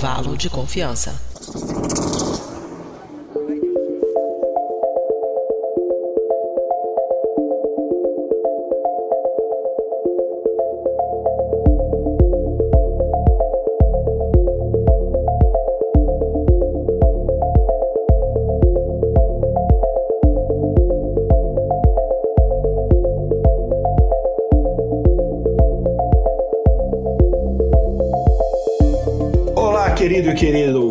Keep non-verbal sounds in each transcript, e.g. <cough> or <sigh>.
intervalo de confiança.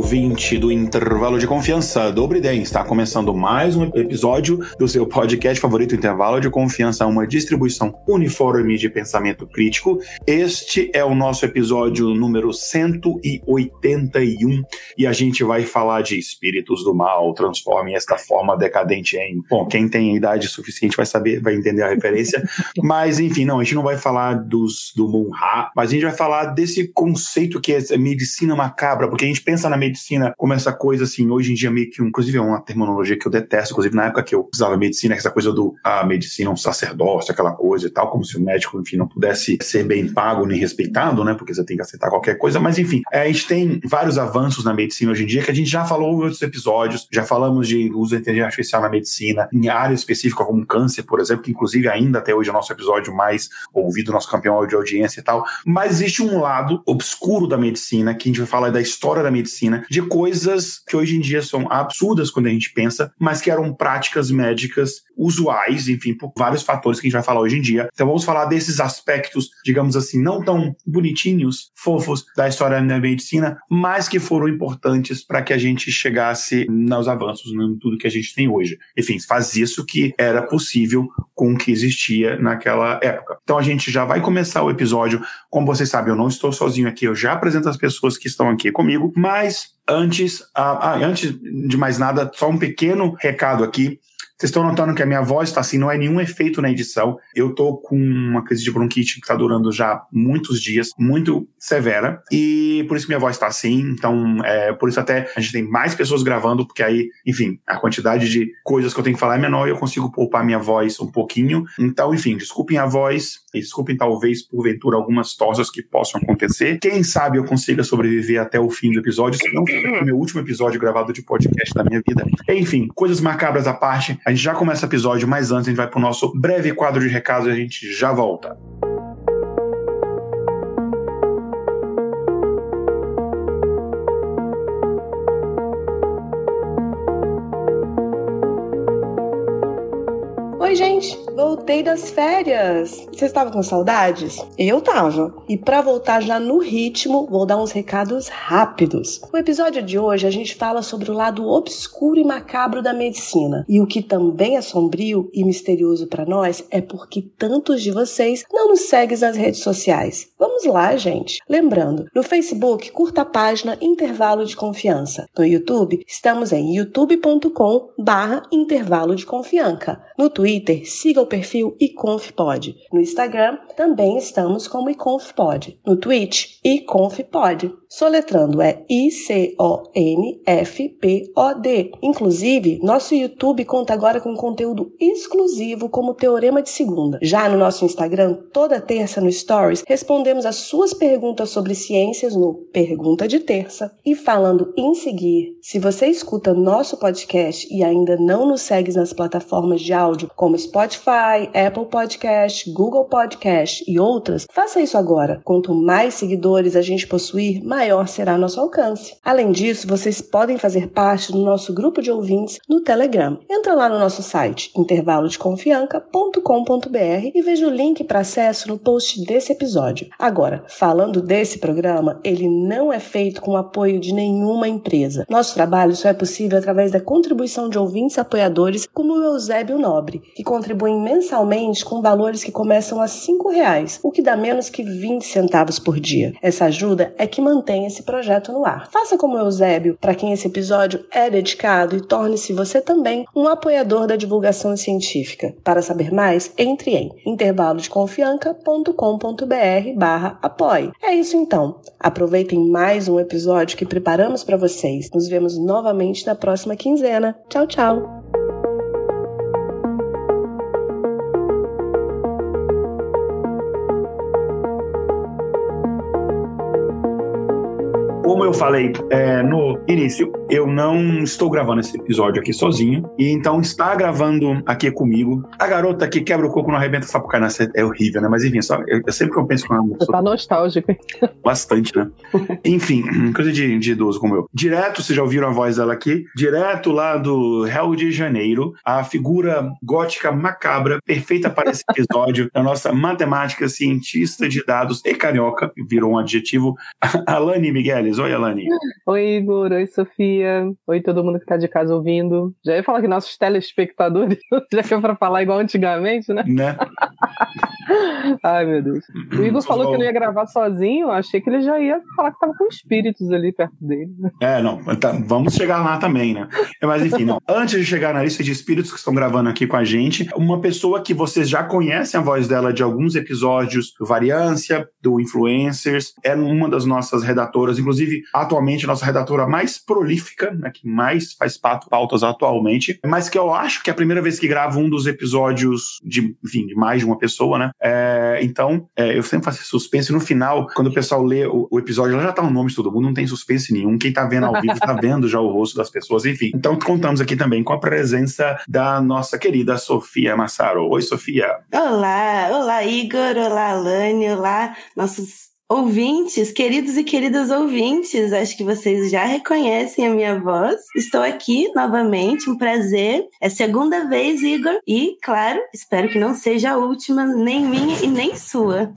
Ouvinte do Intervalo de Confiança, Dobre Den, está começando mais um episódio do seu podcast favorito, Intervalo de Confiança, uma distribuição uniforme de pensamento crítico. Este é o nosso episódio número 181 e a gente vai falar de espíritos do mal, transformem esta forma decadente em. Bom, quem tem idade suficiente vai saber, vai entender a referência. <laughs> mas, enfim, não, a gente não vai falar dos do Munha, mas a gente vai falar desse conceito que é medicina macabra macabra, porque a gente pensa na medicina como essa coisa assim, hoje em dia meio que, inclusive é uma terminologia que eu detesto, inclusive na época que eu usava medicina, essa coisa do a medicina é um sacerdócio, aquela coisa e tal, como se o médico, enfim, não pudesse ser bem pago nem respeitado, né, porque você tem que aceitar qualquer coisa, mas enfim, é, a gente tem vários avanços na medicina hoje em dia que a gente já falou em outros episódios, já falamos de uso da inteligência artificial na medicina, em área específica como câncer, por exemplo, que inclusive ainda até hoje é o nosso episódio mais ouvido, nosso campeão de audiência e tal, mas existe um lado obscuro da medicina que a gente vai falar da história da medicina, de coisas que hoje em dia são absurdas quando a gente pensa, mas que eram práticas médicas usuais, enfim, por vários fatores que a gente vai falar hoje em dia. Então vamos falar desses aspectos, digamos assim, não tão bonitinhos, fofos da história da medicina, mas que foram importantes para que a gente chegasse nos avanços, em tudo que a gente tem hoje. Enfim, faz isso que era possível com o que existia naquela época. Então a gente já vai começar o episódio. Como vocês sabem, eu não estou sozinho aqui, eu já apresento as pessoas que estão aqui comigo, mas antes, ah, ah, antes de mais nada, só um pequeno recado aqui. Vocês estão notando que a minha voz está assim, não é nenhum efeito na edição. Eu tô com uma crise de bronquite que está durando já muitos dias, muito severa, e por isso minha voz está assim. Então, é, por isso até a gente tem mais pessoas gravando, porque aí, enfim, a quantidade de coisas que eu tenho que falar é menor e eu consigo poupar minha voz um pouquinho. Então, enfim, desculpem a voz, desculpem talvez porventura algumas tosas que possam acontecer. Quem sabe eu consiga sobreviver até o fim do episódio, se não meu último episódio gravado de podcast da minha vida. Enfim, coisas macabras à parte. A gente já começa o episódio, mas antes a gente vai para o nosso breve quadro de recados e a gente já volta. Voltei das férias. Vocês estavam com saudades? Eu tava. E para voltar já no ritmo, vou dar uns recados rápidos. No episódio de hoje a gente fala sobre o lado obscuro e macabro da medicina. E o que também é sombrio e misterioso para nós é porque tantos de vocês não nos seguem nas redes sociais. Vamos lá, gente. Lembrando, no Facebook, curta a página Intervalo de Confiança. No YouTube, estamos em youtube.com/barra Intervalo de Confiança. No Twitter, siga o perfil iconfpod. No Instagram, também estamos como iconfpod. No Twitch, iconfpod. Soletrando é I-C-O-N-F-P-O-D. Inclusive, nosso YouTube conta agora com conteúdo exclusivo como Teorema de Segunda. Já no nosso Instagram, toda terça no Stories, respondemos as suas perguntas sobre ciências no Pergunta de Terça. E falando em seguir, se você escuta nosso podcast e ainda não nos segue nas plataformas de áudio como Spotify, Apple Podcast, Google Podcast e outras, faça isso agora. Quanto mais seguidores a gente possuir, mais maior será nosso alcance. Além disso, vocês podem fazer parte do nosso grupo de ouvintes no Telegram. Entra lá no nosso site intervalodeconfianca.com.br e veja o link para acesso no post desse episódio. Agora, falando desse programa, ele não é feito com o apoio de nenhuma empresa. Nosso trabalho só é possível através da contribuição de ouvintes apoiadores como o Eusébio Nobre, que contribuem mensalmente com valores que começam a R$ reais, o que dá menos que 20 centavos por dia. Essa ajuda é que mantém mantém esse projeto no ar. Faça como Eusébio, para quem esse episódio é dedicado, e torne-se você também um apoiador da divulgação científica. Para saber mais, entre em intervalodeconfianca.com.br barra apoie. É isso então. Aproveitem mais um episódio que preparamos para vocês. Nos vemos novamente na próxima quinzena. Tchau, tchau! Eu falei é, no início, eu não estou gravando esse episódio aqui sozinho. E então está gravando aqui comigo a garota que quebra o coco não arrebenta sapucaí. É horrível, né? Mas enfim, só, eu, eu sempre que eu penso com ela. Você tá nostálgico. <laughs> Bastante, né? <laughs> enfim, coisa de, de idoso como eu. Direto, vocês já ouviram a voz dela aqui? Direto lá do Rio de Janeiro, a figura gótica macabra, perfeita para esse episódio, <laughs> a nossa matemática, cientista de dados e carioca, virou um adjetivo, Alane Migueles. Oi, Oi, Igor. Oi, Sofia. Oi, todo mundo que está de casa ouvindo. Já ia falar que nossos telespectadores, <laughs> já que é para falar igual antigamente, né? Né? <laughs> Ai, meu Deus. O Igor falou que não ia gravar sozinho, achei que ele já ia falar que tava com espíritos ali perto dele. É, não, tá, vamos chegar lá também, né? Mas enfim, não. Antes de chegar na lista de espíritos que estão gravando aqui com a gente, uma pessoa que vocês já conhecem a voz dela de alguns episódios do Variância, do Influencers, é uma das nossas redatoras, inclusive atualmente nossa redatora mais prolífica, né, que mais faz pautas atualmente, mas que eu acho que é a primeira vez que grava um dos episódios de, enfim, de mais de uma pessoa, né? É, então, é, eu sempre faço suspense. No final, quando o pessoal lê o, o episódio, ela já tá o nome de todo mundo, não tem suspense nenhum. Quem tá vendo ao vivo tá <laughs> vendo já o rosto das pessoas, enfim. Então, contamos aqui também com a presença da nossa querida Sofia Massaro. Oi, Sofia. Olá, olá, Igor, olá, Lani, olá, nossos Ouvintes, queridos e queridas ouvintes, acho que vocês já reconhecem a minha voz. Estou aqui novamente, um prazer. É segunda vez, Igor, e, claro, espero que não seja a última, nem minha e nem sua.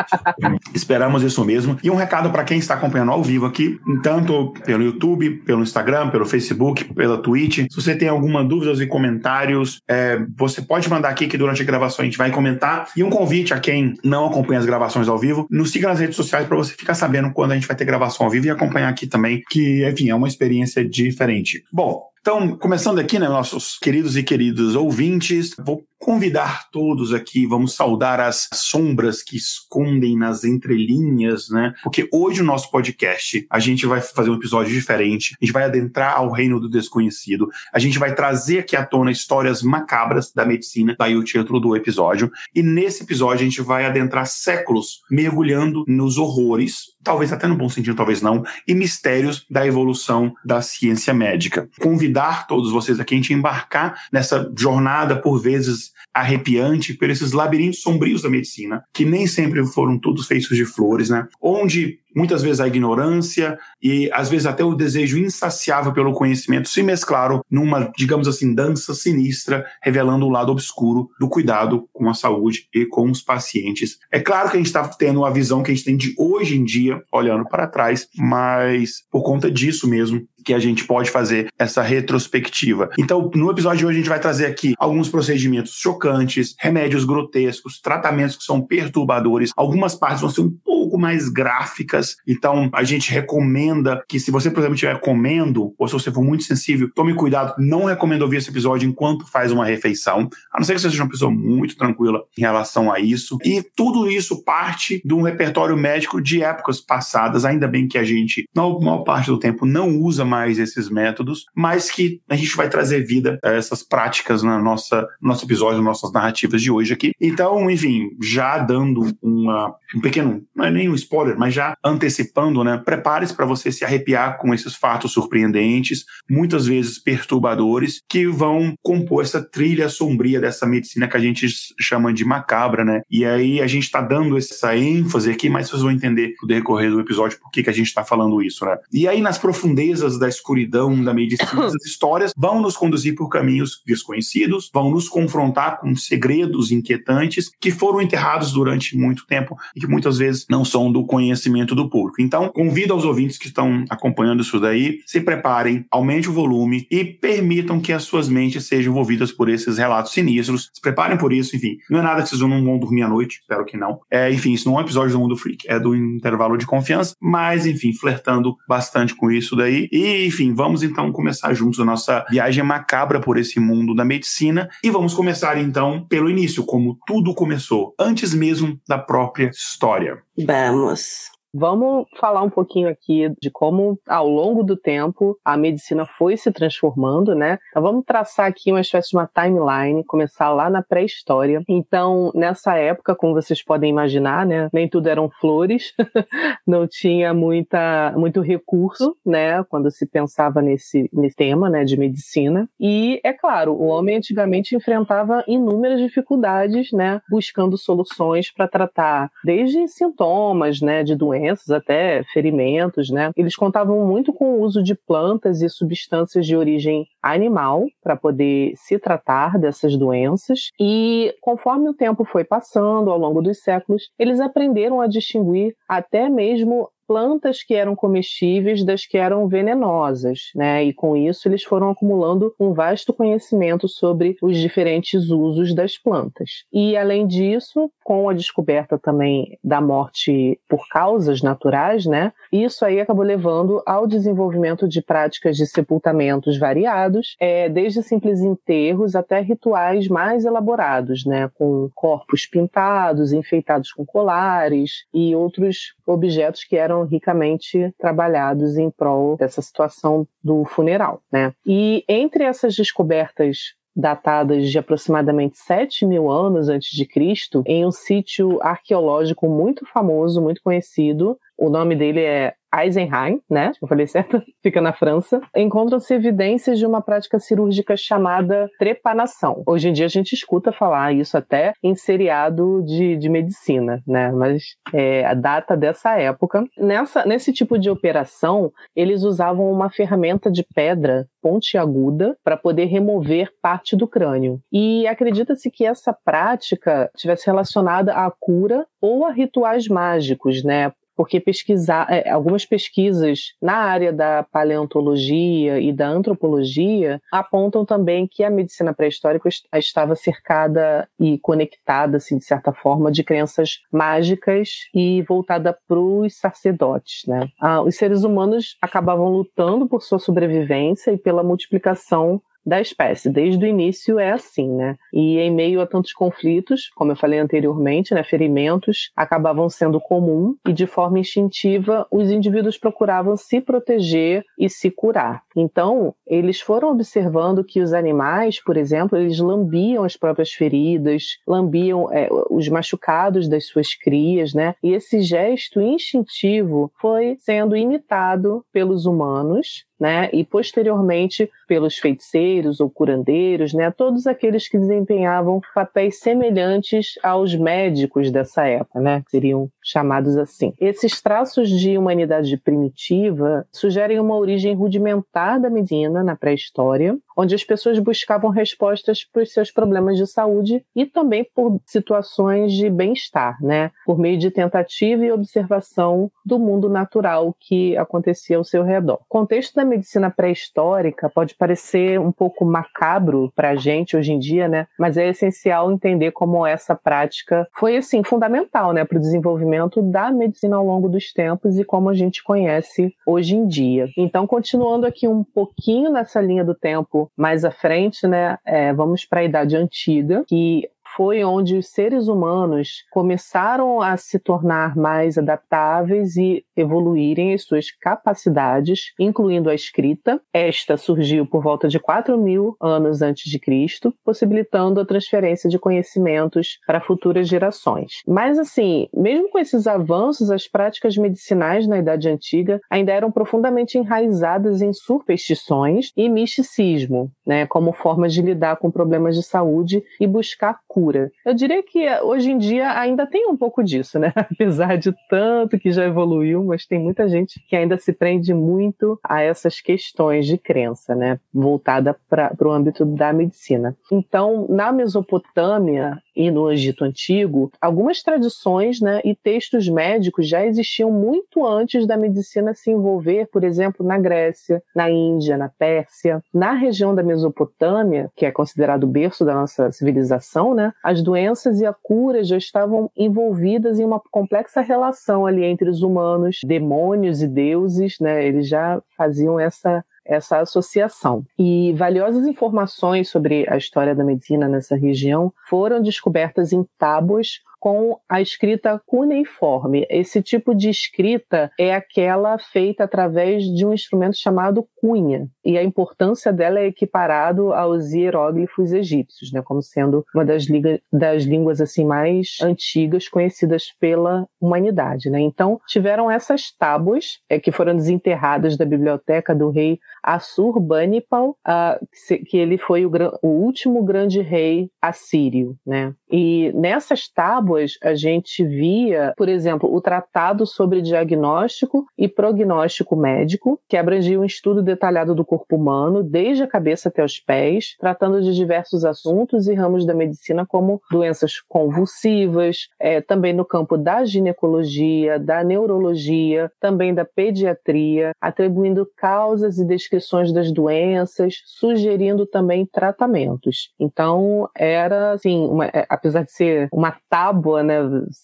<laughs> Esperamos isso mesmo. E um recado para quem está acompanhando ao vivo aqui, tanto pelo YouTube, pelo Instagram, pelo Facebook, pela Twitch. Se você tem alguma dúvida e comentários, é, você pode mandar aqui que durante a gravação a gente vai comentar. E um convite a quem não acompanha as gravações ao vivo, nos siga nas nas redes sociais para você ficar sabendo quando a gente vai ter gravação ao vivo e acompanhar aqui também, que, enfim, é uma experiência diferente. Bom, então, começando aqui, né, nossos queridos e queridos ouvintes, vou convidar todos aqui, vamos saudar as sombras que escondem nas entrelinhas, né? Porque hoje o nosso podcast, a gente vai fazer um episódio diferente, a gente vai adentrar ao reino do desconhecido, a gente vai trazer aqui à tona histórias macabras da medicina, daí o título do episódio, e nesse episódio a gente vai adentrar séculos mergulhando nos horrores, talvez até no bom sentido, talvez não, e mistérios da evolução da ciência médica. Convidar todos vocês aqui a gente embarcar nessa jornada por vezes arrepiante por esses labirintos sombrios da medicina, que nem sempre foram todos feitos de flores, né? Onde muitas vezes a ignorância e às vezes até o desejo insaciável pelo conhecimento se mesclaram numa, digamos assim, dança sinistra, revelando o lado obscuro do cuidado com a saúde e com os pacientes. É claro que a gente está tendo a visão que a gente tem de hoje em dia, olhando para trás, mas por conta disso mesmo que a gente pode fazer essa retrospectiva. Então, no episódio de hoje, a gente vai trazer aqui alguns procedimentos chocantes, remédios grotescos, tratamentos que são perturbadores. Algumas partes vão ser um pouco mais gráficas, então a gente recomenda que, se você, por exemplo, estiver comendo, ou se você for muito sensível, tome cuidado. Não recomendo ouvir esse episódio enquanto faz uma refeição, a não ser que você seja uma pessoa muito tranquila em relação a isso. E tudo isso parte de um repertório médico de épocas passadas, ainda bem que a gente, na maior parte do tempo, não usa mais esses métodos, mas que a gente vai trazer vida a essas práticas na nossa nosso episódio, nossas narrativas de hoje aqui. Então, enfim, já dando uma, um pequeno, não é nem um spoiler, mas já antecipando, né? Prepare-se para você se arrepiar com esses fatos surpreendentes, muitas vezes perturbadores, que vão compor essa trilha sombria dessa medicina que a gente chama de macabra, né? E aí a gente está dando essa ênfase aqui, mas vocês vão entender no decorrer do episódio por que, que a gente está falando isso, né? E aí nas profundezas da escuridão da medicina, <coughs> as histórias vão nos conduzir por caminhos desconhecidos, vão nos confrontar com segredos inquietantes que foram enterrados durante muito tempo e que muitas vezes não são do conhecimento do público. Então, convido aos ouvintes que estão acompanhando isso daí, se preparem, aumente o volume e permitam que as suas mentes sejam envolvidas por esses relatos sinistros. Se preparem por isso, enfim. Não é nada que vocês não vão dormir à noite, espero que não. É, enfim, isso não é um episódio do Mundo Freak, é do intervalo de confiança, mas, enfim, flertando bastante com isso daí. E enfim, vamos então começar juntos a nossa viagem macabra por esse mundo da medicina e vamos começar então pelo início, como tudo começou, antes mesmo da própria história. Vamos. Vamos falar um pouquinho aqui de como, ao longo do tempo, a medicina foi se transformando, né? Então, vamos traçar aqui uma espécie de uma timeline, começar lá na pré-história. Então, nessa época, como vocês podem imaginar, né? Nem tudo eram flores, <laughs> não tinha muita, muito recurso, né? Quando se pensava nesse, nesse tema, né? De medicina. E, é claro, o homem antigamente enfrentava inúmeras dificuldades, né? Buscando soluções para tratar desde sintomas, né? De doenças doenças, até ferimentos, né? Eles contavam muito com o uso de plantas e substâncias de origem animal para poder se tratar dessas doenças. E conforme o tempo foi passando ao longo dos séculos, eles aprenderam a distinguir até mesmo plantas que eram comestíveis das que eram venenosas, né? E com isso eles foram acumulando um vasto conhecimento sobre os diferentes usos das plantas. E além disso, com a descoberta também da morte por causas naturais, né? Isso aí acabou levando ao desenvolvimento de práticas de sepultamentos variados, é, desde simples enterros até rituais mais elaborados, né? Com corpos pintados, enfeitados com colares e outros objetos que eram ricamente trabalhados em prol dessa situação do funeral, né? E entre essas descobertas datadas de aproximadamente 7 mil anos antes de Cristo, em um sítio arqueológico muito famoso, muito conhecido. O nome dele é Eisenheim, né? Eu falei certo? <laughs> Fica na França. Encontram-se evidências de uma prática cirúrgica chamada trepanação. Hoje em dia a gente escuta falar isso até em seriado de, de medicina, né? Mas é a data dessa época. Nessa, nesse tipo de operação, eles usavam uma ferramenta de pedra pontiaguda para poder remover parte do crânio. E acredita-se que essa prática tivesse relacionada à cura ou a rituais mágicos, né? Porque pesquisar é, algumas pesquisas na área da paleontologia e da antropologia apontam também que a medicina pré-histórica estava cercada e conectada, assim, de certa forma, de crenças mágicas e voltada para os sacerdotes. Né? Ah, os seres humanos acabavam lutando por sua sobrevivência e pela multiplicação da espécie. Desde o início é assim, né? E em meio a tantos conflitos, como eu falei anteriormente, né, ferimentos acabavam sendo comum e de forma instintiva os indivíduos procuravam se proteger e se curar. Então, eles foram observando que os animais, por exemplo, eles lambiam as próprias feridas, lambiam é, os machucados das suas crias, né? E esse gesto instintivo foi sendo imitado pelos humanos né? E posteriormente pelos feiticeiros ou curandeiros, né? Todos aqueles que desempenhavam papéis semelhantes aos médicos dessa época, né? Seriam chamados assim. Esses traços de humanidade primitiva sugerem uma origem rudimentar da medicina na pré-história, onde as pessoas buscavam respostas para os seus problemas de saúde e também por situações de bem-estar, né? Por meio de tentativa e observação do mundo natural que acontecia ao seu redor. O contexto da medicina pré-histórica pode parecer um pouco macabro para a gente hoje em dia, né? Mas é essencial entender como essa prática foi assim fundamental, né, para o desenvolvimento da medicina ao longo dos tempos e como a gente conhece hoje em dia. Então, continuando aqui um pouquinho nessa linha do tempo mais à frente, né, é, vamos para a Idade Antiga, que foi onde os seres humanos começaram a se tornar mais adaptáveis e evoluírem as suas capacidades, incluindo a escrita. Esta surgiu por volta de 4 mil anos antes de Cristo, possibilitando a transferência de conhecimentos para futuras gerações. Mas assim, mesmo com esses avanços, as práticas medicinais na Idade Antiga ainda eram profundamente enraizadas em superstições e misticismo, né, como forma de lidar com problemas de saúde e buscar cura cura. Eu diria que eh, hoje em dia ainda tem um pouco disso, né? <laughs> Apesar de tanto que já evoluiu, mas tem muita gente que ainda se prende muito a essas questões de crença, né? Voltada para o âmbito da medicina. Então, na Mesopotâmia, e no Egito Antigo, algumas tradições né, e textos médicos já existiam muito antes da medicina se envolver, por exemplo, na Grécia, na Índia, na Pérsia. Na região da Mesopotâmia, que é considerado o berço da nossa civilização, né, as doenças e a cura já estavam envolvidas em uma complexa relação ali entre os humanos, demônios e deuses, né, eles já faziam essa essa associação. E valiosas informações sobre a história da medicina nessa região foram descobertas em tábuas com a escrita cuneiforme. Esse tipo de escrita é aquela feita através de um instrumento chamado cunha, e a importância dela é equiparado aos hieróglifos egípcios, né, como sendo uma das, das línguas assim mais antigas conhecidas pela humanidade, né? Então tiveram essas tábuas é, que foram desenterradas da biblioteca do rei Assurbanipal, uh, que ele foi o, o último grande rei assírio, né? E nessas tábuas a gente via, por exemplo, o tratado sobre diagnóstico e prognóstico médico, que abrangia um estudo detalhado do corpo humano, desde a cabeça até os pés, tratando de diversos assuntos e ramos da medicina, como doenças convulsivas, é, também no campo da ginecologia, da neurologia, também da pediatria, atribuindo causas e descrições das doenças, sugerindo também tratamentos. Então, era assim, uma, é, apesar de ser uma tábua, né,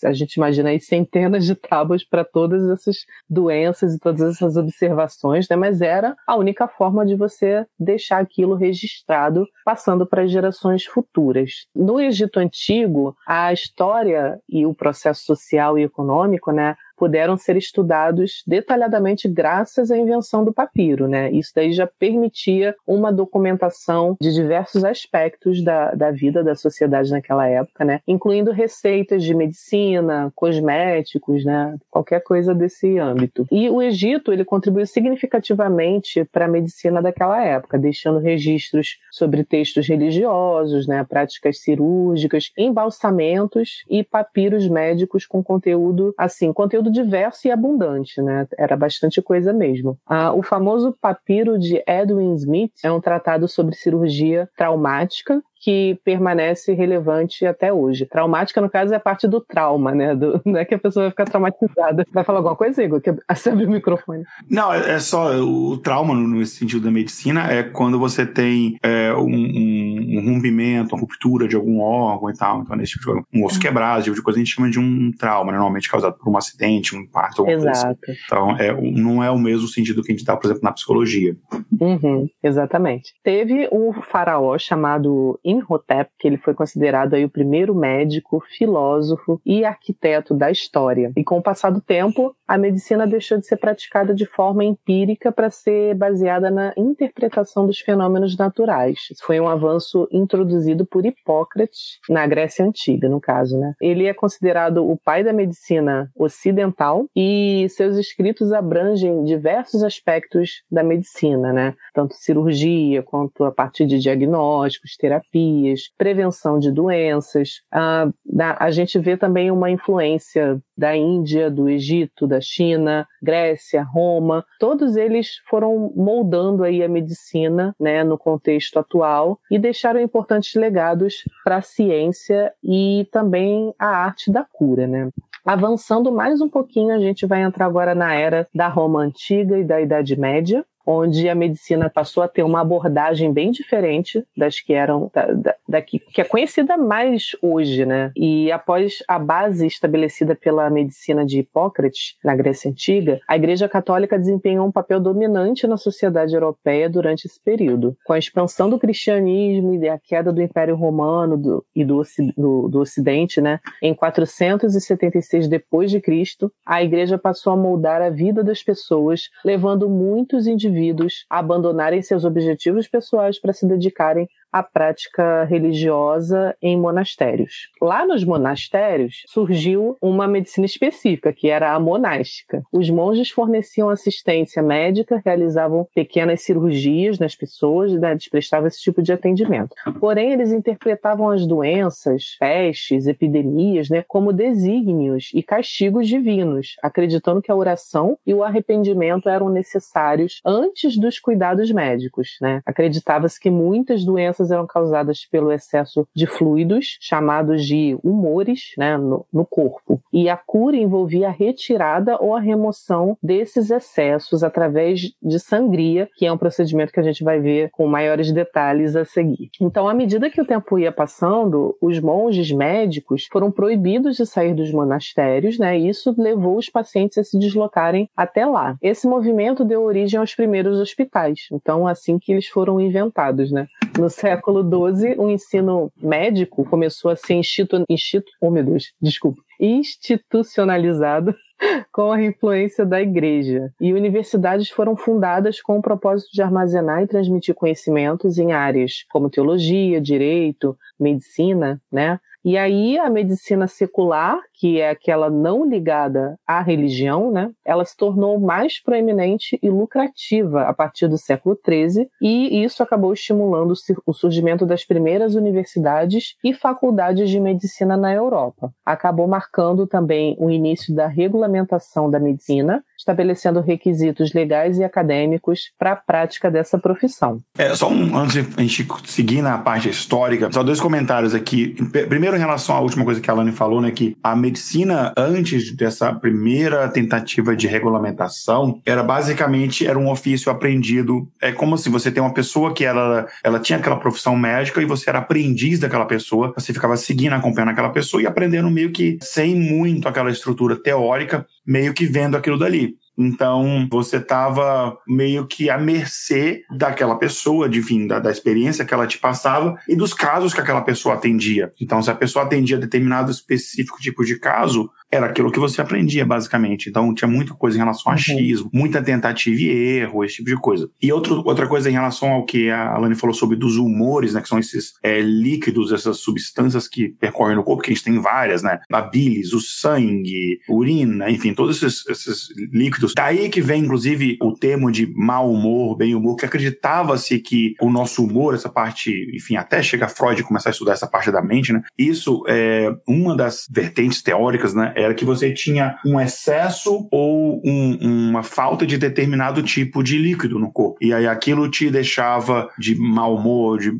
a gente imagina aí centenas de tábuas para todas essas doenças e todas essas observações, né, mas era a única forma de você deixar aquilo registrado, passando para gerações futuras. No Egito Antigo, a história e o processo social e econômico, né, puderam ser estudados detalhadamente graças à invenção do papiro, né? Isso daí já permitia uma documentação de diversos aspectos da, da vida da sociedade naquela época, né? Incluindo receitas de medicina, cosméticos, né? Qualquer coisa desse âmbito. E o Egito, ele contribuiu significativamente para a medicina daquela época, deixando registros sobre textos religiosos, né? Práticas cirúrgicas, embalsamentos e papiros médicos com conteúdo, assim, conteúdo diverso e abundante, né? Era bastante coisa mesmo. Ah, o famoso papiro de Edwin Smith é um tratado sobre cirurgia traumática que permanece relevante até hoje. Traumática, no caso, é a parte do trauma, né? Do, <laughs> não é que a pessoa vai ficar traumatizada. Vai falar alguma coisa, Igor? Que <laughs> acende o microfone. Não, é, é só o trauma, no sentido da medicina, é quando você tem é, um, um, um, rompimento, uma ruptura de algum órgão e tal. Então, nesse tipo de um osso quebrado, esse tipo de coisa, a gente chama de um trauma, né? normalmente causado por um acidente, um impacto, alguma assim. Exato. coisa. Então, é, não é o mesmo sentido que a gente dá, por exemplo, na psicologia. Uhum, exatamente. Teve um faraó chamado Imhotep, que ele foi considerado aí o primeiro médico, filósofo e arquiteto da história. E com o passar do tempo, a medicina deixou de ser praticada de forma empírica para ser baseada na interpretação dos fenômenos naturais. Foi um avanço introduzido por Hipócrates na Grécia Antiga, no caso, né? Ele é considerado o pai da medicina ocidental e seus escritos abrangem diversos aspectos da medicina, né? Tanto cirurgia quanto a partir de diagnósticos, terapia terapias, prevenção de doenças. A, a gente vê também uma influência da Índia, do Egito, da China, Grécia, Roma. Todos eles foram moldando aí a medicina né, no contexto atual e deixaram importantes legados para a ciência e também a arte da cura. Né? Avançando mais um pouquinho, a gente vai entrar agora na era da Roma Antiga e da Idade Média onde a medicina passou a ter uma abordagem bem diferente das que eram da, da, da que, que, é conhecida mais hoje, né? E após a base estabelecida pela medicina de Hipócrates na Grécia Antiga, a Igreja Católica desempenhou um papel dominante na sociedade europeia durante esse período. Com a expansão do cristianismo e a queda do Império Romano do, e do, do, do Ocidente, né? Em 476 depois de Cristo, a Igreja passou a moldar a vida das pessoas, levando muitos indivíduos indivíduos abandonarem seus objetivos pessoais para se dedicarem à prática religiosa em monastérios. Lá nos monastérios surgiu uma medicina específica, que era a monástica. Os monges forneciam assistência médica, realizavam pequenas cirurgias nas pessoas, né, prestavam esse tipo de atendimento. Porém, eles interpretavam as doenças, pestes, epidemias, né, como desígnios e castigos divinos, acreditando que a oração e o arrependimento eram necessários antes dos cuidados médicos. Né? Acreditava-se que muitas doenças doenças eram causadas pelo excesso de fluidos, chamados de humores, né, no, no corpo. E a cura envolvia a retirada ou a remoção desses excessos através de sangria, que é um procedimento que a gente vai ver com maiores detalhes a seguir. Então, à medida que o tempo ia passando, os monges médicos foram proibidos de sair dos monastérios, né? E isso levou os pacientes a se deslocarem até lá. Esse movimento deu origem aos primeiros hospitais. Então, assim que eles foram inventados, né? No século XII, o ensino médico começou a ser institu... institu... Oh, meu Deus, desculpa. Institucionalizado <laughs> com a influência da igreja. E universidades foram fundadas com o propósito de armazenar e transmitir conhecimentos em áreas como teologia, direito, medicina, né? E aí a medicina secular, que é aquela não ligada à religião, né, ela se tornou mais proeminente e lucrativa a partir do século XIII, e isso acabou estimulando o surgimento das primeiras universidades e faculdades de medicina na Europa. Acabou marcando também o início da regulamentação da medicina, estabelecendo requisitos legais e acadêmicos para a prática dessa profissão. É, só um, antes de a gente seguir na parte histórica, só dois comentários aqui. Primeiro, em relação à última coisa que a Alane falou, né, que a medicina, antes dessa primeira tentativa de regulamentação, era basicamente era um ofício aprendido. É como se você tem uma pessoa que ela, ela tinha aquela profissão médica e você era aprendiz daquela pessoa, você ficava seguindo, acompanhando aquela pessoa e aprendendo meio que sem muito aquela estrutura teórica, meio que vendo aquilo dali. Então, você estava meio que à mercê daquela pessoa, de, enfim, da, da, experiência que ela te passava e dos casos que aquela pessoa atendia. Então, se a pessoa atendia determinado específico tipo de caso, era aquilo que você aprendia, basicamente. Então, tinha muita coisa em relação a achismo, uhum. muita tentativa e erro, esse tipo de coisa. E outro, outra coisa em relação ao que a Alane falou sobre dos humores, né, que são esses é, líquidos, essas substâncias que percorrem no corpo, que a gente tem várias, né? A bilis, o sangue, urina, enfim, todos esses, esses líquidos. Daí que vem, inclusive, o termo de mau humor, bem humor, que acreditava-se que o nosso humor, essa parte, enfim, até chega Freud começar a estudar essa parte da mente, né? Isso é uma das vertentes teóricas, né? Era que você tinha um excesso ou um, uma falta de determinado tipo de líquido no corpo. E aí aquilo te deixava de mau humor, de,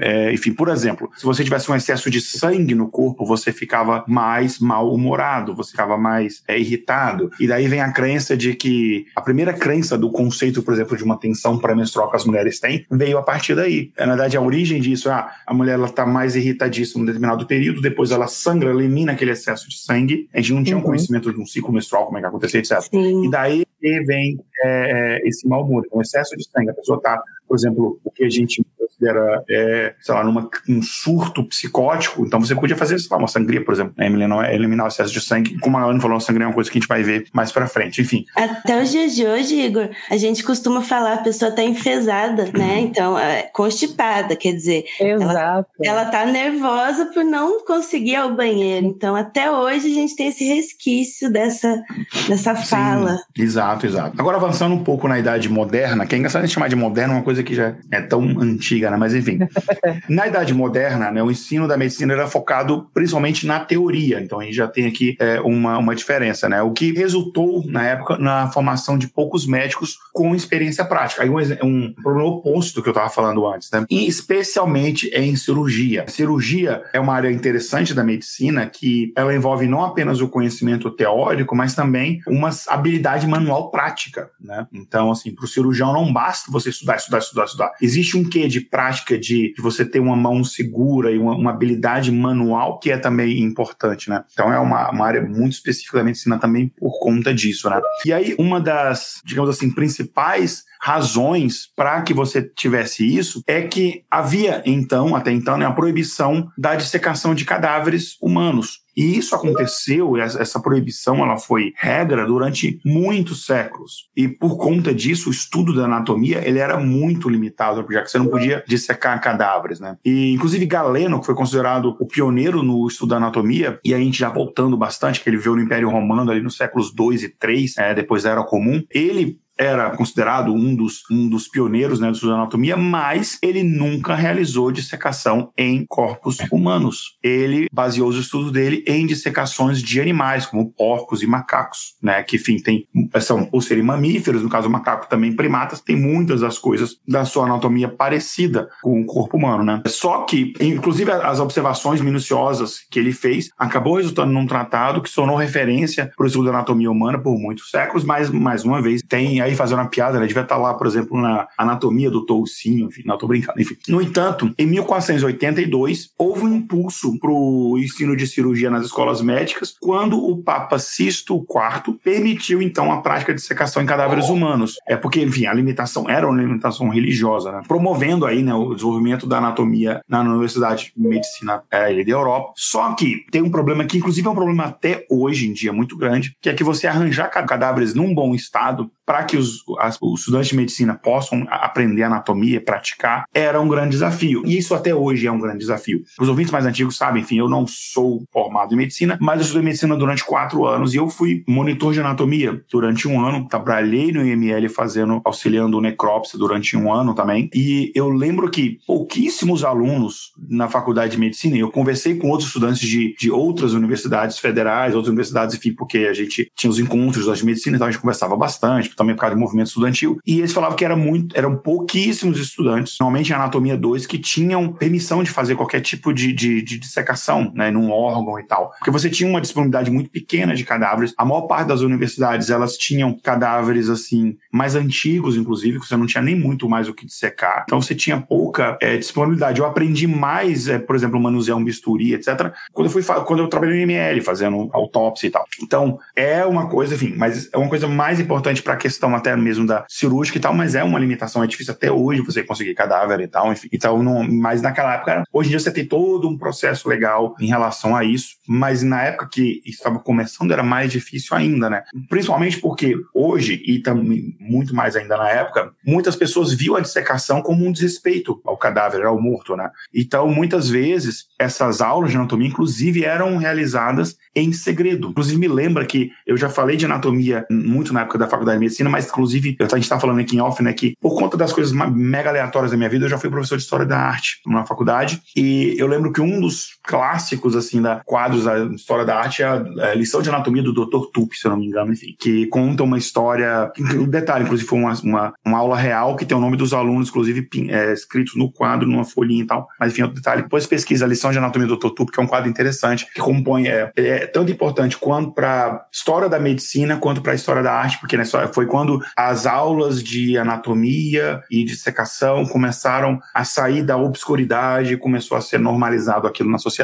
é, enfim, por exemplo, se você tivesse um excesso de sangue no corpo, você ficava mais mal-humorado, você ficava mais é, irritado. E daí vem a crença de que a primeira crença do conceito, por exemplo, de uma tensão pré-menstrual que as mulheres têm, veio a partir daí. Na verdade, a origem disso, ah, a mulher ela tá mais irritadíssima num determinado período, depois ela sangra, elimina aquele excesso de sangue. A gente não tinha uhum. um conhecimento de um ciclo menstrual, como é que acontecia, etc. Sim. E daí vem é, é esse mau humor, um excesso de sangue. A pessoa tá, por exemplo, o que a gente considera, é, sei lá, numa, um surto psicótico, então você podia fazer, sei lá, uma sangria, por exemplo, né? eliminar, eliminar o excesso de sangue. Como a Ana falou, a sangria é uma coisa que a gente vai ver mais pra frente, enfim. Até os dias de hoje, Igor, a gente costuma falar, a pessoa tá enfesada, né? Uhum. Então, é, constipada, quer dizer. Exato. Ela, ela tá nervosa por não conseguir ir ao banheiro. Então, até hoje a gente tem esse resquício dessa, dessa fala. Sim, exato, exato. Agora, avançando um pouco na idade moderna, que é engraçado a gente chamar de moderna uma coisa que já é tão antiga né? Mas enfim. <laughs> na Idade Moderna, né, o ensino da medicina era focado principalmente na teoria. Então a gente já tem aqui é, uma, uma diferença, né? O que resultou, na época, na formação de poucos médicos com experiência prática. Aí um, um problema oposto do que eu estava falando antes, né? E especialmente em cirurgia. A cirurgia é uma área interessante da medicina que ela envolve não apenas o conhecimento teórico, mas também uma habilidade manual prática, né? Então, assim, para o cirurgião não basta você estudar, estudar, estudar, estudar. Existe um quê de prática de, de você ter uma mão segura e uma, uma, habilidade manual que é também importante, né? Então é uma, uma área muito específica da medicina também por conta disso, né? E aí, uma das, digamos assim, principais razões para que você tivesse isso é que havia então, até então, né, a proibição da dissecação de cadáveres humanos. E isso aconteceu, essa proibição ela foi regra durante muitos séculos. E por conta disso, o estudo da anatomia ele era muito limitado, já que você não podia dissecar cadáveres. Né? E, inclusive, Galeno, que foi considerado o pioneiro no estudo da anatomia, e a gente já voltando bastante, que ele veio no Império Romano ali nos séculos 2 e 3, é, depois da Era Comum, ele era considerado um dos, um dos pioneiros né, do estudo da anatomia, mas ele nunca realizou dissecação em corpos humanos. Ele baseou os estudos dele em dissecações de animais, como porcos e macacos, né, que, enfim, tem, são, por serem mamíferos, no caso o macaco também primatas, tem muitas das coisas da sua anatomia parecida com o corpo humano, né. Só que, inclusive, as observações minuciosas que ele fez acabou resultando num tratado que sonou referência para o estudo da anatomia humana por muitos séculos, mas, mais uma vez, tem aí fazendo uma piada, né? Devia estar lá, por exemplo, na anatomia do toucinho, enfim, não, tô brincando, enfim. No entanto, em 1482, houve um impulso para o ensino de cirurgia nas escolas médicas, quando o Papa Sisto IV permitiu, então, a, prática de secação em cadáveres humanos. É porque, enfim, a limitação era uma limitação religiosa, né? promovendo aí né, o desenvolvimento da anatomia na Universidade de Medicina é, da Europa. Só que tem um problema que, inclusive, é um problema até hoje em dia muito grande, que é que você arranjar cadáveres num bom estado para que os, as, os estudantes de medicina possam aprender anatomia, praticar, era um grande desafio. E isso até hoje é um grande desafio. Os ouvintes mais antigos sabem, enfim, eu não sou formado em medicina, mas eu estudei medicina durante quatro anos e eu fui monitor de anatomia durante um ano. Trabalhei no IML fazendo, auxiliando necrópsia durante um ano também. E eu lembro que pouquíssimos alunos na faculdade de medicina, eu conversei com outros estudantes de, de outras universidades federais, outras universidades, enfim, porque a gente tinha os encontros das medicina, então a gente conversava bastante, também por causa do movimento estudantil. E eles falavam que era muito, eram pouquíssimos estudantes, normalmente em anatomia 2, que tinham permissão de fazer qualquer tipo de, de, de dissecação, né, num órgão e tal. Porque você tinha uma disponibilidade muito pequena de cadáveres. A maior parte das universidades, elas tinham cadáveres, assim, mais antigos, inclusive, que você não tinha nem muito mais o que dissecar. Então você tinha pouca é, disponibilidade. Eu aprendi mais, é, por exemplo, manusear um bisturi, etc., quando eu, fui, quando eu trabalhei no ML, fazendo autópsia e tal. Então, é uma coisa, enfim, mas é uma coisa mais importante para questão até mesmo da cirúrgica e tal, mas é uma limitação, é difícil até hoje você conseguir cadáver e tal, enfim. Então, não, mas naquela época, hoje em dia você tem todo um processo legal em relação a isso, mas na época que estava começando era mais difícil ainda, né? Principalmente porque hoje, e também muito mais ainda na época, muitas pessoas viam a dissecação como um desrespeito ao cadáver, ao morto, né? Então, muitas vezes, essas aulas de anatomia, inclusive, eram realizadas em segredo. Inclusive, me lembra que eu já falei de anatomia muito na época da faculdade de medicina, mas inclusive, a gente está falando aqui em off, né, que por conta das coisas mega aleatórias da minha vida, eu já fui professor de história da arte na faculdade. E eu lembro que um dos clássicos, assim, da quadros da história da arte é a, a lição de anatomia do Dr. Tupi, se eu não me engano, enfim, que conta uma história. Um detalhe, inclusive, foi uma, uma, uma, aula real que tem o nome dos alunos, inclusive, é, escritos no quadro, numa folhinha e tal. Mas, enfim, outro detalhe. Depois pesquisa a lição de anatomia do Dr. Tupi, que é um quadro interessante, que compõe. É, é tanto importante quanto para história da medicina quanto para a história da arte, porque né, foi quando as aulas de anatomia e de secação começaram a sair da obscuridade, começou a ser normalizado aquilo na sociedade.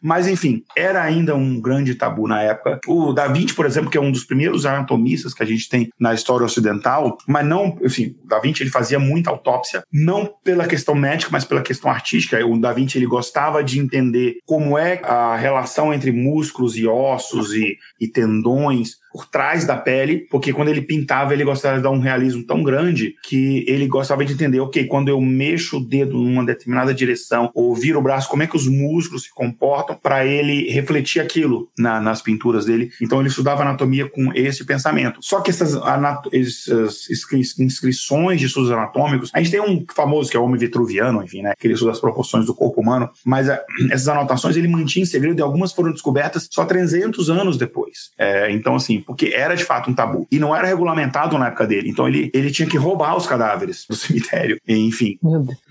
Mas, enfim, era ainda um grande tabu na época. O Da Vinci, por exemplo, que é um dos primeiros anatomistas que a gente tem na história ocidental, mas não, enfim, o Da Vinci ele fazia muita autópsia, não pela questão médica, mas pela questão artística. O Da Vinci ele gostava de entender como é a relação entre músculos e ossos e, e tendões por trás da pele, porque quando ele pintava, ele gostava de dar um realismo tão grande que ele gostava de entender, ok, quando eu mexo o dedo numa determinada direção ou viro o braço, como é que os músculos se comportam para ele refletir aquilo na, nas pinturas dele. Então ele estudava anatomia com esse pensamento. Só que essas, essas inscrições de estudos anatômicos, a gente tem um famoso que é o homem vitruviano, enfim, né, que ele estuda as proporções do corpo humano, mas a, essas anotações ele mantinha em segredo e algumas foram descobertas só 300 anos depois. É, então, assim, porque era de fato um tabu. E não era regulamentado na época dele. Então ele, ele tinha que roubar os cadáveres do <laughs> cemitério. enfim.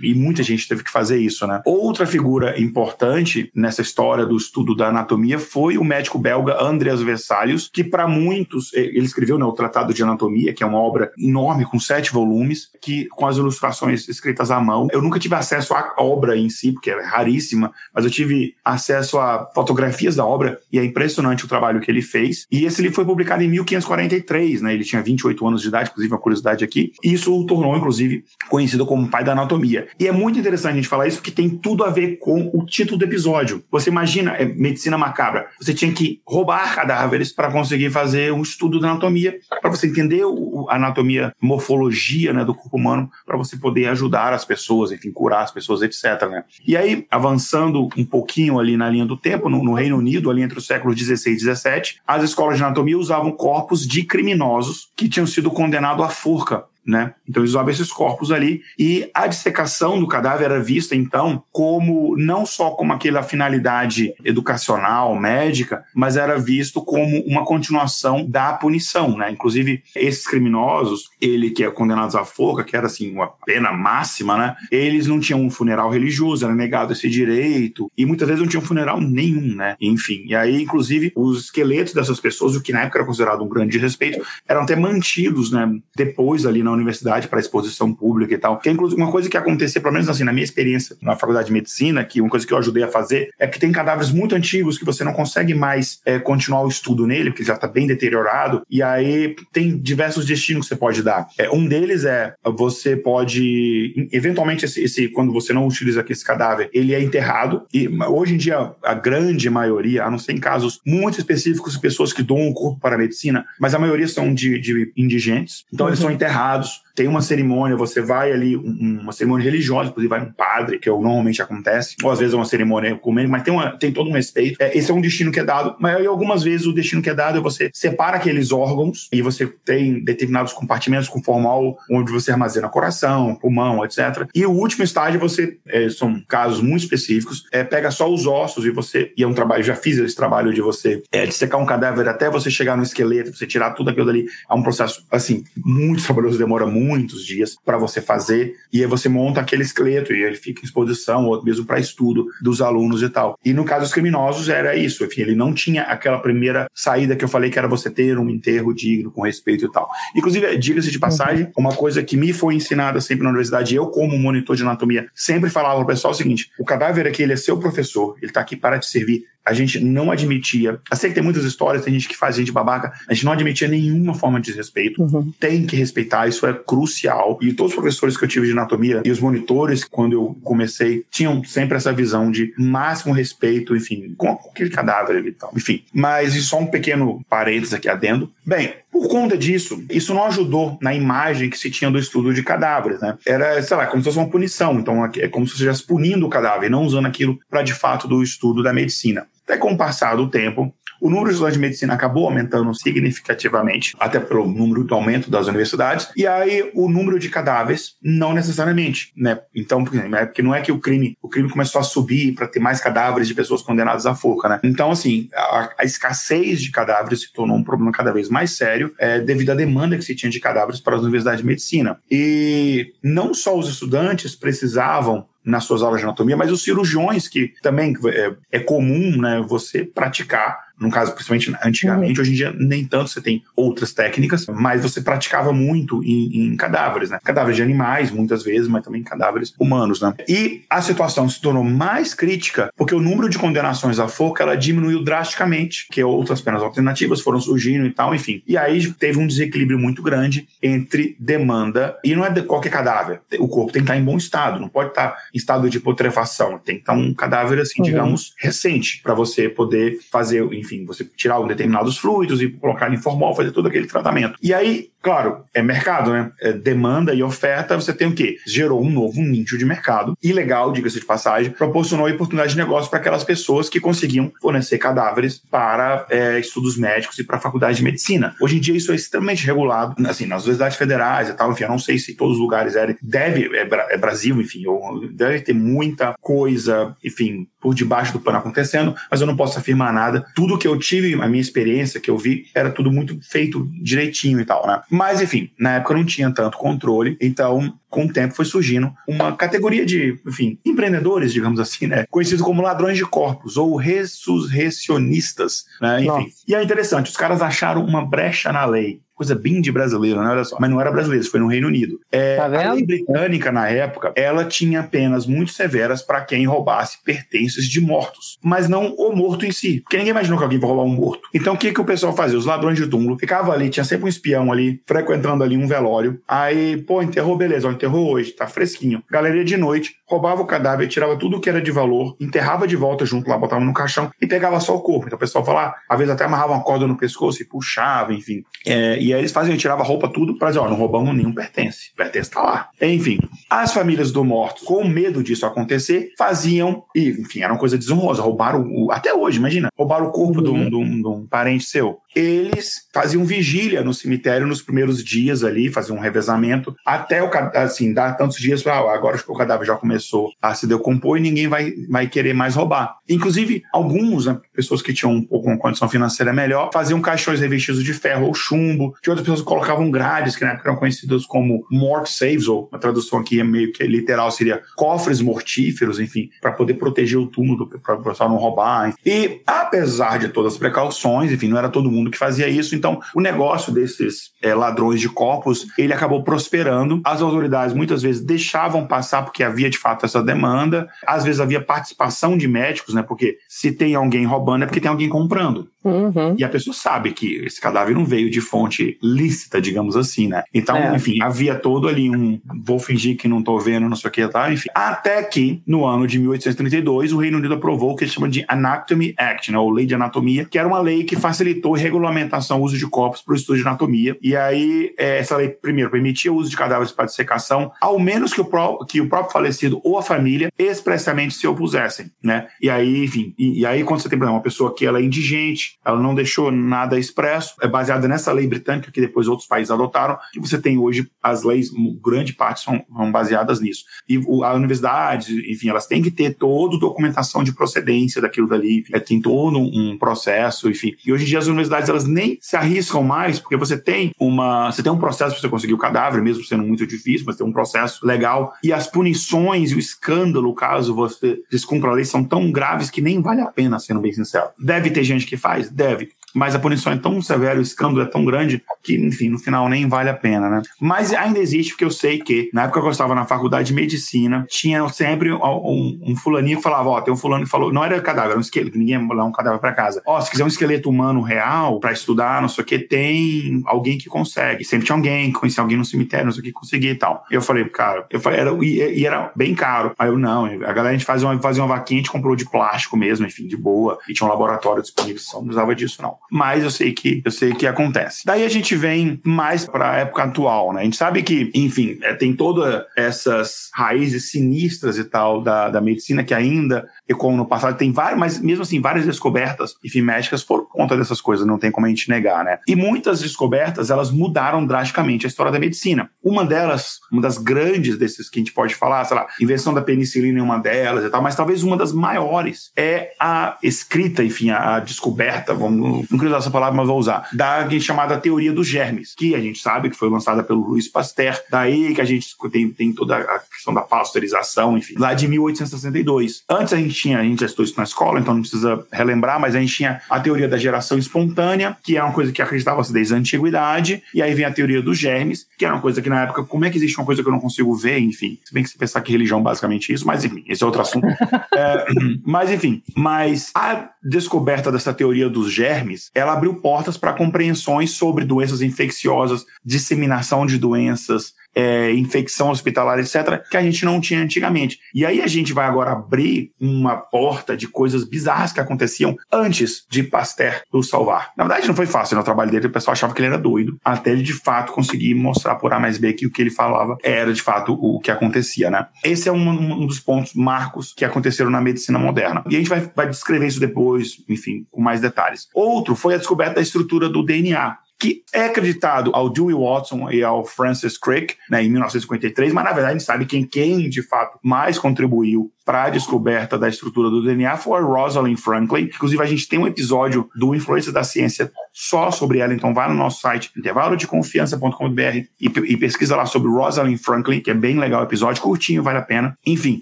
E muita gente teve que fazer isso, né? Outra figura importante nessa história do estudo da anatomia foi o médico belga Andreas Vesalius, que para muitos, ele escreveu né, o Tratado de Anatomia, que é uma obra enorme, com sete volumes, que com as ilustrações escritas à mão. Eu nunca tive acesso à obra em si, porque é raríssima, mas eu tive acesso a fotografias da obra e é impressionante o trabalho que ele fez. E esse livro foi publicado publicado em 1543, né? Ele tinha 28 anos de idade, inclusive uma curiosidade aqui. E isso o tornou, inclusive, conhecido como pai da anatomia. E é muito interessante a gente falar isso porque tem tudo a ver com o título do episódio. Você imagina, é, medicina macabra, você tinha que roubar cadáveres para conseguir fazer um estudo da anatomia, para você entender a anatomia, morfologia né, do corpo humano, para você poder ajudar as pessoas, enfim, curar as pessoas, etc. Né? E aí, avançando um pouquinho ali na linha do tempo, no, no Reino Unido, ali entre os séculos 16 e 17, as escolas de anatomia usavam usavam corpos de criminosos que tinham sido condenados à forca né? Então eles usavam esses corpos ali e a dissecação do cadáver era vista então como não só como aquela finalidade educacional, médica, mas era visto como uma continuação da punição, né? Inclusive esses criminosos, ele que é condenados à forca, que era assim uma pena máxima, né? Eles não tinham um funeral religioso, era negado esse direito e muitas vezes não tinham funeral nenhum, né? Enfim, e aí inclusive os esqueletos dessas pessoas, o que na época era considerado um grande respeito, eram até mantidos, né? Depois ali na na universidade para exposição pública e tal. Que é inclusive uma coisa que acontecia, pelo menos assim, na minha experiência na faculdade de medicina, que uma coisa que eu ajudei a fazer é que tem cadáveres muito antigos que você não consegue mais é, continuar o estudo nele, porque já está bem deteriorado, e aí tem diversos destinos que você pode dar. É, um deles é você pode, eventualmente, esse, esse, quando você não utiliza esse cadáver, ele é enterrado, e hoje em dia a grande maioria, a não ser em casos muito específicos de pessoas que doam o corpo para a medicina, mas a maioria são de, de indigentes, então uhum. eles são enterrados dados tem uma cerimônia, você vai ali, um, uma cerimônia religiosa, inclusive vai um padre, que é normalmente acontece, ou às vezes é uma cerimônia comendo, mas tem, uma, tem todo um respeito. É, esse é um destino que é dado, mas algumas vezes o destino que é dado é você separa aqueles órgãos e você tem determinados compartimentos com formal onde você armazena coração, pulmão, etc. E o último estágio você, é, são casos muito específicos, é, pega só os ossos e você, e é um trabalho, já fiz esse trabalho de você é, um cadáver até você chegar no esqueleto, você tirar tudo aquilo dali, é um processo, assim, muito <laughs> trabalhoso, demora muito muitos dias para você fazer, e aí você monta aquele esqueleto e ele fica em exposição, ou mesmo para estudo dos alunos e tal. E no caso dos criminosos era isso, enfim, ele não tinha aquela primeira saída que eu falei que era você ter um enterro digno, com respeito e tal. Inclusive, diga-se de passagem, uhum. uma coisa que me foi ensinada sempre na universidade, eu como monitor de anatomia, sempre falava para o pessoal o seguinte, o cadáver aqui, ele é seu professor, ele está aqui para te servir, a gente não admitia. Eu sei que tem muitas histórias, tem gente que faz gente babaca, a gente não admitia nenhuma forma de desrespeito. Uhum. Tem que respeitar, isso é crucial. E todos os professores que eu tive de anatomia e os monitores, quando eu comecei, tinham sempre essa visão de máximo respeito, enfim, com aquele cadáver e tal. Enfim, mas só um pequeno parênteses aqui adendo. Bem, por conta disso, isso não ajudou na imagem que se tinha do estudo de cadáveres, né? Era, sei lá, como se fosse uma punição. Então, é como se você estivesse punindo o cadáver, não usando aquilo para de fato do estudo da medicina. Até com o passar do tempo, o número de estudantes de medicina acabou aumentando significativamente, até pelo número do aumento das universidades, e aí o número de cadáveres não necessariamente, né? Então, porque não é que o crime, o crime começou a subir para ter mais cadáveres de pessoas condenadas à forca, né? Então, assim, a, a escassez de cadáveres se tornou um problema cada vez mais sério é, devido à demanda que se tinha de cadáveres para as universidades de medicina. E não só os estudantes precisavam nas suas aulas de anatomia, mas os cirurgiões, que também é, é comum né, você praticar no caso, principalmente antigamente, uhum. hoje em dia nem tanto, você tem outras técnicas, mas você praticava muito em, em, cadáveres, né? Cadáveres de animais, muitas vezes, mas também cadáveres humanos, né? E a situação se tornou mais crítica porque o número de condenações à forca, ela diminuiu drasticamente, que outras penas alternativas foram surgindo e tal, enfim. E aí teve um desequilíbrio muito grande entre demanda, e não é de qualquer cadáver, o corpo tem que estar em bom estado, não pode estar em estado de putrefação, tem que estar um cadáver, assim, uhum. digamos, recente, para você poder fazer, enfim, você tirar um determinados fluidos e colocar em formol, fazer todo aquele tratamento. E aí, claro, é mercado, né? É demanda e oferta, você tem o quê? Gerou um novo nicho de mercado. E legal, diga-se de passagem, proporcionou oportunidade de negócio para aquelas pessoas que conseguiam fornecer cadáveres para é, estudos médicos e para a faculdade de medicina. Hoje em dia isso é extremamente regulado, assim, nas universidades federais e tal, enfim, eu não sei se todos os lugares é, deve, é, é Brasil, enfim, ou deve ter muita coisa, enfim, por debaixo do pano acontecendo, mas eu não posso afirmar nada. Tudo que eu tive, a minha experiência que eu vi, era tudo muito feito direitinho e tal, né? Mas, enfim, na época não tinha tanto controle, então com o tempo foi surgindo uma categoria de, enfim, empreendedores, digamos assim, né? Conhecidos como ladrões de corpos ou ressurrecionistas, né? Enfim. Nossa. E é interessante, os caras acharam uma brecha na lei coisa bem de brasileiro, né? Olha só. Mas não era brasileiro, foi no Reino Unido. É, tá a lei britânica, na época, ela tinha penas muito severas para quem roubasse pertences de mortos, mas não o morto em si. Porque ninguém imaginou que alguém vai roubar um morto. Então o que, que o pessoal fazia? Os ladrões de túmulo ficavam ali, tinha sempre um espião ali, frequentando ali um velório. Aí, pô, enterrou, beleza, ó, enterrou hoje, tá fresquinho. Galeria de noite, roubava o cadáver, tirava tudo que era de valor, enterrava de volta junto lá, botava no caixão e pegava só o corpo. Então o pessoal falava, às vezes até amarrava uma corda no pescoço e puxava, enfim. É, e aí eles faziam, tirava a roupa tudo para dizer, ó, não roubamos nenhum pertence. Pertence tá lá. Enfim, as famílias do morto, com medo disso acontecer, faziam, e enfim, era uma coisa desonrosa, roubaram, o, até hoje, imagina, roubaram o corpo uhum. de, um, de um parente seu eles faziam vigília no cemitério nos primeiros dias ali, faziam um revezamento, até o assim, dar tantos dias ah, agora que o cadáver já, come, começou a se decompor e ninguém vai, vai querer mais roubar. Inclusive, alguns, né, pessoas que tinham um pouco uma condição financeira melhor, faziam caixões revestidos de ferro ou chumbo, de outras pessoas colocavam grades, que na época eram conhecidos como mort saves, ou a tradução aqui é meio que literal, seria cofres mortíferos, enfim, para poder proteger o túmulo, para o pessoal não roubar. E apesar de todas as precauções, enfim, não era todo mundo que fazia isso, então o negócio desses é, ladrões de corpos, ele acabou prosperando. As autoridades muitas vezes deixavam passar porque havia de fato essa demanda, às vezes havia participação de médicos, né? Porque se tem alguém roubando é porque tem alguém comprando. Uhum. E a pessoa sabe que esse cadáver não veio de fonte lícita, digamos assim, né? Então, É. enfim, havia todo ali um vou fingir que não tô vendo, não sei o que, tá? Enfim. Até que, no ano de 1832, o Reino Unido aprovou o que eles chamam de Anatomy Act, né? Ou Lei de Anatomia, que era uma lei que facilitou a regulamentação do uso de corpos para o estudo de anatomia. E aí, é, essa lei, primeiro, permitia o uso de cadáveres para dissecação, ao menos que o, pró- que o próprio falecido ou a família expressamente se opusessem, né? E aí, enfim, e, e aí quando você tem, por exemplo, uma pessoa que ela é indigente, ela não deixou nada expresso, é baseada nessa lei britânica que depois outros países adotaram, que você tem hoje as leis, grande parte são, são baseadas nisso. E o, a universidade, enfim, elas têm que ter toda documentação de procedência daquilo dali, enfim, é, tem todo um processo, enfim. E hoje em dia as universidades elas nem se arriscam mais, porque você tem uma, você tem um processo para você conseguir o cadáver, mesmo sendo muito difícil, mas tem um processo legal. E as punições e o escândalo, caso você descumpra a lei, são tão graves que nem vale a pena, sendo bem sincero. Deve ter gente que faz? Deve. Mas a punição é tão severa, o escândalo é tão grande que, enfim, no final nem vale a pena, né? Mas ainda existe, porque eu sei que, na época que eu estava na faculdade de medicina, tinha sempre um, um fulaninho que falava: Ó, tem um fulano que falou, não era cadáver, era um esqueleto, ninguém ia um cadáver para casa. Ó, se quiser um esqueleto humano real para estudar, não sei o que, tem alguém que consegue. Sempre tinha alguém, conhecia alguém no cemitério, não sei o que, conseguia e tal. Eu falei, cara, eu falei, era, e, e era bem caro. Aí eu, não, a galera a gente fazia uma, fazia uma vaquinha, a gente comprou de plástico mesmo, enfim, de boa, e tinha um laboratório disponível, não precisava disso, não. Mas eu sei que eu sei que acontece. Daí a gente vem mais para a época atual, né? A gente sabe que, enfim, é, tem todas essas raízes sinistras e tal da, da medicina que ainda, como no passado, tem várias, mas mesmo assim, várias descobertas, enfim, médicas foram por conta dessas coisas, não tem como a gente negar, né? E muitas descobertas, elas mudaram drasticamente a história da medicina. Uma delas, uma das grandes desses que a gente pode falar, sei lá, invenção da penicilina é uma delas e tal, mas talvez uma das maiores é a escrita, enfim, a, a descoberta, vamos, não queria usar essa palavra, mas vou usar, da chamada teoria dos germes, que a gente sabe que foi lançada pelo Louis Pasteur, daí que a gente tem, tem toda a questão da pasteurização, enfim, lá de 1862. Antes a gente tinha, a gente já estudou isso na escola, então não precisa relembrar, mas a gente tinha a teoria da geração espontânea, que é uma coisa que acreditava-se desde a antiguidade, e aí vem a teoria dos germes, que era uma coisa que na época, como é que existe uma coisa que eu não consigo ver, enfim, se bem que você pensar que religião é basicamente isso, mas enfim, esse é outro assunto. <laughs> É, mas enfim, mas a descoberta dessa teoria dos germes, ela abriu portas para compreensões sobre doenças infecciosas, disseminação de doenças, é, infecção hospitalar, etc., que a gente não tinha antigamente. E aí a gente vai agora abrir uma porta de coisas bizarras que aconteciam antes de Pasteur o salvar. Na verdade, não foi fácil no trabalho dele, o pessoal achava que ele era doido, até ele de fato conseguir mostrar por A mais B que o que ele falava era de fato o que acontecia, né? Esse é um, um dos pontos marcos que aconteceram na medicina moderna. E a gente vai, vai descrever isso depois, enfim, com mais detalhes. Outro foi a descoberta da estrutura do DNA que é acreditado ao Dewey Watson e ao Francis Crick, né, em 1953, mas na verdade a gente sabe quem, quem de fato mais contribuiu para a descoberta da estrutura do DNA foi a Rosalind Franklin. Inclusive, a gente tem um episódio do Influência da Ciência só sobre ela, então vai no nosso site intervalodeconfiança.com.br e, e pesquisa lá sobre Rosalind Franklin, que é bem legal o episódio, curtinho, vale a pena. Enfim,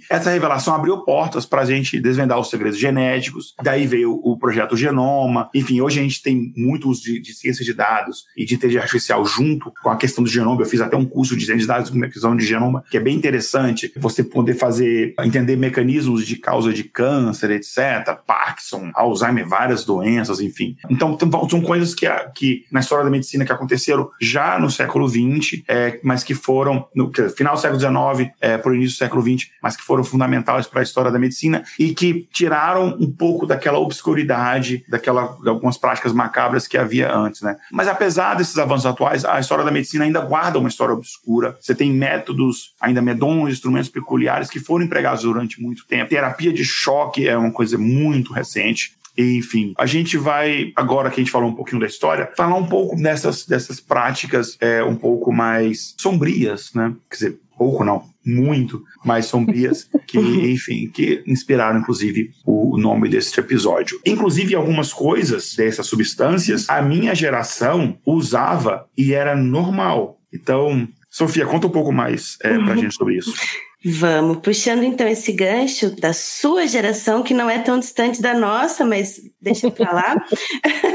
essa revelação abriu portas para a gente desvendar os segredos genéticos, daí veio o projeto Genoma, enfim, hoje a gente tem muito uso de, de ciência de dados e de inteligência artificial junto com a questão do genoma. Eu fiz até um curso de ciência de dados com questão de genoma, que é bem interessante, você poder fazer, entender mecanismos de causa de câncer, etc., Parkinson, Alzheimer, várias doenças, enfim. Então, são coisas que, que na história da medicina que aconteceram já no século XX, é, mas que foram, no final do século XIX, é, por início do século XX, mas que foram fundamentais para a história da medicina e que tiraram um pouco daquela obscuridade, daquela, de algumas práticas macabras que havia antes, né? Mas apesar desses avanços atuais, a história da medicina ainda guarda uma história obscura. Você tem métodos ainda medonhos, instrumentos peculiares que foram empregados durante muito tempo. Terapia de choque é uma coisa muito recente. Enfim, a gente vai, agora que a gente falou um pouquinho da história, falar um pouco dessas, dessas práticas é, um pouco mais sombrias, né? Quer dizer, pouco não, muito mais sombrias, <laughs> que, enfim, que inspiraram, inclusive, o nome deste episódio. Inclusive, algumas coisas dessas substâncias, a minha geração usava e era normal. Então, Sofia, conta um pouco mais é, pra gente sobre isso. <laughs> Vamos, puxando então esse gancho da sua geração, que não é tão distante da nossa, mas deixa eu falar.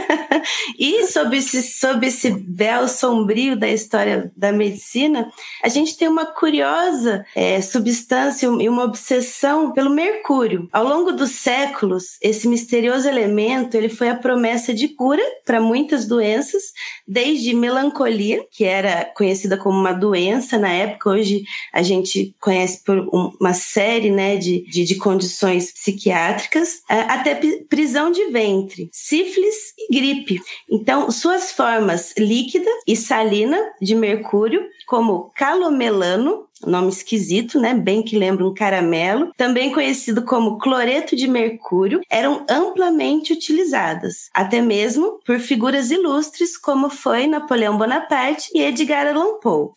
<laughs> e sob esse, sob esse véu sombrio da história da medicina, a gente tem uma curiosa é, substância e uma obsessão pelo mercúrio. Ao longo dos séculos, esse misterioso elemento ele foi a promessa de cura para muitas doenças, desde melancolia, que era conhecida como uma doença na época, hoje a gente conhece por uma série né, de, de, de condições psiquiátricas, é, até prisão de ventre, sífilis e gripe. Então, suas formas líquida e salina de mercúrio, como calomelano, nome esquisito, né? Bem que lembra um caramelo, também conhecido como cloreto de mercúrio, eram amplamente utilizadas, até mesmo por figuras ilustres como foi Napoleão Bonaparte e Edgar Allan Poe.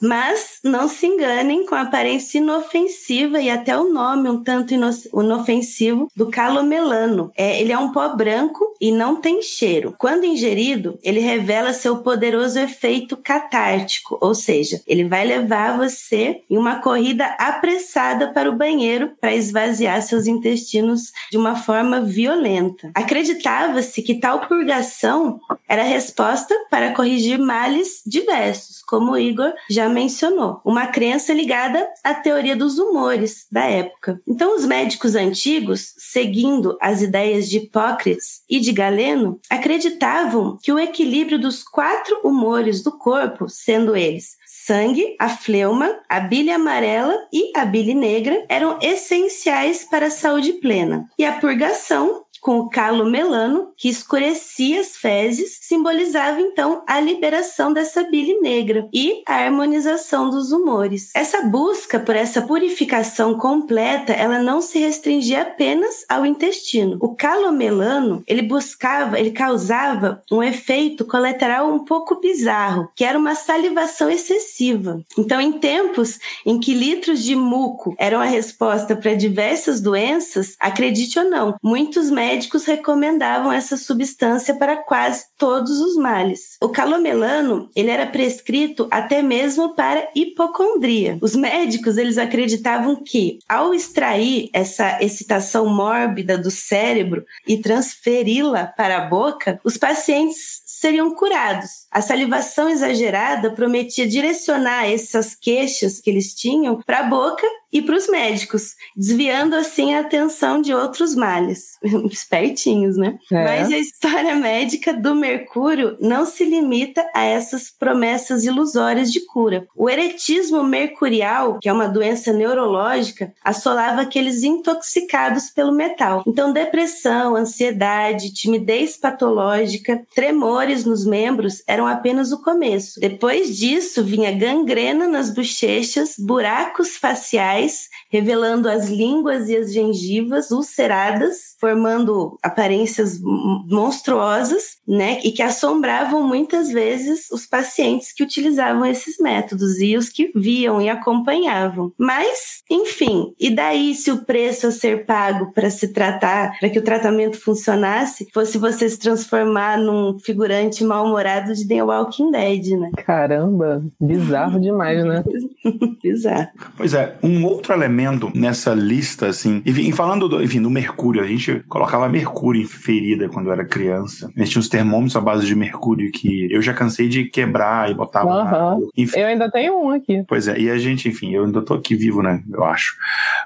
Mas não se enganem com a aparência inofensiva e até o nome um tanto inofensivo do calomelano. É, ele é um pó branco e não tem cheiro. Quando ingerido, ele revela seu poderoso efeito catártico, ou seja, ele vai levar você em uma corrida apressada para o banheiro para esvaziar seus intestinos de uma forma violenta. Acreditava-se que tal purgação era resposta para corrigir males diversos, como o Igor já mencionou, uma crença ligada à teoria dos humores da época. Então, os médicos antigos, seguindo as ideias de Hipócrates e de Galeno, acreditavam que o equilíbrio dos quatro humores do corpo, sendo eles sangue, a fleuma, a bile amarela e a bile negra eram essenciais para a saúde plena. E a purgação com o calo melano, que escurecia as fezes, simbolizava então a liberação dessa bile negra e a harmonização dos humores. Essa busca por essa purificação completa, ela não se restringia apenas ao intestino. O calo melano, ele buscava, ele causava um efeito colateral um pouco bizarro, que era uma salivação excessiva. Então, em tempos em que litros de muco eram a resposta para diversas doenças, acredite ou não, muitos médicos médicos recomendavam essa substância para quase todos os males. O calomelano, ele era prescrito até mesmo para hipocondria. Os médicos, eles acreditavam que ao extrair essa excitação mórbida do cérebro e transferi-la para a boca, os pacientes seriam curados. A salivação exagerada prometia direcionar essas queixas que eles tinham para a boca e para os médicos, desviando assim a atenção de outros males. <laughs> Espertinhos, né? É. Mas a história médica do mercúrio não se limita a essas promessas ilusórias de cura. O eretismo mercurial, que é uma doença neurológica, assolava aqueles intoxicados pelo metal. Então, depressão, ansiedade, timidez patológica, tremores nos membros eram apenas o começo. Depois disso, vinha gangrena nas bochechas, buracos faciais revelando as línguas e as gengivas ulceradas, formando aparências monstruosas, né? E que assombravam muitas vezes os pacientes que utilizavam esses métodos e os que viam e acompanhavam. Mas, enfim, e daí se o preço a ser pago para se tratar, para que o tratamento funcionasse, fosse você se transformar num figurante mal-humorado de The Walking Dead, né? Caramba, bizarro demais, né? <laughs> bizarro. Pois é, um outro elemento nessa lista, assim, enfim, falando do, enfim, do mercúrio, a gente colocava mercúrio em ferida quando eu era criança. A gente tinha uns termômetros à base de mercúrio que eu já cansei de quebrar e botava uhum. Enfim. Eu ainda tenho um aqui. Pois é, e a gente, enfim, eu ainda tô aqui vivo, né, eu acho.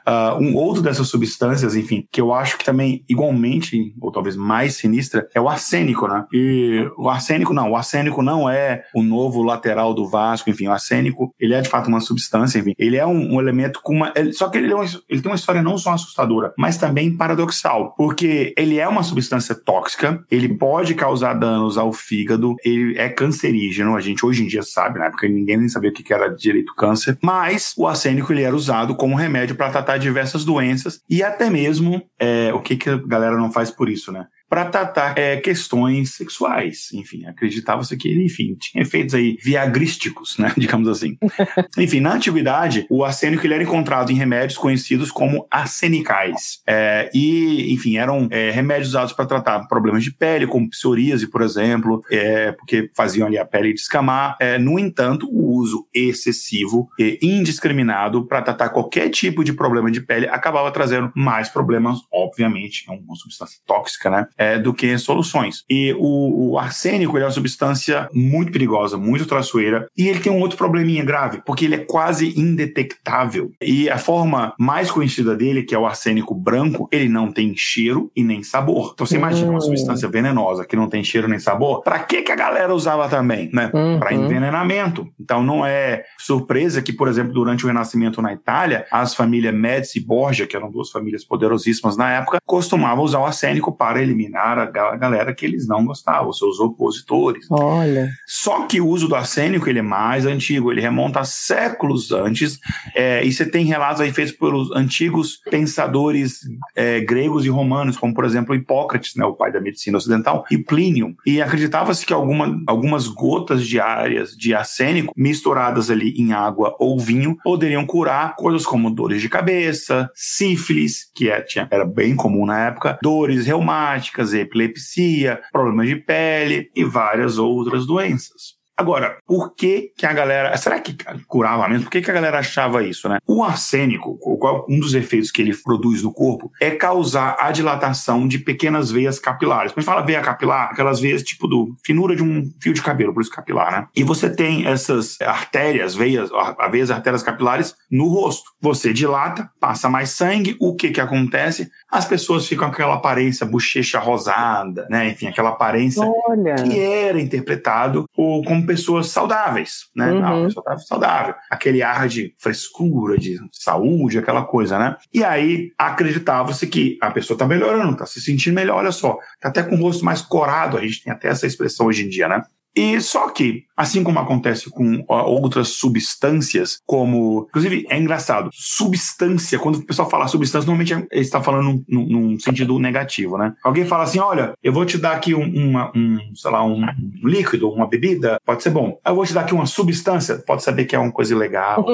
Uh, um outro dessas substâncias, enfim, que eu acho que também igualmente, ou talvez mais sinistra, é o arsênico, né? E o arsênico não, o arsênico não é o novo lateral do Vasco, enfim, o arsênico, ele é de fato uma substância, enfim, ele é um, um elemento com uma. Ele, só que ele, é ele tem uma história não só assustadora, mas também paradoxal, porque ele é uma substância tóxica, ele pode causar danos ao fígado, ele é cancerígeno, a gente hoje em dia sabe, na época ninguém nem sabia o que era direito câncer, mas o arsênico ele era usado como remédio para tratar diversas doenças e até mesmo é, o que, que a galera não faz por isso, né? Para tratar é, questões sexuais. Enfim, acreditava-se que ele, enfim, tinha efeitos aí viagrísticos, né, <laughs> digamos assim. <laughs> enfim, na antiguidade, o arsênico ele era encontrado em remédios conhecidos como arsenicais. É, e, enfim, eram é, remédios usados para tratar problemas de pele, como psoríase, por exemplo, é, porque faziam ali a pele descamar. É, no entanto, o uso excessivo e indiscriminado para tratar qualquer tipo de problema de pele acabava trazendo mais problemas, obviamente, é uma substância tóxica, né, é, do que soluções. E o, o arsênico é uma substância muito perigosa, muito traiçoeira, e ele tem um outro probleminha grave, porque ele é quase indetectável. E a forma mais conhecida dele, que é o arsênico branco, ele não tem cheiro e nem sabor. Então você imagina uma hum. substância venenosa que não tem cheiro nem sabor, para que que a galera usava também, né? Uhum. Para envenenamento. Então não é surpresa que, por exemplo, durante o Renascimento na Itália, as famílias Médici e Borgia, que eram duas famílias poderosíssimas na época, costumavam usar o arsênico para eliminar a galera que eles não gostavam, seus opositores. Olha. Só que o uso do arsênico ele é mais antigo, ele remonta a séculos antes, é, e você tem relatos aí feitos pelos antigos pensadores é, gregos e romanos, como por exemplo Hipócrates, né, o pai da medicina ocidental, e Plínio. E acreditava-se que alguma, algumas gotas diárias de arsênico misturadas ali em água ou vinho poderiam curar coisas como dores de cabeça, sífilis, que é, tinha, era bem comum na época, dores reumáticas, epilepsia, problemas de pele e várias outras doenças. Agora, por que que a galera... Será que curava mesmo? Por que que a galera achava isso, né? O arsênico, um dos efeitos que ele produz no corpo, é causar a dilatação de pequenas veias capilares. Quando a gente fala veia capilar, aquelas veias tipo do finura de um fio de cabelo, por isso capilar, né? E você tem essas artérias, veias, veias artérias capilares no rosto. Você dilata, passa mais sangue, o que que acontece? As pessoas ficam com aquela aparência bochecha rosada, né? Enfim, aquela aparência Olha. que era interpretado como pessoas saudáveis, né? Uhum. Ah, uma pessoa tá saudável. Aquele ar de frescura, de saúde, aquela coisa, né? E aí acreditava-se que a pessoa tá melhorando, tá se sentindo melhor, olha só, tá até com o rosto mais corado, a gente tem até essa expressão hoje em dia, né? E só que, assim como acontece com outras substâncias, como. Inclusive, é engraçado, substância, quando o pessoal fala substância, normalmente ele está falando num, num, sentido negativo, né? Alguém fala assim: olha, eu vou te dar aqui um, uma, um sei lá, um, líquido, uma bebida, pode ser bom. Eu vou te dar aqui uma substância, pode saber que é uma coisa ilegal.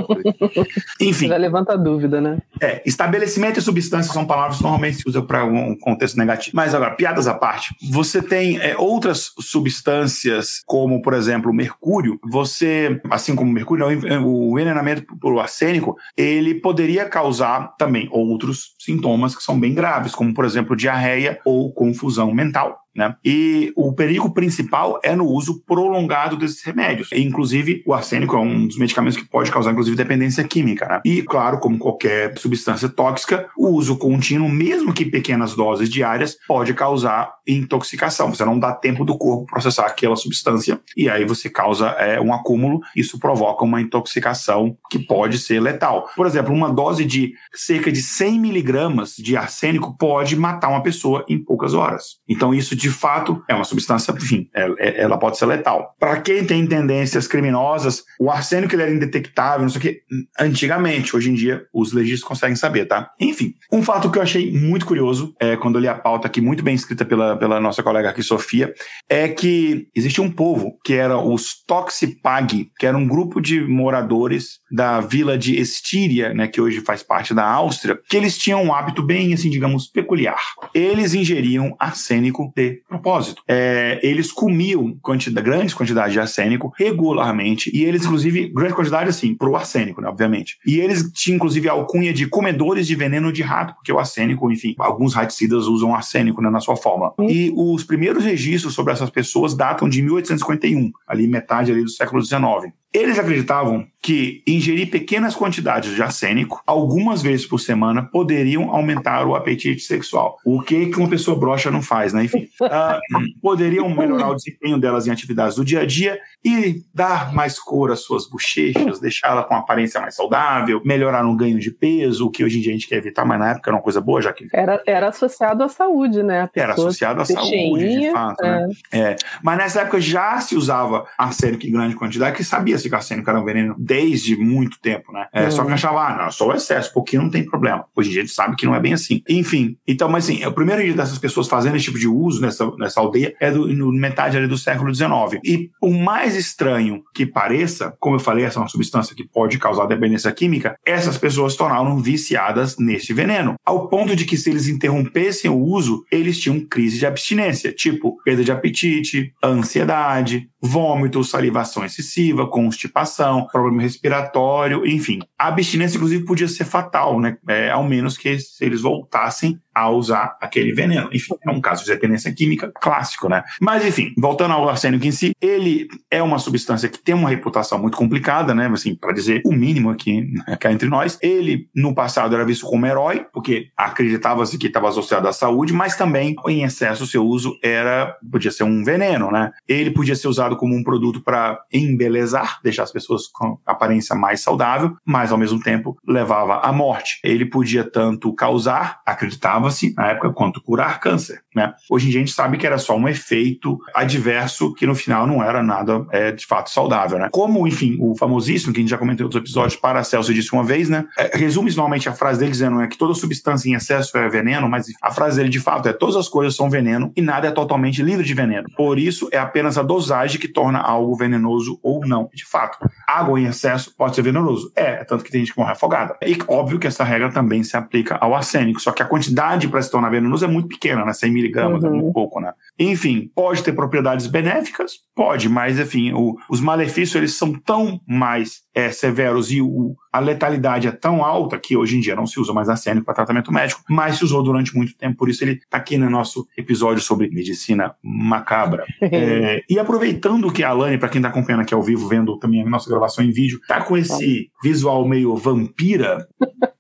<laughs> Enfim. Já levanta dúvida, né? É, estabelecimento e substância são palavras que normalmente se usam para um contexto negativo. Mas agora, piadas à parte, você tem é, outras substâncias como, por exemplo, o mercúrio, você, assim como o mercúrio, o envenenamento por arsênico, ele poderia causar também outros sintomas que são bem graves, como, por exemplo, diarreia ou confusão mental. Né? E o perigo principal é no uso prolongado desses remédios. E, inclusive, o arsênico é um dos medicamentos que pode causar, inclusive, dependência química. Né? E, claro, como qualquer substância tóxica, o uso contínuo, mesmo que pequenas doses diárias, pode causar intoxicação. Você não dá tempo do corpo processar aquela substância e aí você causa é, um acúmulo. Isso provoca uma intoxicação que pode ser letal. Por exemplo, uma dose de cerca de 100 miligramas de arsênico pode matar uma pessoa em poucas horas. Então, isso de de fato é uma substância, enfim, ela, é, é, ela pode ser letal. Para quem tem tendências criminosas, o arsênico ele era indetectável, não sei o que, antigamente, hoje em dia os legistas conseguem saber, tá? Enfim, um fato que eu achei muito curioso, é, quando eu li a pauta aqui, muito bem escrita pela, pela nossa colega aqui, Sofia, é que existe um povo que era os Toxipag, que era um grupo de moradores da vila de Estíria, né, que hoje faz parte da Áustria, que eles tinham um hábito bem, assim, digamos, peculiar. Eles ingeriam arsênico de propósito. É, eles comiam quantidade, grandes quantidades de arsênico regularmente, e eles, inclusive, grande quantidade, assim, pro arsênico, né, obviamente. E eles tinham, inclusive, a alcunha de comedores de veneno de rato, porque o arsênico, enfim, alguns raticidas usam arsênico né, na sua fórmula. E os primeiros registros sobre essas pessoas datam de 1851, ali metade ali do século XIX. Eles acreditavam que ingerir pequenas quantidades de arsênico, algumas vezes por semana, poderiam aumentar o apetite sexual. O que, uma pessoa broxa não faz, né? Enfim, uh, <laughs> poderiam melhorar o desempenho delas em atividades do dia a dia e dar mais cor às suas bochechas, deixá-la com uma aparência mais saudável, melhorar no ganho de peso, o que hoje em dia a gente quer evitar, mas na época era uma coisa boa, já que. Era, era associado à saúde, né? Era associado à saúde, de fato. É. Né? É. Mas nessa época já se usava arsênico em grande quantidade, que sabia sabia-se que o arsênico era um veneno desde muito tempo, né? É, Só que achava, ah, não, só o excesso, pouquinho não tem problema. Hoje em dia a gente sabe que não é bem assim. Enfim, então, mas assim, o primeiro dia dessas pessoas fazendo esse tipo de uso nessa, nessa aldeia é do, no metade ali do século XIX. E o mais estranho que pareça, como eu falei, essa é uma substância que pode causar dependência química, essas pessoas tornaram viciadas nesse veneno. Ao ponto de que se eles interrompessem o uso, eles tinham crise de abstinência, tipo perda de apetite, ansiedade, vômito, salivação excessiva, constipação, problema respiratório, enfim. A abstinência, inclusive, podia ser fatal, né? É, ao menos que eles voltassem a usar aquele veneno. Enfim, é um caso de dependência química clássico, né? Mas, enfim, voltando ao arsênico em si, ele é uma substância que tem uma reputação muito complicada, né? Assim, para dizer o mínimo aqui, aqui entre nós. Ele, no passado, era visto como herói, porque acreditava-se que estava associado à saúde, mas também, em excesso, seu uso era, podia ser um veneno, né? Ele podia ser usado como um produto para embelezar, deixar as pessoas com aparência mais saudável, mas, ao mesmo tempo, levava à morte. Ele podia tanto causar, acreditava se na época quanto curar câncer. Né? Hoje em dia a gente sabe que era só um efeito adverso que no final não era nada é, de fato saudável. Né? Como, enfim, o famosíssimo, que a gente já comentou em outros episódios, Paracelso disse uma vez, né? É, resume normalmente a frase dele dizendo é que toda substância em excesso é veneno, mas a frase dele de fato é todas as coisas são veneno e nada é totalmente livre de veneno. Por isso é apenas a dosagem que torna algo venenoso ou não. De fato, água em excesso pode ser venenoso. É, tanto que tem gente que morre afogada. E óbvio que essa regra também se aplica ao arsênico, só que a quantidade quantidade para se tornar venenoso é muito pequena, né? 100 miligramas uhum. é muito pouco, né? Enfim, pode ter propriedades benéficas? Pode, mas, enfim, o, os malefícios eles são tão mais é, severos e o, a letalidade é tão alta que hoje em dia não se usa mais arsênico para tratamento médico, mas se usou durante muito tempo, por isso ele está aqui no nosso episódio sobre medicina macabra. <laughs> é, e aproveitando que a Alane, para quem está acompanhando aqui ao vivo, vendo também a nossa gravação em vídeo, tá com esse visual meio vampira,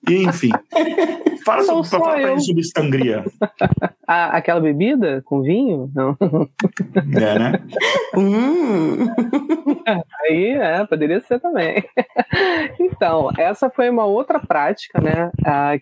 enfim. Fala sobre, fala sobre sangria. a, <laughs> aquela bebida com vinho? Não. <laughs> É, né? hum. <laughs> Aí, é, poderia ser também. Então, essa foi uma outra prática, né,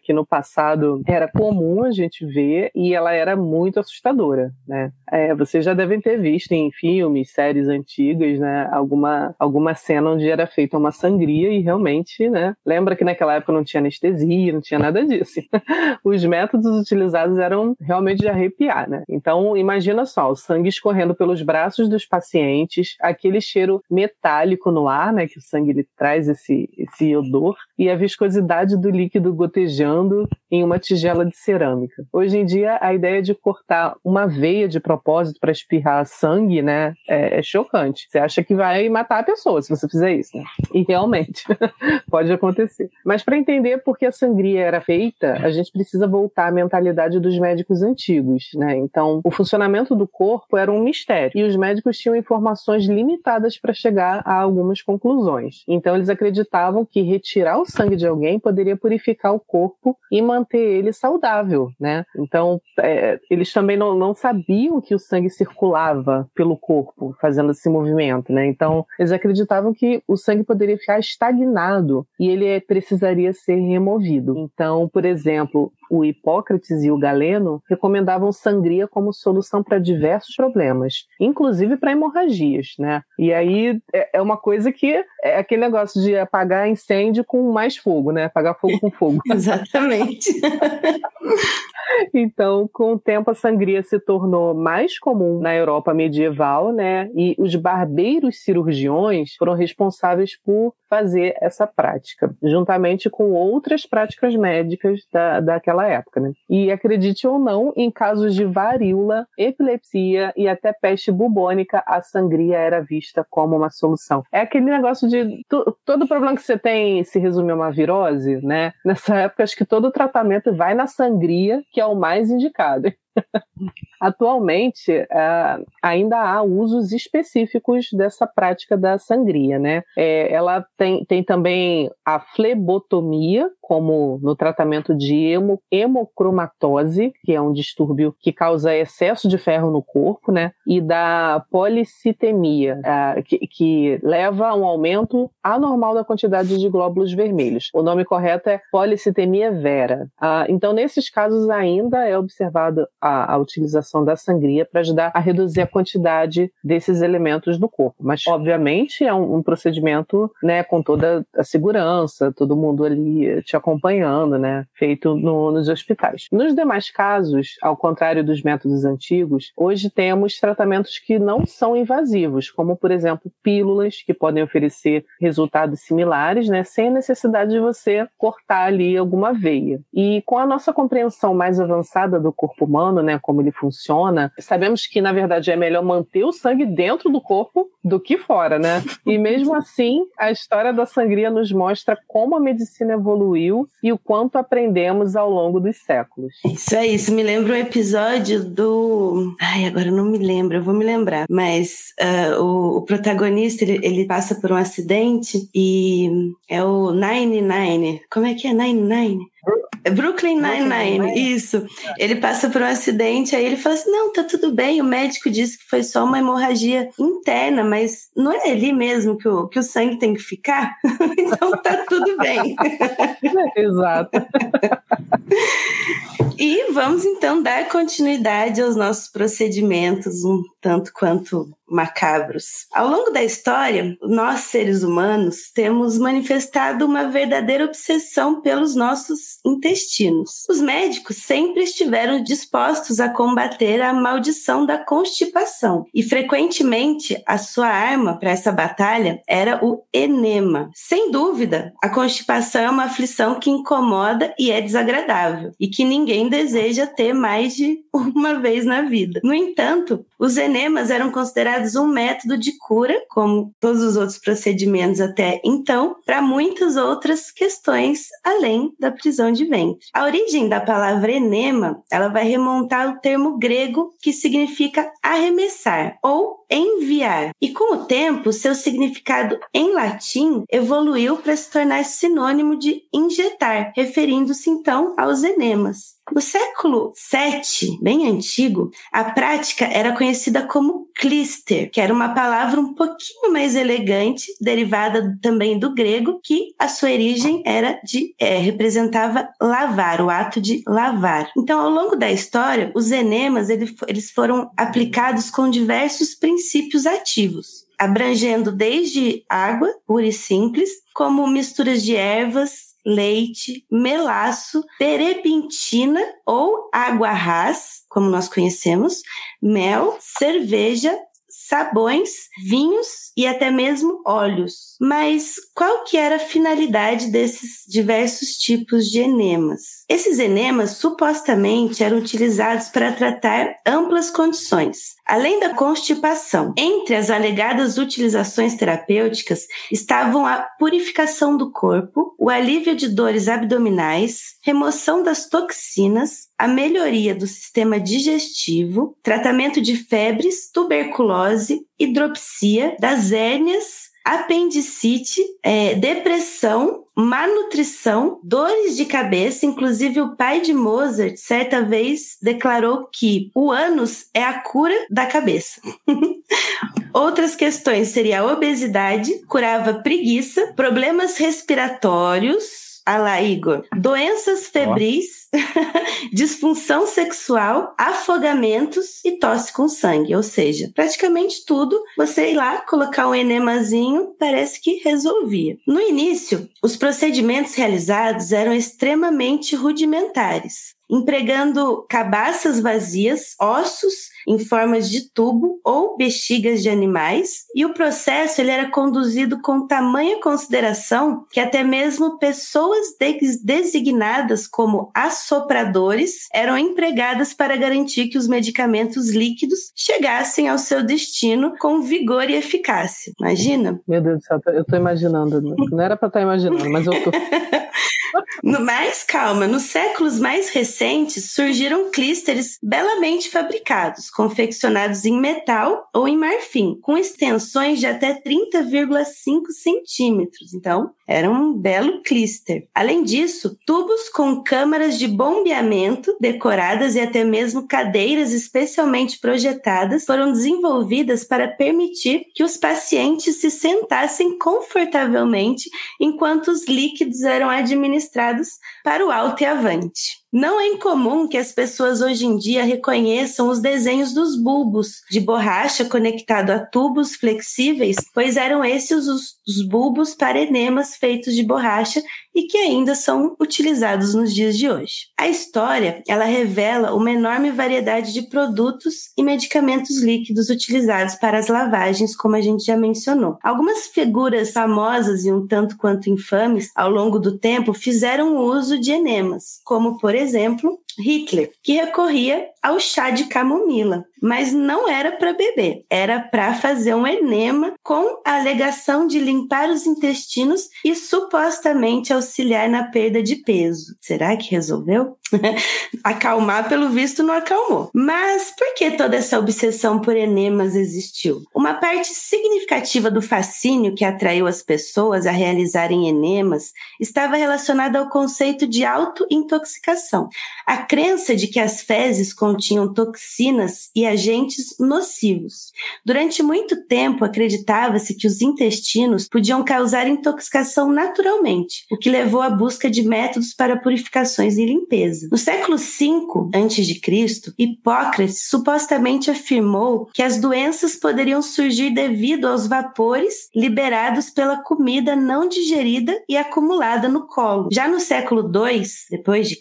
que no passado era comum a gente ver e ela era muito assustadora, né? É, vocês já devem ter visto em filmes, séries antigas, né, alguma, alguma cena onde era feita uma sangria e realmente, né, lembra que naquela época não tinha anestesia, não tinha nada disso. <laughs> Os métodos utilizados eram realmente de arrepiar, né? Então, imagina só, o sangue escorrendo pelos braços dos pacientes, aquele cheiro metálico no ar, né, que o sangue ele traz esse, esse odor, e a viscosidade do líquido gotejando em uma tigela de cerâmica. Hoje em dia, a ideia de cortar uma veia de propósito para espirrar sangue, né, é, é, chocante. Você acha que vai matar a pessoa se você fizer isso, né? E realmente <laughs> pode acontecer. Mas para entender por que a sangria era feita, a gente precisa voltar à mentalidade dos médicos antigos, né? Então, o funcionamento do corpo era um mistério e os médicos tinham informações limitadas para chegar a algumas conclusões. Então, eles acreditavam que retirar o sangue de alguém poderia purificar o corpo e manter ele saudável, né? Então, é, eles também não, não sabiam que o sangue circulava pelo corpo, fazendo esse movimento, né? Então, eles acreditavam que o sangue poderia ficar estagnado e ele precisaria ser removido. Então, por exemplo, o Hipócrates e o Galeno recomendavam sangria como solução para diversos problemas, inclusive para hemorragias, né? E aí é, é uma coisa que é aquele negócio de apagar incêndio com mais fogo, né? Apagar fogo com fogo. <laughs> Exatamente. <laughs> Então, com o tempo, a sangria se tornou mais comum na Europa medieval, né? E os barbeiros cirurgiões foram responsáveis por fazer essa prática, juntamente com outras práticas médicas da, daquela época, né? E acredite ou não, em casos de varíola, epilepsia e até peste bubônica, a sangria era vista como uma solução. É aquele negócio de todo problema que você tem se resume a uma virose, né? Nessa época, acho que todo tratamento vai na sangria, que é o mais indicado. <laughs> Atualmente, uh, ainda há usos específicos dessa prática da sangria, né? É, ela tem, tem também a flebotomia como no tratamento de hemo, hemocromatose, que é um distúrbio que causa excesso de ferro no corpo, né? E da policitemia, que, que, leva a um aumento anormal da quantidade de glóbulos vermelhos. O nome correto é policitemia vera. Uh, então, nesses casos, ainda é observada a, utilização da sangria para ajudar a reduzir a quantidade desses elementos no corpo. Mas, obviamente, é um, um procedimento né, com toda a segurança, todo mundo ali te acompanhando, né, feito no, nos hospitais. Nos demais casos, ao contrário dos métodos antigos, hoje temos tratamentos que não são invasivos, como, por exemplo, pílulas que podem oferecer resultados similares, né, sem a necessidade de você cortar ali alguma veia. E com a nossa compreensão mais avançada do corpo humano, né, como ele funciona, sabemos que, na verdade, é melhor manter o sangue dentro do corpo do que fora, né? E mesmo <laughs> assim, a história da sangria nos mostra como a medicina evoluiu e o quanto aprendemos ao longo dos séculos. Isso é isso. Me lembra um episódio do. Ai, agora não me lembro, eu vou me lembrar. Mas uh, o, o, protagonista ele, ele, passa por um acidente e é o Nine Nine. Como é que é Nine Nine? Brooklyn Nine-Nine, isso. Ele passa por um acidente, aí ele fala assim: não, tá tudo bem. O médico disse que foi só uma hemorragia interna, mas não é ali mesmo que o, que o sangue tem que ficar? <laughs> então tá tudo bem. <laughs> Exato. e vamos então dar continuidade aos nossos procedimentos, um tanto quanto macabros. Ao longo da história, nós seres humanos temos manifestado uma verdadeira obsessão pelos nossos intestinos. Os médicos sempre estiveram dispostos a combater a maldição da constipação e frequentemente a sua arma para essa batalha era o enema. Sem dúvida, a constipação é uma aflição que incomoda e é desagradável e que ninguém deseja ter mais de uma vez na vida. No entanto, os enemas eram considerados um método de cura, como todos os outros procedimentos até então, para muitas outras questões além da prisão de ventre. A origem da palavra enema, ela vai remontar ao termo grego que significa arremessar ou enviar. E com o tempo, seu significado em latim evoluiu para se tornar sinônimo de injetar, referindo-se então aos enemas. No século VII, bem antigo, a prática era conhecida como clister, que era uma palavra um pouquinho mais elegante, derivada também do grego, que a sua origem era de é, representava lavar, o ato de lavar. Então, ao longo da história, os enemas eles foram aplicados com diversos princípios ativos abrangendo desde água pura e simples, como misturas de ervas, leite, melaço, terebintina ou água ras, como nós conhecemos, mel, cerveja, sabões, vinhos e até mesmo óleos. Mas qual que era a finalidade desses diversos tipos de enemas? Esses enemas supostamente eram utilizados para tratar amplas condições, além da constipação. Entre as alegadas utilizações terapêuticas estavam a purificação do corpo, o alívio de dores abdominais, remoção das toxinas, a melhoria do sistema digestivo, tratamento de febres, tuberculose, hidropsia, das hérnias, apendicite, é, depressão, má nutrição, dores de cabeça. Inclusive, o pai de Mozart, certa vez, declarou que o ânus é a cura da cabeça. <laughs> Outras questões seria a obesidade, curava preguiça, problemas respiratórios, Alá, Igor. Doenças febris, <laughs> disfunção sexual, afogamentos e tosse com sangue. Ou seja, praticamente tudo, você ir lá, colocar um enemazinho, parece que resolvia. No início, os procedimentos realizados eram extremamente rudimentares empregando cabaças vazias, ossos em formas de tubo ou bexigas de animais, e o processo ele era conduzido com tamanha consideração que até mesmo pessoas designadas como assopradores eram empregadas para garantir que os medicamentos líquidos chegassem ao seu destino com vigor e eficácia. Imagina? Meu Deus do céu, eu tô imaginando. Não era para estar imaginando, mas eu tô. <laughs> mais calma, nos séculos mais recentes surgiram clísteres belamente fabricados, confeccionados em metal ou em marfim, com extensões de até 30,5 centímetros. Então, era um belo clister. Além disso, tubos com câmaras de bombeamento decoradas e até mesmo cadeiras especialmente projetadas foram desenvolvidas para permitir que os pacientes se sentassem confortavelmente enquanto os líquidos eram administrados para o alto e avante. Não é incomum que as pessoas hoje em dia reconheçam os desenhos dos bulbos de borracha conectado a tubos flexíveis, pois eram esses os, os bulbos para enemas feitos de borracha e que ainda são utilizados nos dias de hoje. A história, ela revela uma enorme variedade de produtos e medicamentos líquidos utilizados para as lavagens, como a gente já mencionou. Algumas figuras famosas e um tanto quanto infames ao longo do tempo fizeram uso de enemas, como por exemplo, Hitler, que recorria ao chá de camomila, mas não era para beber, era para fazer um enema com a alegação de limpar os intestinos e supostamente auxiliar na perda de peso. Será que resolveu? <laughs> Acalmar, pelo visto, não acalmou. Mas por que toda essa obsessão por enemas existiu? Uma parte significativa do fascínio que atraiu as pessoas a realizarem enemas estava relacionada ao conceito de autointoxicação. A crença de que as fezes continham toxinas e agentes nocivos. Durante muito tempo, acreditava-se que os intestinos podiam causar intoxicação naturalmente, o que levou à busca de métodos para purificações e limpeza. No século V a.C., Hipócrates supostamente afirmou que as doenças poderiam surgir devido aos vapores liberados pela comida não digerida e acumulada no colo. Já no século II, depois de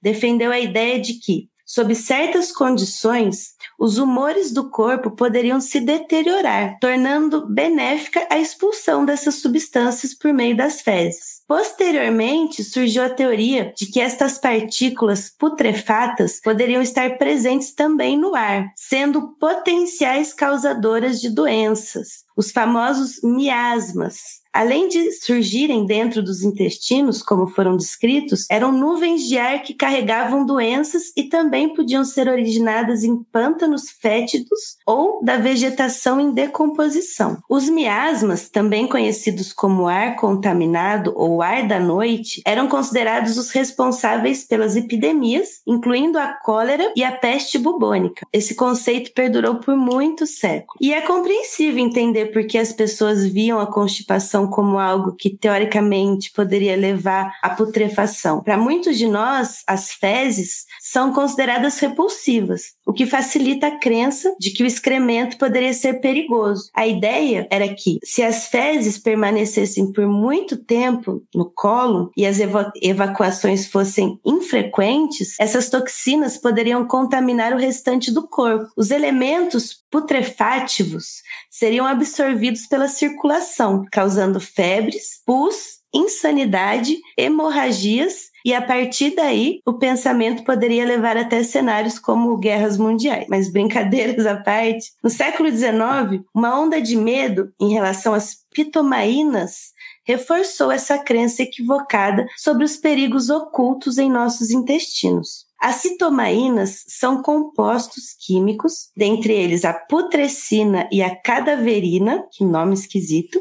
Defendeu a ideia de que, sob certas condições, os humores do corpo poderiam se deteriorar, tornando benéfica a expulsão dessas substâncias por meio das fezes. Posteriormente, surgiu a teoria de que estas partículas putrefatas poderiam estar presentes também no ar, sendo potenciais causadoras de doenças, os famosos miasmas. Além de surgirem dentro dos intestinos, como foram descritos, eram nuvens de ar que carregavam doenças e também podiam ser originadas em pântanos fétidos ou da vegetação em decomposição. Os miasmas, também conhecidos como ar contaminado ou ar da noite, eram considerados os responsáveis pelas epidemias, incluindo a cólera e a peste bubônica. Esse conceito perdurou por muitos séculos. E é compreensível entender por que as pessoas viam a constipação como algo que teoricamente poderia levar à putrefação. Para muitos de nós, as fezes são consideradas repulsivas, o que facilita a crença de que o excremento poderia ser perigoso. A ideia era que, se as fezes permanecessem por muito tempo no colo e as evacuações fossem infrequentes, essas toxinas poderiam contaminar o restante do corpo. Os elementos putrefátivos seriam absorvidos pela circulação, causando febres, pus, insanidade, hemorragias e a partir daí o pensamento poderia levar até cenários como guerras mundiais. Mas brincadeiras à parte, no século XIX, uma onda de medo em relação às pitomaínas reforçou essa crença equivocada sobre os perigos ocultos em nossos intestinos. As citomaínas são compostos químicos, dentre eles a putrescina e a cadaverina, que nome esquisito,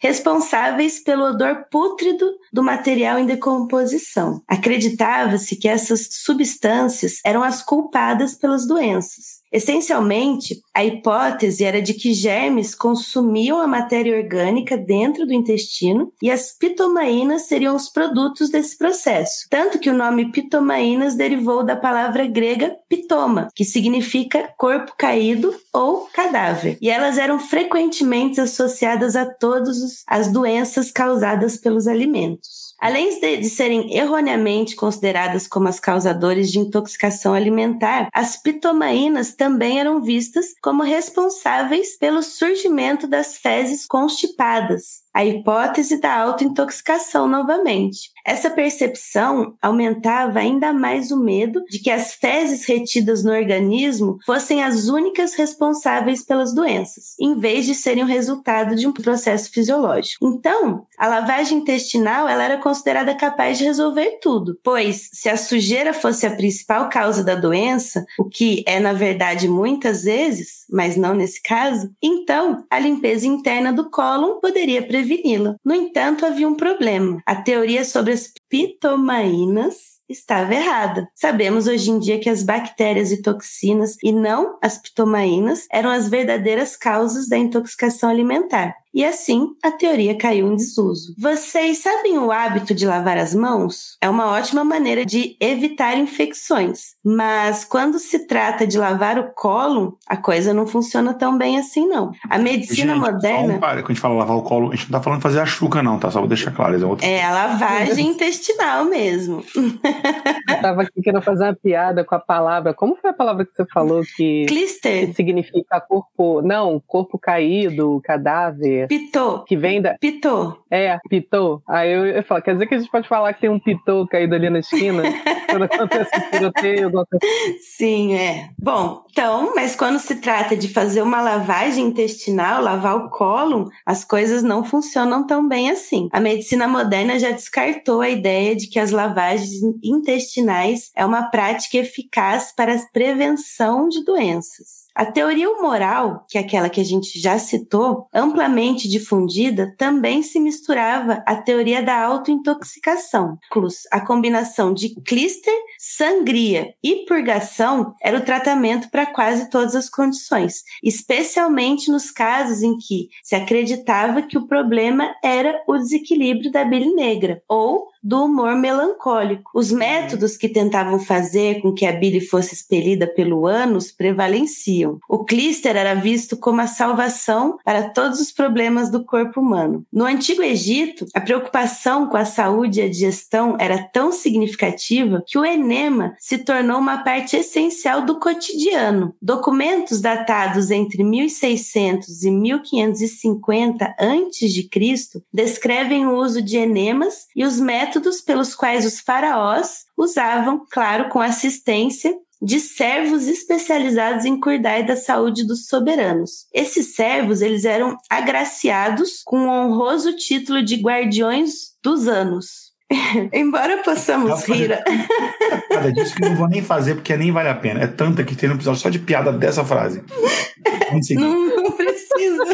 responsáveis pelo odor pútrido do material em decomposição. Acreditava-se que essas substâncias eram as culpadas pelas doenças. Essencialmente, a hipótese era de que germes consumiam a matéria orgânica dentro do intestino e as pitomaínas seriam os produtos desse processo. Tanto que o nome pitomaínas derivou da palavra grega pitoma, que significa corpo caído ou cadáver. E elas eram frequentemente associadas a todas as doenças causadas pelos alimentos. Além de, de, serem erroneamente consideradas como as causadoras de intoxicação alimentar, as pitomaínas também eram vistas como responsáveis pelo surgimento das fezes constipadas, a hipótese da autointoxicação novamente. Essa percepção aumentava ainda mais o medo de que as fezes retidas no organismo fossem as únicas responsáveis pelas doenças, em vez de serem o resultado de um processo fisiológico. Então, a lavagem intestinal ela era considerada capaz de resolver tudo, pois se a sujeira fosse a principal causa da doença, o que é na verdade muitas vezes, mas não nesse caso, então a limpeza interna do cólon poderia preveni-la. No entanto, havia um problema. A teoria sobre as pitomaínas estava errada. Sabemos hoje em dia que as bactérias e toxinas, e não as pitomaínas, eram as verdadeiras causas da intoxicação alimentar. E assim, a teoria caiu em desuso. Vocês sabem o hábito de lavar as mãos? É uma ótima maneira de evitar infecções. Mas quando se trata de lavar o colo, a coisa não funciona tão bem assim, não. A medicina gente, moderna. Um, para, quando a gente fala lavar o colo, a gente não tá falando de fazer a chuca, não, tá? Só vou deixar claro. É, outro... é a lavagem <laughs> intestinal mesmo. Eu tava aqui querendo fazer uma piada com a palavra. Como foi a palavra que você falou que. Clister. Que significa corpo. Não, corpo caído, cadáver. Pitô. Que vem da. Pitô. É, pitô. Aí eu, eu falo, quer dizer que a gente pode falar que tem um pitô caído ali na esquina? <laughs> quando acontece o tiroteio. Sim, é. Bom, então, mas quando se trata de fazer uma lavagem intestinal, lavar o cólon, as coisas não funcionam tão bem assim. A medicina moderna já descartou a ideia de que as lavagens intestinais é uma prática eficaz para a prevenção de doenças. A teoria humoral, que é aquela que a gente já citou, amplamente difundida, também se misturava à teoria da autointoxicação. A combinação de clíster, sangria e purgação era o tratamento para quase todas as condições, especialmente nos casos em que se acreditava que o problema era o desequilíbrio da bile negra ou do humor melancólico. Os métodos que tentavam fazer com que a bile fosse expelida pelo ânus prevaleciam. O clíster era visto como a salvação para todos os problemas do corpo humano. No Antigo Egito, a preocupação com a saúde e a digestão era tão significativa que o enema se tornou uma parte essencial do cotidiano. Documentos datados entre 1600 e 1550 a.C. descrevem o uso de enemas e os métodos métodos pelos quais os faraós usavam, claro, com assistência de servos especializados em cuidar da saúde dos soberanos. Esses servos, eles eram agraciados com o honroso título de guardiões dos anos. <laughs> Embora possamos rir. Nada disso que não vou nem fazer porque nem vale a pena. É tanta que tem um episódio só de piada dessa frase. <laughs> Não, não precisa.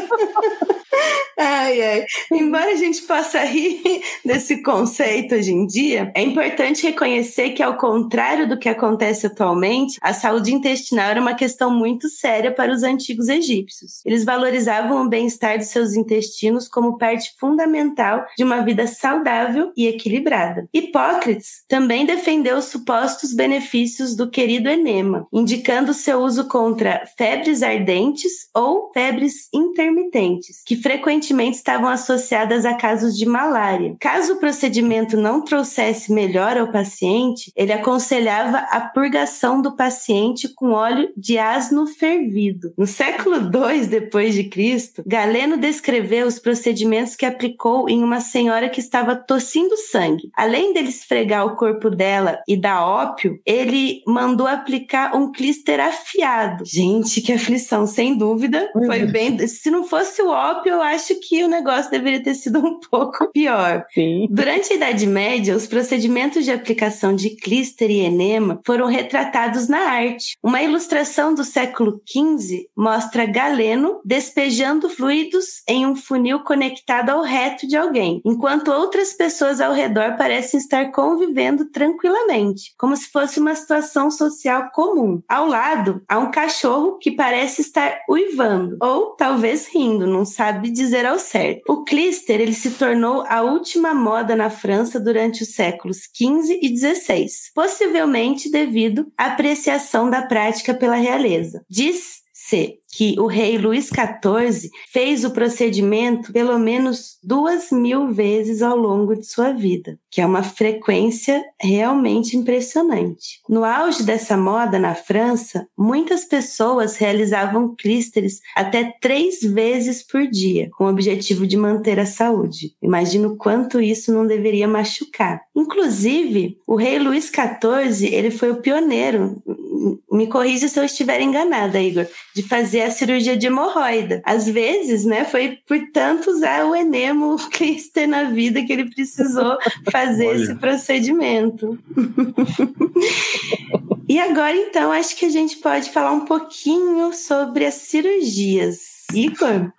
Ai, ai. Embora a gente possa rir desse conceito hoje em dia, é importante reconhecer que, ao contrário do que acontece atualmente, a saúde intestinal era uma questão muito séria para os antigos egípcios. Eles valorizavam o bem-estar dos seus intestinos como parte fundamental de uma vida saudável e equilibrada. Hipócrates também defendeu os supostos benefícios do querido enema, indicando seu uso contra febres ardentes ou febres intermitentes, que frequentemente frequentemente estavam associadas a casos de malária. Caso o procedimento não trouxesse melhor ao paciente, ele aconselhava a purgação do paciente com óleo de asno fervido. No século II depois de Cristo, Galeno descreveu os procedimentos que aplicou em uma senhora que estava tossindo sangue. Além dele esfregar o corpo dela e dar ópio, ele mandou aplicar um clíster afiado. Gente, que aflição, sem dúvida. Foi bem. Se não fosse o ópio, eu acho que o negócio deveria ter sido um pouco pior. Sim. Durante a Idade Média, os procedimentos de aplicação de clíster e enema foram retratados na arte. Uma ilustração do século XV mostra Galeno despejando fluidos em um funil conectado ao reto de alguém, enquanto outras pessoas ao redor parecem estar convivendo tranquilamente, como se fosse uma situação social comum. Ao lado, há um cachorro que parece estar uivando, ou talvez rindo, não sabe dizer ao certo. O clíster ele se tornou a última moda na França durante os séculos XV e XVI, possivelmente devido à apreciação da prática pela realeza. Diz-se que o rei Luís XIV fez o procedimento pelo menos duas mil vezes ao longo de sua vida, que é uma frequência realmente impressionante. No auge dessa moda na França, muitas pessoas realizavam clísteres até três vezes por dia, com o objetivo de manter a saúde. Imagino quanto isso não deveria machucar. Inclusive, o rei Luís XIV, ele foi o pioneiro, me corrija se eu estiver enganada, Igor, de fazer a cirurgia de hemorroida. Às vezes, né, foi por tanto usar o enemo <laughs> que na vida que ele precisou <laughs> fazer esse procedimento. <laughs> e agora, então, acho que a gente pode falar um pouquinho sobre as cirurgias.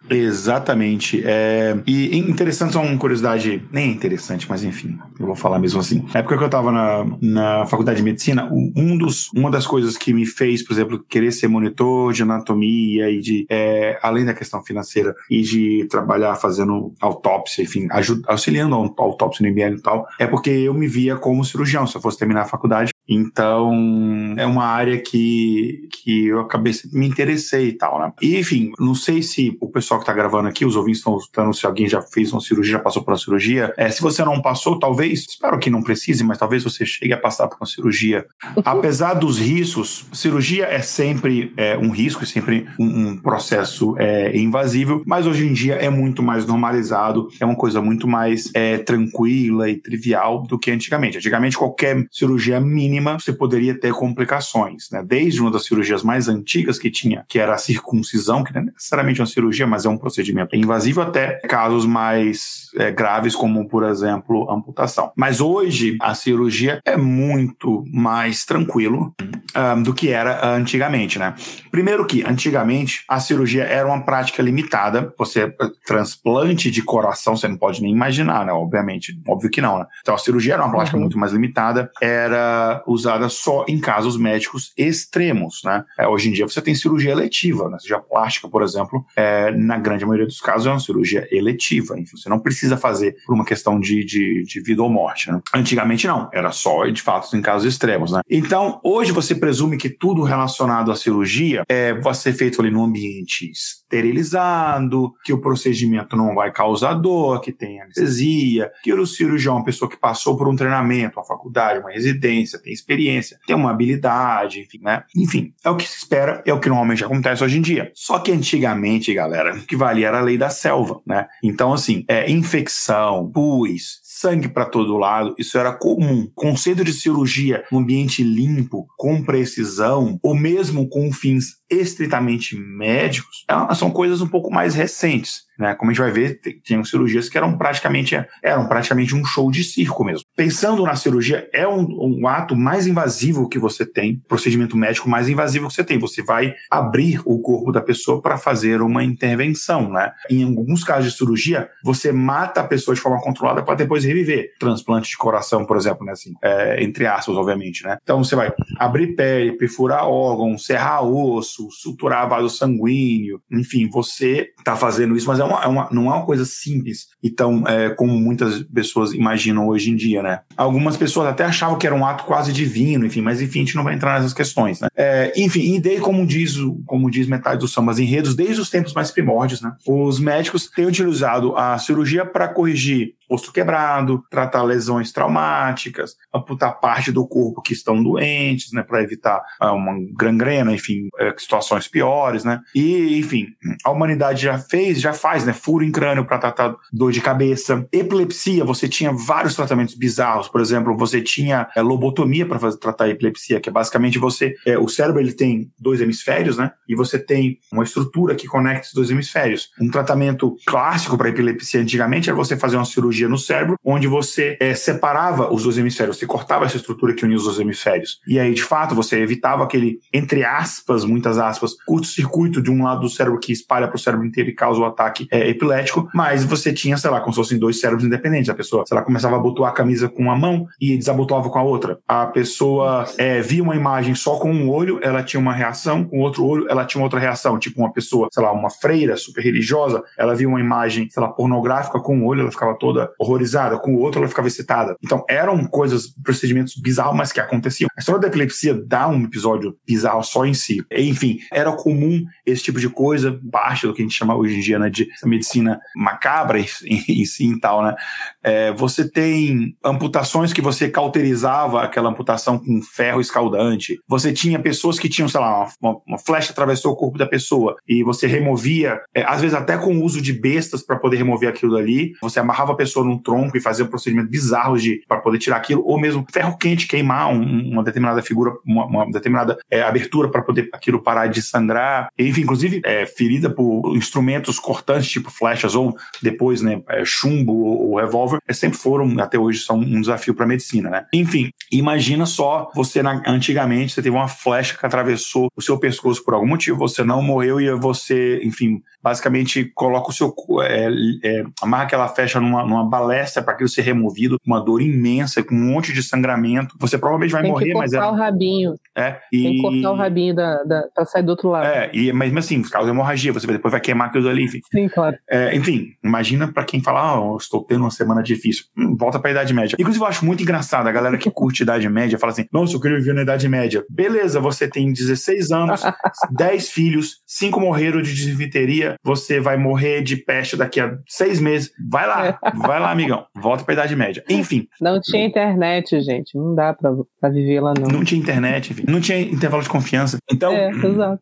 Exatamente. É... E interessante, só uma curiosidade, nem interessante, mas enfim, eu vou falar mesmo assim. Na época que eu estava na, na faculdade de medicina, um dos, uma das coisas que me fez, por exemplo, querer ser monitor de anatomia e de, é, além da questão financeira, e de trabalhar fazendo autópsia, enfim, auxiliando a autópsia no IBL e tal, é porque eu me via como cirurgião, se eu fosse terminar a faculdade. Então, é uma área que, que eu acabei me interessei e tal, né? E, enfim, não sei se o pessoal que está gravando aqui, os ouvintes estão escutando se alguém já fez uma cirurgia, já passou por uma cirurgia. É, se você não passou, talvez, espero que não precise, mas talvez você chegue a passar por uma cirurgia. Apesar dos riscos, cirurgia é sempre é, um risco, é sempre um, um processo é, invasível, mas hoje em dia é muito mais normalizado, é uma coisa muito mais é, tranquila e trivial do que antigamente. Antigamente, qualquer cirurgia mínima mínima, você poderia ter complicações, né? Desde uma das cirurgias mais antigas que tinha, que era a circuncisão, que não é necessariamente uma cirurgia, mas é um procedimento invasivo, até casos mais é, graves, como, por exemplo, amputação. Mas hoje, a cirurgia é muito mais tranquilo um, do que era antigamente, né? Primeiro que, antigamente, a cirurgia era uma prática limitada. Você, transplante de coração, você não pode nem imaginar, né? Obviamente, óbvio que não, né? Então, a cirurgia era uma prática uhum. muito mais limitada. Era usada só em casos médicos extremos, né? É, hoje em dia você tem cirurgia eletiva, né? Cirurgia plástica, por exemplo, é, na grande maioria dos casos é uma cirurgia eletiva. Enfim, você não precisa fazer por uma questão de, de, de vida ou morte, né? Antigamente não, era só, de fato, em casos extremos, né? Então, hoje você presume que tudo relacionado à cirurgia é, vai ser feito ali no ambiente esterilizado, que o procedimento não vai causar dor, que tem anestesia, que o cirurgião é uma pessoa que passou por um treinamento, uma faculdade, uma residência, tem experiência, tem uma habilidade, enfim, né? Enfim, é o que se espera, é o que normalmente acontece hoje em dia. Só que antigamente, galera, o que valia era a lei da selva, né? Então, assim, é infecção, pus, sangue para todo lado, isso era comum. Conceito de cirurgia no ambiente limpo, com precisão, ou mesmo com fins estritamente médicos, é são coisas um pouco mais recentes. Né? Como a gente vai ver, tinham cirurgias que eram praticamente, eram praticamente um show de circo mesmo. Pensando na cirurgia, é um, um ato mais invasivo que você tem, procedimento médico mais invasivo que você tem. Você vai abrir o corpo da pessoa para fazer uma intervenção. Né? Em alguns casos de cirurgia, você mata a pessoa de forma controlada para depois reviver. Transplante de coração, por exemplo, né? assim, é, entre aspas, obviamente. Né? Então você vai abrir pele, perfurar órgão, serrar osso, suturar vaso sanguíneo, enfim, você está fazendo isso, mas é uma, é uma, não é uma coisa simples. Então, é, como muitas pessoas imaginam hoje em dia, né? Algumas pessoas até achavam que era um ato quase divino, enfim, mas enfim, a gente não vai entrar nessas questões, né? É, enfim, e desde, como diz, como diz metade dos sambas enredos, desde os tempos mais primórdios, né? Os médicos têm utilizado a cirurgia para corrigir osso quebrado, tratar lesões traumáticas, amputar parte do corpo que estão doentes, né, para evitar uh, uma gangrena, enfim, uh, situações piores, né? E, enfim, a humanidade já fez, já faz, né, furo em crânio para tratar dor de cabeça, epilepsia, você tinha vários tratamentos bizarros, por exemplo, você tinha é, lobotomia para tratar a epilepsia, que é basicamente você, é, o cérebro ele tem dois hemisférios, né? E você tem uma estrutura que conecta os dois hemisférios. Um tratamento clássico para epilepsia antigamente era você fazer uma cirurgia cirurgia no cérebro, onde você é, separava os dois hemisférios, você cortava essa estrutura que unia os dois hemisférios. E aí, de fato, você evitava aquele, entre aspas, muitas aspas, curto-circuito de um lado do cérebro que espalha para o cérebro inteiro e causa o ataque é, epilético, mas você tinha, sei lá, como se fossem dois cérebros independentes. A pessoa, sei lá, começava a abotoar a camisa com uma mão e desabotoava com a outra. A pessoa é, via uma imagem só com um olho, ela tinha uma reação, com outro olho, ela tinha outra reação. Tipo, uma pessoa, sei lá, uma freira super religiosa, ela via uma imagem, sei lá, pornográfica com um olho, ela ficava toda horrorizada, com o outro ela ficava excitada. Então eram coisas, procedimentos bizarros, mas que aconteciam. A história da epilepsia dá um episódio bizarro só em si. Enfim, era comum esse tipo de coisa, parte do que a gente chama hoje em dia né, de medicina macabra em, <laughs> si e tal, né? É, você tem amputações que você cauterizava aquela amputação com ferro escaldante. Você tinha pessoas que tinham, sei lá, uma, uma flecha atravessou o corpo da pessoa e você removia, é, às vezes até com o uso de bestas para poder remover aquilo dali. Você amarrava a pessoa pessoa num tronco e fazer um procedimento bizarro de para poder tirar aquilo, ou mesmo ferro quente queimar um, uma determinada figura, uma, uma determinada é, abertura para poder aquilo parar de sangrar. Enfim, inclusive é, ferida por instrumentos cortantes tipo flechas ou depois, né, é, chumbo ou, ou revólver, é, sempre foram até hoje são um desafio para a medicina, né? Enfim, imagina só você na, antigamente você teve uma flecha que atravessou o seu pescoço por algum motivo, você não morreu e você, enfim, basicamente coloca o seu é, é, amarra aquela flecha numa, numa balestra para aquilo ser removido, uma dor imensa, com um monte de sangramento. Você provavelmente vai Tem morrer, que mas cortar é. o rabinho. É, Tem e, que cortar o rabinho da, da, pra sair do outro lado. É, e, mas, assim, causa hemorragia, você depois vai queimar aquilo ali, enfim. Sim, claro. É, enfim, imagina para quem fala, eu estou tendo uma semana difícil. Hum, volta pra Idade Média. Inclusive, eu acho muito engraçado a galera que curte Idade Média fala assim: nossa, eu queria viver na Idade Média. Beleza, você tem 16 anos, <laughs> 10 filhos, 5 morreram de desviteria, você vai morrer de peste daqui a 6 meses. Vai lá, vai lá, amigão. Volta pra Idade Média. Enfim. Não tinha internet, gente. Não dá pra, pra viver lá, não. Não tinha internet, enfim. Não tinha intervalo de confiança. Então, É,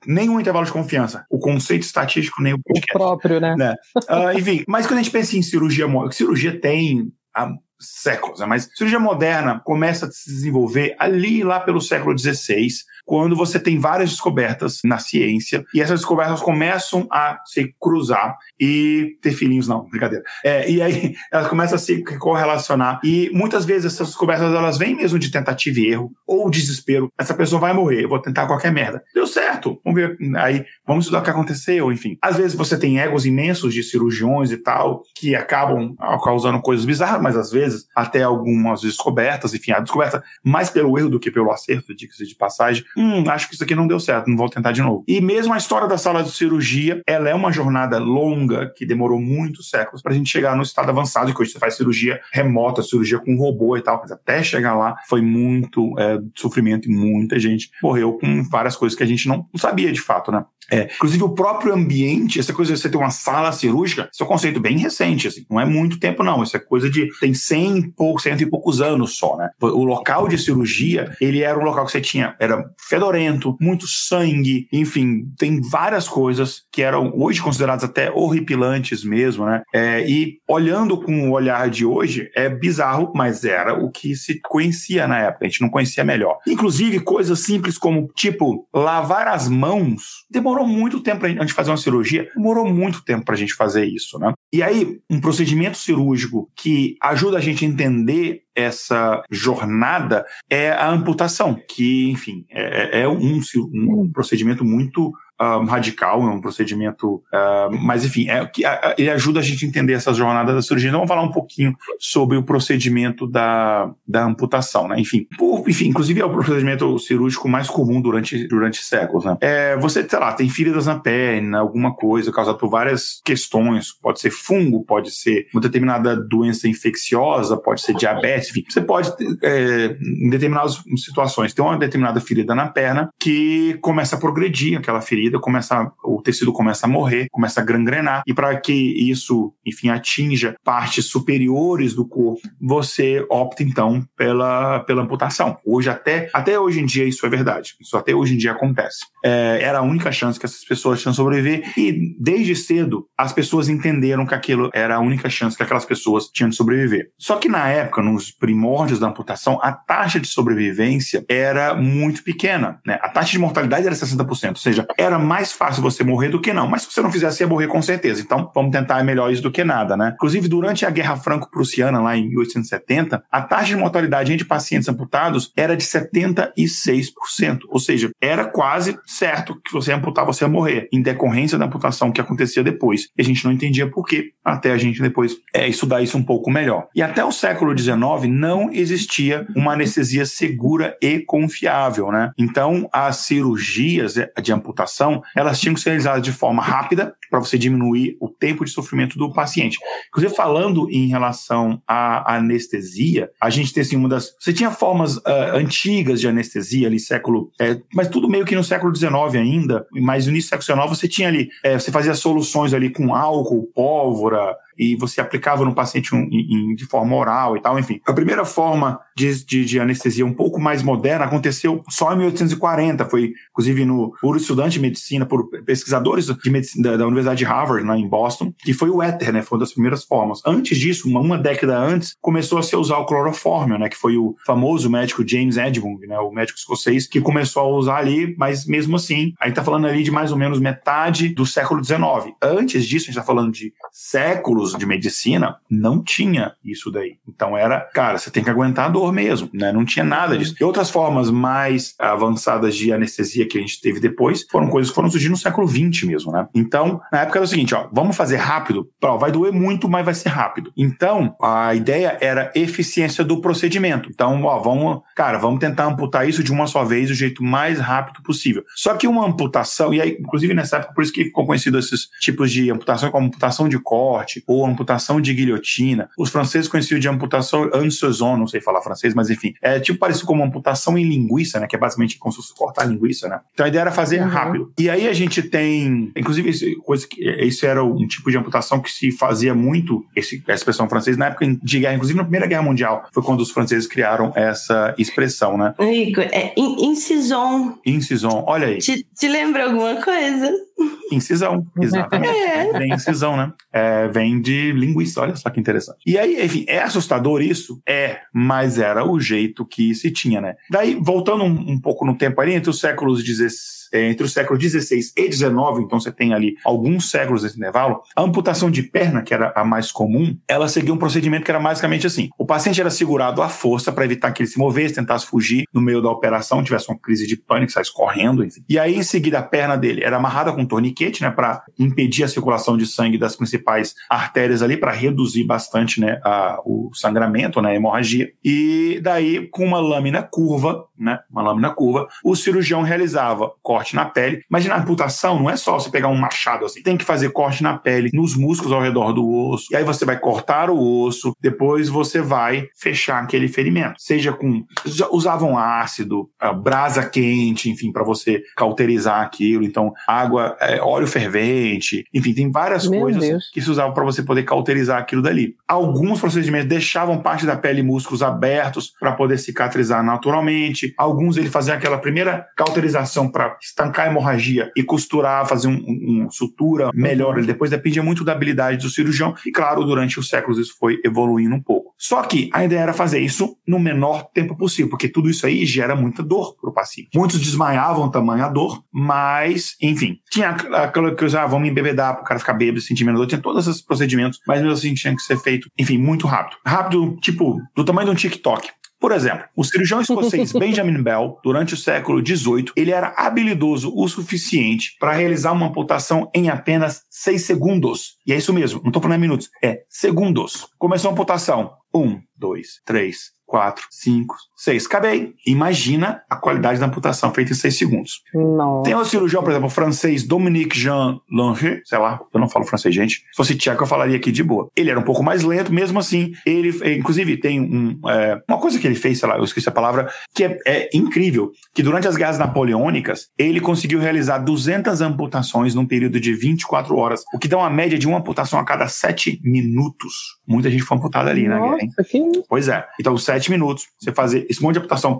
nenhum intervalo de confiança. O conceito estatístico, nem o O podcast. próprio, né? né? Ah, enfim, mas quando a gente pensa em cirurgia, cirurgia tem há séculos, né? mas cirurgia moderna começa a se desenvolver ali lá pelo século XVI, quando você tem várias descobertas na ciência e essas descobertas começam a se cruzar e ter filhinhos, não, brincadeira. É, e aí <laughs> elas começam a se correlacionar e muitas vezes essas descobertas elas vêm mesmo de tentativa e erro ou desespero. Essa pessoa vai morrer, eu vou tentar qualquer merda. Deu certo, vamos ver aí, vamos estudar o que aconteceu, enfim. Às vezes você tem egos imensos de cirurgiões e tal que acabam ah, causando coisas bizarras, mas às vezes até algumas descobertas, enfim, a descoberta mais pelo erro do que pelo acerto, diga-se de passagem. Hum, acho que isso aqui não deu certo, não vou tentar de novo. E mesmo a história da sala de cirurgia, ela é uma jornada longa que demorou muitos séculos para a gente chegar no estado avançado, que hoje você faz cirurgia remota, cirurgia com robô e tal, mas até chegar lá foi muito é, sofrimento e muita gente morreu com várias coisas que a gente não, sabia de fato, né? É, inclusive o próprio ambiente, essa coisa de você ter uma sala cirúrgica, isso é um conceito bem recente, assim, não é muito tempo não, isso é coisa de, tem 100 e poucos, cento e poucos anos só, né? O local de cirurgia, ele era um local que você tinha, era fedorento, muito sangue, enfim, tem várias coisas que eram hoje consideradas até horripilantes mesmo, né? É, e olhando com o olhar de hoje, é bizarro, mas era o que se conhecia na época, a gente não conhecia melhor. Inclusive coisas simples como, tipo, lavar as mãos, demorou muito tempo pra gente, fazer uma cirurgia, demorou muito tempo pra gente fazer isso, né? E aí, um procedimento cirúrgico que ajuda a gente a entender essa jornada é a amputação, que, enfim, é, é um, um procedimento muito um, radical, é um procedimento, uh, mas enfim, é, a, ele ajuda a gente a entender essa jornada da cirurgia. Então, vamos falar um pouquinho sobre o procedimento da, da amputação, né? Enfim, por, enfim, inclusive é o procedimento cirúrgico mais comum durante, durante séculos, né? É, você, sei lá, tem feridas na perna, alguma coisa causada por várias questões, pode ser fungo, pode ser uma determinada doença infecciosa, pode ser diabetes, enfim, você pode, é, em determinadas situações, ter uma determinada ferida na perna que começa a progredir aquela ferida começa, o tecido começa a morrer, começa a gangrenar, e para que isso, enfim, atinja partes superiores do corpo, você opta então pela, pela amputação. Hoje até, até hoje em dia isso é verdade, isso até hoje em dia acontece. É, era a única chance que essas pessoas tinham sobreviver, e desde cedo as pessoas entenderam que aquilo era a única chance que aquelas pessoas tinham de sobreviver. Só que na época, nos primórdios da amputação, a taxa de sobrevivência era muito pequena, né? A taxa de mortalidade era 60%, ou seja, era mais fácil você morrer do que não. Mas se você não fizesse, ia morrer com certeza. Então, vamos tentar melhor isso do que nada, né? Inclusive, durante a Guerra Franco-Prussiana, lá em 1870, a taxa de mortalidade entre pacientes amputados era de 76%. Ou seja, era quase certo que você amputar, você ia morrer, em decorrência da amputação que acontecia depois. E a gente não entendia por quê, até a gente depois é, estudar isso um pouco melhor. E até o século XIX não existia uma anestesia segura e confiável, né? Então, as cirurgias de amputação, elas tinham que ser realizadas de forma rápida, para você diminuir o tempo de sofrimento do paciente. Inclusive, falando em relação à anestesia, a gente tem assim uma das. Você tinha formas uh, antigas de anestesia ali, século. É, mas tudo meio que no século XIX ainda, mas no início do século XIX você tinha ali. É, você fazia soluções ali com álcool, pólvora, e você aplicava no paciente um, em, de forma oral e tal, enfim. A primeira forma de, de, de, anestesia um pouco mais moderna aconteceu só em 1840, foi inclusive no, por estudante de medicina, por pesquisadores de medicina, da, da Universidade de Harvard, lá em Boston, que foi o éter, né, foi uma das primeiras formas. Antes disso, uma, uma década antes, começou a se usar o clorofórmio, né, que foi o famoso médico James Edmund, né, o médico escocês, que começou a usar ali, mas mesmo assim, a gente tá falando ali de mais ou menos metade do século XIX. Antes disso, a gente tá falando de séculos de medicina, não tinha isso daí. Então era, cara, você tem que aguentar a dor mesmo, né? Não tinha nada disso. E outras formas mais avançadas de anestesia que a gente teve depois foram coisas que foram surgindo no século XX mesmo, né? Então, na época era o seguinte, ó, vamos fazer rápido, vai doer muito, mas vai ser rápido. Então, a ideia era eficiência do procedimento. Então, ó, vamos, cara, vamos tentar amputar isso de uma só vez do jeito mais rápido possível. Só que uma amputação, e aí, inclusive nessa época, por isso que ficou conhecido esses tipos de amputação como amputação de corte ou amputação de guilhotina. Os franceses conheciam de amputação anseson, não sei falar francês, mas enfim, é tipo parecido como amputação em linguiça, né, que é basicamente como se fosse cortar linguiça, né? Então a ideia era fazer uhum. rápido. E aí a gente tem, inclusive, esse, coisa que, esse era um tipo de amputação que se fazia muito, esse, essa expressão francesa, na época de guerra, inclusive na Primeira Guerra Mundial, foi quando os franceses criaram essa expressão, né? Rico, é incison. Incison, olha aí. Te, te lembra alguma coisa? Incisão, <laughs> exatamente. É. Vem incisão, né? É, vem de linguiça, olha só que interessante. E aí, enfim, é assustador isso? É, mas era o jeito que se tinha, né? Daí, voltando um, um pouco no tempo ali, entre os séculos XVI é, entre o século XVI e XIX, então você tem ali alguns séculos desse intervalo, a amputação de perna, que era a mais comum, ela seguia um procedimento que era basicamente assim: o paciente era segurado à força para evitar que ele se movesse, tentasse fugir no meio da operação, tivesse uma crise de pânico, saísse correndo, enfim. E aí, em seguida, a perna dele era amarrada com um torniquete, né, para impedir a circulação de sangue das principais artérias ali, para reduzir bastante, né, a, o sangramento, né, a hemorragia. E daí, com uma lâmina curva, né, uma lâmina curva, o cirurgião realizava corte na pele. Imagina a amputação, não é só você pegar um machado assim. Tem que fazer corte na pele, nos músculos ao redor do osso. E aí você vai cortar o osso, depois você vai fechar aquele ferimento. Seja com. Usavam ácido, brasa quente, enfim, para você cauterizar aquilo. Então, água, é, óleo fervente, enfim, tem várias Meu coisas Deus. que se usavam para você poder cauterizar aquilo dali. Alguns procedimentos deixavam parte da pele e músculos abertos para poder cicatrizar naturalmente. Alguns ele fazia aquela primeira cauterização para estancar a hemorragia e costurar, fazer um, um, sutura melhor. Ele depois dependia muito da habilidade do cirurgião. E claro, durante os séculos isso foi evoluindo um pouco. Só que a ideia era fazer isso no menor tempo possível, porque tudo isso aí gera muita dor para o paciente. Muitos desmaiavam tamanha dor, mas, enfim, tinha aquela coisa, ah, vamos embebedar para o cara ficar bêbado, sentir menos dor, tinha todos esses procedimentos, mas mesmo assim tinha que ser feito, enfim, muito rápido. Rápido, tipo, do tamanho de um TikTok. Por exemplo, o cirurgião <laughs> escocês Benjamin Bell, durante o século XVIII, ele era habilidoso o suficiente para realizar uma amputação em apenas seis segundos. E é isso mesmo, não estou falando em minutos, é segundos. Começou a amputação. Um, dois, três, quatro, cinco, seis. Acabei. Imagina a qualidade da amputação feita em seis segundos. Não. Tem um cirurgião, por exemplo, francês Dominique Jean Lange, sei lá, eu não falo francês, gente. Se fosse tcheco, eu falaria aqui de boa. Ele era um pouco mais lento, mesmo assim. Ele, inclusive, tem um, é, uma coisa que ele fez, sei lá, eu esqueci a palavra, que é, é incrível, que durante as guerras napoleônicas, ele conseguiu realizar 200 amputações num período de 24 horas, o que dá uma média de uma amputação a cada sete minutos. Muita gente foi amputada ali Nossa, na guerra, hein? Que... Pois é. Então, sete minutos, você fazer esse monte de amputação.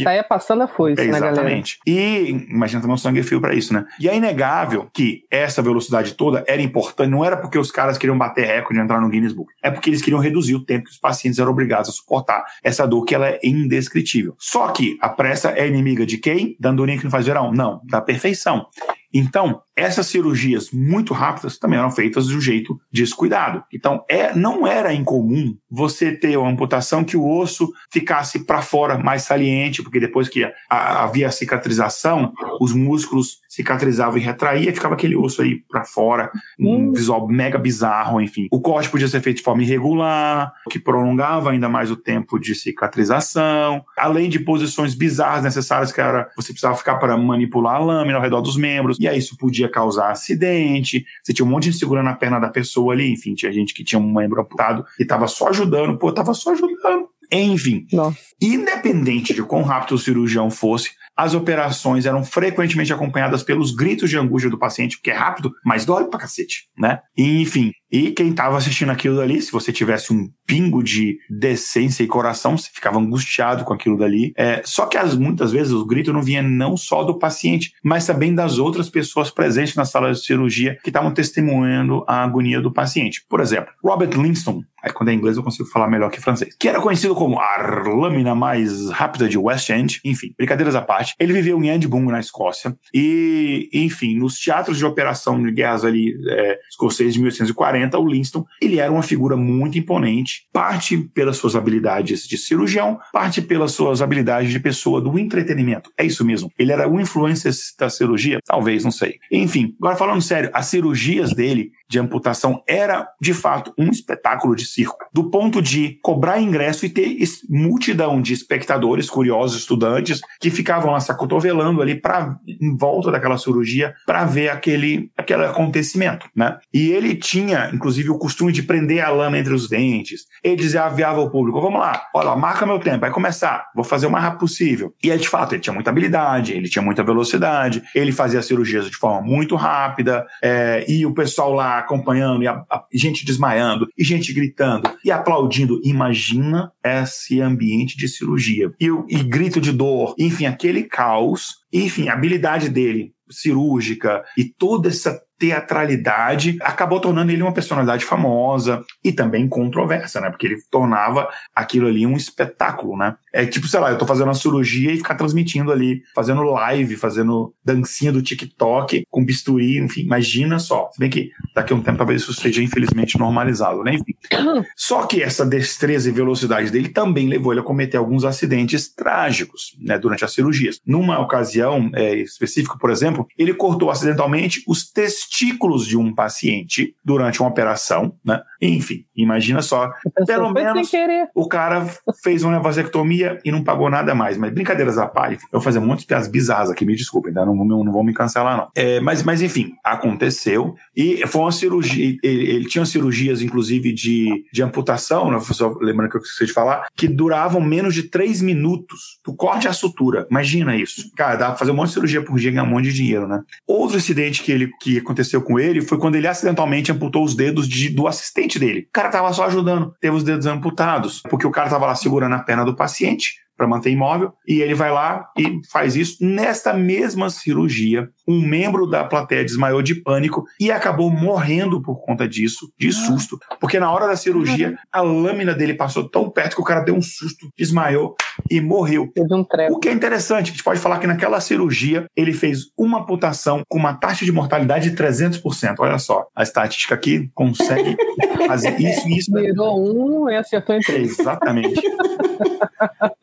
Saia passando a foice, é, né, Exatamente. E imagina também um sangue frio para isso, né? E é inegável que essa velocidade toda era importante, não era porque os caras queriam bater recorde e entrar no Guinness Book, é porque eles queriam reduzir o tempo que os pacientes eram obrigados a suportar essa dor que ela é indescritível. Só que a pressa é inimiga de quem? Da andorinha que não faz verão? Não, da perfeição. Então, essas cirurgias muito rápidas também eram feitas de um jeito descuidado. Então, é, não era incomum você ter uma amputação que o osso ficasse para fora mais saliente, porque depois que a, a, havia a cicatrização, os músculos cicatrizavam e retraía, e ficava aquele osso aí para fora, um hum. visual mega bizarro, enfim. O corte podia ser feito de forma irregular, o que prolongava ainda mais o tempo de cicatrização, além de posições bizarras necessárias que era você precisava ficar para manipular a lâmina ao redor dos membros e aí isso podia causar acidente, você tinha um monte de segurando a perna da pessoa ali, enfim, tinha gente que tinha um membro amputado e tava só ajudando, pô, tava só ajudando. Enfim, Nossa. independente de quão rápido o cirurgião fosse, as operações eram frequentemente acompanhadas pelos gritos de angústia do paciente, que é rápido, mas dói pra cacete, né? E, enfim, E quem estava assistindo aquilo dali, se você tivesse um pingo de decência e coração, você ficava angustiado com aquilo dali. É, só que as, muitas vezes o grito não vinha não só do paciente, mas também das outras pessoas presentes na sala de cirurgia que estavam testemunhando a agonia do paciente. Por exemplo, Robert Linston, Aí quando é inglês eu consigo falar melhor que francês. Que era conhecido como a lâmina mais rápida de West End. Enfim, brincadeiras à parte. Ele viveu em Edinburgh, na Escócia. E, enfim, nos teatros de operação de guerras ali é, escoceses de 1840, o Linston, ele era uma figura muito imponente. Parte pelas suas habilidades de cirurgião, parte pelas suas habilidades de pessoa do entretenimento. É isso mesmo. Ele era o influencer da cirurgia? Talvez, não sei. Enfim, agora falando sério, as cirurgias dele de amputação era, de fato, um espetáculo de circo. Do ponto de cobrar ingresso e ter multidão de espectadores, curiosos, estudantes, que ficavam lá se acotovelando ali pra, em volta daquela cirurgia para ver aquele, aquele acontecimento, né? E ele tinha, inclusive, o costume de prender a lama entre os dentes. Ele desafiava o público, vamos lá, olha, marca meu tempo, vai começar, vou fazer o mais rápido possível. E de fato, ele tinha muita habilidade, ele tinha muita velocidade, ele fazia cirurgias de forma muito rápida, é, e o pessoal lá acompanhando, e a, a, gente desmaiando, e gente gritando, e aplaudindo. Imagina esse ambiente de cirurgia. E, e grito de dor, enfim, aquele caos, enfim, a habilidade dele cirúrgica e toda essa teatralidade acabou tornando ele uma personalidade famosa e também controversa, né? Porque ele tornava aquilo ali um espetáculo, né? É tipo, sei lá, eu tô fazendo uma cirurgia e ficar transmitindo ali, fazendo live, fazendo dancinha do TikTok com bisturi, enfim, imagina só. Se bem que daqui a um tempo talvez isso seja infelizmente normalizado, né? Enfim. <coughs> Só que essa destreza e velocidade dele também levou ele a cometer alguns acidentes trágicos, né? Durante as cirurgias. Numa ocasião é, específica, por exemplo, ele cortou acidentalmente os testículos testículos de um paciente durante uma operação, né? Enfim, imagina só. Pelo menos o cara fez uma vasectomia e não pagou nada mais. Mas brincadeiras à parte, eu vou fazer um monte de piadas bizarras aqui, me desculpem, tá? não, não, não vão me cancelar, não. É, mas, mas enfim, aconteceu. E foi uma cirurgia. Ele, ele tinha cirurgias, inclusive, de, de amputação, né? Só lembrando que eu esqueci de falar, que duravam menos de três minutos do corte à sutura. Imagina isso. Cara, dá pra fazer um monte de cirurgia por dia e ganhar um monte de dinheiro, né? Outro acidente que ele que aconteceu com ele foi quando ele acidentalmente amputou os dedos de, do assistente dele. O cara tava só ajudando, teve os dedos amputados, porque o cara tava lá segurando a perna do paciente para manter imóvel, e ele vai lá e faz isso. Nesta mesma cirurgia, um membro da plateia desmaiou de pânico e acabou morrendo por conta disso, de susto, porque na hora da cirurgia, a lâmina dele passou tão perto que o cara deu um susto, desmaiou e morreu. Um o que é interessante, a gente pode falar que naquela cirurgia ele fez uma amputação com uma taxa de mortalidade de 300%. Olha só, a estatística aqui consegue <laughs> fazer isso e isso. Virou um e acertou em três. Exatamente.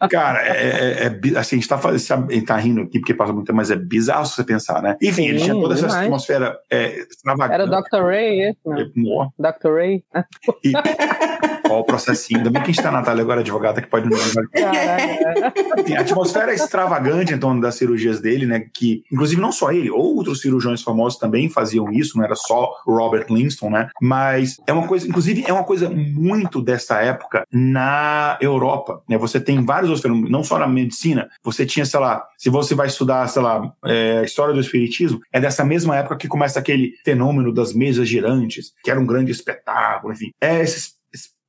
Cara, é, é, é, assim, a gente tá, fazendo, a gente tá rindo aqui porque passa muito tempo, mas é bizarro se você pensar, né? Enfim, Sim, ele tinha toda essa demais. atmosfera é. Era o Dr. Ray, esse, né? Dr. Ray. E, <laughs> o processinho. Ainda bem que a gente tá, Natália, agora advogada, que pode nos Enfim, a atmosfera extravagante em torno das cirurgias dele, né? Que, inclusive, não só ele, outros cirurgiões famosos também faziam isso, não era só o Robert Linston, né? Mas é uma coisa, inclusive, é uma coisa muito dessa época na Europa, né? Você tem vários outros fenômenos, não só na medicina, você tinha, sei lá, se você vai estudar, sei lá, é, a história do espiritismo, é dessa mesma época que começa aquele fenômeno das mesas girantes, que era um grande espetáculo, enfim. É esses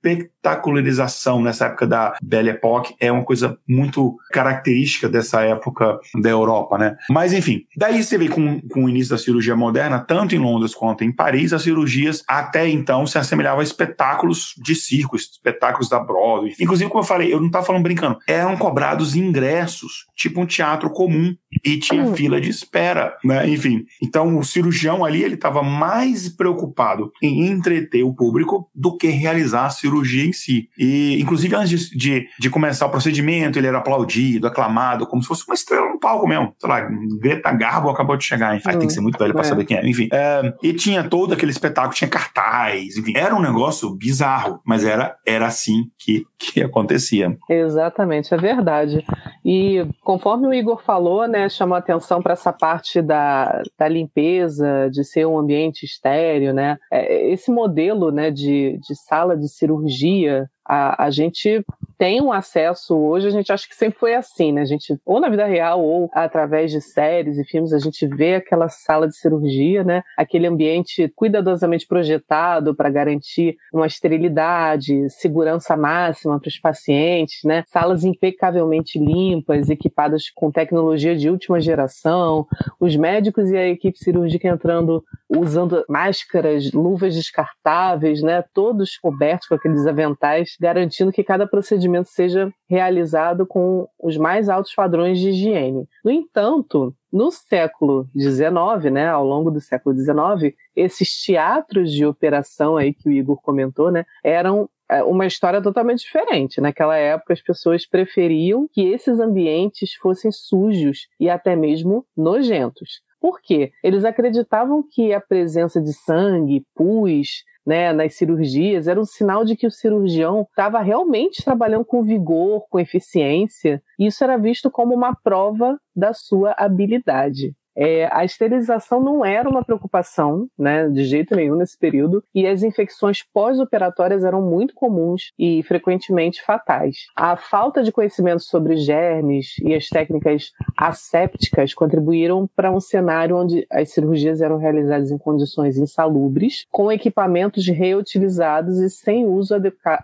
espetacularização nessa época da Belle Époque é uma coisa muito característica dessa época da Europa, né? Mas enfim, daí você vê com, com o início da cirurgia moderna, tanto em Londres quanto em Paris, as cirurgias até então se assemelhavam a espetáculos de circo, espetáculos da Broadway. Inclusive, como eu falei, eu não estava falando brincando, eram cobrados ingressos, tipo um teatro comum, e tinha uhum. fila de espera, né? Enfim, então o cirurgião ali ele estava mais preocupado em entreter o público do que realizar a cirurgia em si. E, inclusive, antes de, de, de, começar o procedimento, ele era aplaudido, aclamado, como se fosse uma estrela no palco mesmo. Sei lá, Greta Garbo acabou de chegar. Enfim, tem que ser muito velho pra é. saber quem é. Enfim, é, e tinha todo aquele espetáculo, tinha cartaz, enfim, era um negócio bizarro, mas era, era assim que, que acontecia. Exatamente, é verdade. E conforme o Igor falou, né, chamou atenção para essa parte da, da limpeza, de ser um ambiente estéreo, né? É, esse modelo, né, de, de sala de cirurgia a, a gente tem um acesso hoje, a gente acha que sempre foi assim, né? A gente, ou na vida real, ou através de séries e filmes, a gente vê aquela sala de cirurgia, né? Aquele ambiente cuidadosamente projetado para garantir uma esterilidade, segurança máxima para os pacientes, né? Salas impecavelmente limpas, equipadas com tecnologia de última geração, os médicos e a equipe cirúrgica entrando usando máscaras, luvas descartáveis, né? Todos cobertos com aqueles aventais, garantindo que cada procedimento seja realizado com os mais altos padrões de higiene. No entanto, no século XIX, né, ao longo do século XIX, esses teatros de operação aí que o Igor comentou, né, eram é, uma história totalmente diferente. Naquela época, as pessoas preferiam que esses ambientes fossem sujos e até mesmo nojentos. Por quê? Eles acreditavam que a presença de sangue, pus, né, nas cirurgias, era um sinal de que o cirurgião estava realmente trabalhando com vigor, com eficiência. E isso era visto como uma prova da sua habilidade. É, a esterilização não era uma preocupação, né, de jeito nenhum nesse período, e as infecções pós-operatórias eram muito comuns e frequentemente fatais. A falta de conhecimento sobre germes e as técnicas assépticas contribuíram para um cenário onde as cirurgias eram realizadas em condições insalubres, com equipamentos reutilizados e sem uso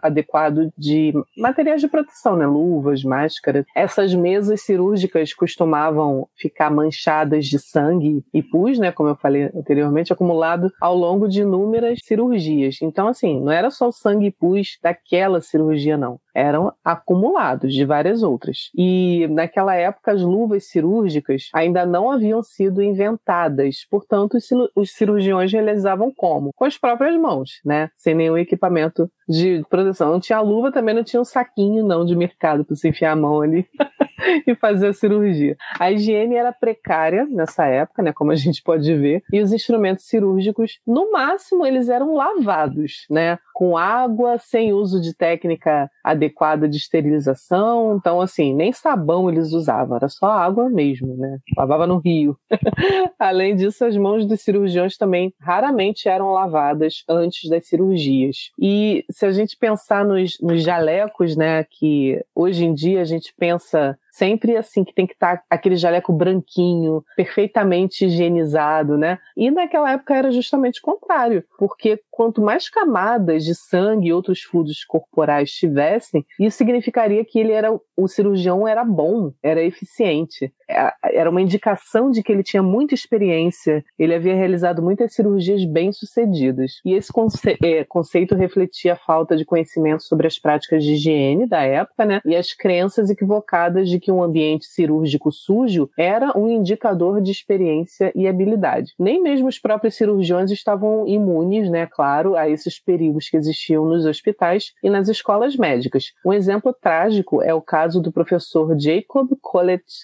adequado de materiais de proteção, né, luvas, máscaras. Essas mesas cirúrgicas costumavam ficar manchadas de de sangue e pus, né, como eu falei anteriormente, acumulado ao longo de inúmeras cirurgias. Então, assim, não era só o sangue e pus daquela cirurgia, não. Eram acumulados de várias outras. E naquela época, as luvas cirúrgicas ainda não haviam sido inventadas. Portanto, os cirurgiões realizavam como? Com as próprias mãos, né? Sem nenhum equipamento de proteção. Não tinha luva, também não tinha um saquinho, não, de mercado para você enfiar a mão ali. <laughs> <laughs> e fazer a cirurgia. A higiene era precária nessa época, né, como a gente pode ver, e os instrumentos cirúrgicos, no máximo, eles eram lavados, né, com água, sem uso de técnica adequada de esterilização. Então, assim, nem sabão eles usavam, era só água mesmo, né? Lavava no rio. <laughs> Além disso, as mãos dos cirurgiões também raramente eram lavadas antes das cirurgias. E se a gente pensar nos, nos jalecos, né, que hoje em dia a gente pensa sempre assim que tem que estar tá aquele jaleco branquinho, perfeitamente higienizado, né? E naquela época era justamente o contrário, porque quanto mais camadas de sangue e outros fluidos corporais tivessem, isso significaria que ele era o cirurgião era bom, era eficiente. É, era uma indicação de que ele tinha muita experiência, ele havia realizado muitas cirurgias bem-sucedidas. E esse conce é, conceito refletia a falta de conhecimento sobre as práticas de higiene da época, né? E as crenças equivocadas de que um ambiente cirúrgico sujo era um indicador de experiência e habilidade. Nem mesmo os próprios cirurgiões estavam imunes, né, claro, a esses perigos que existiam nos hospitais e nas escolas médicas. Um exemplo trágico é o caso do professor Jacob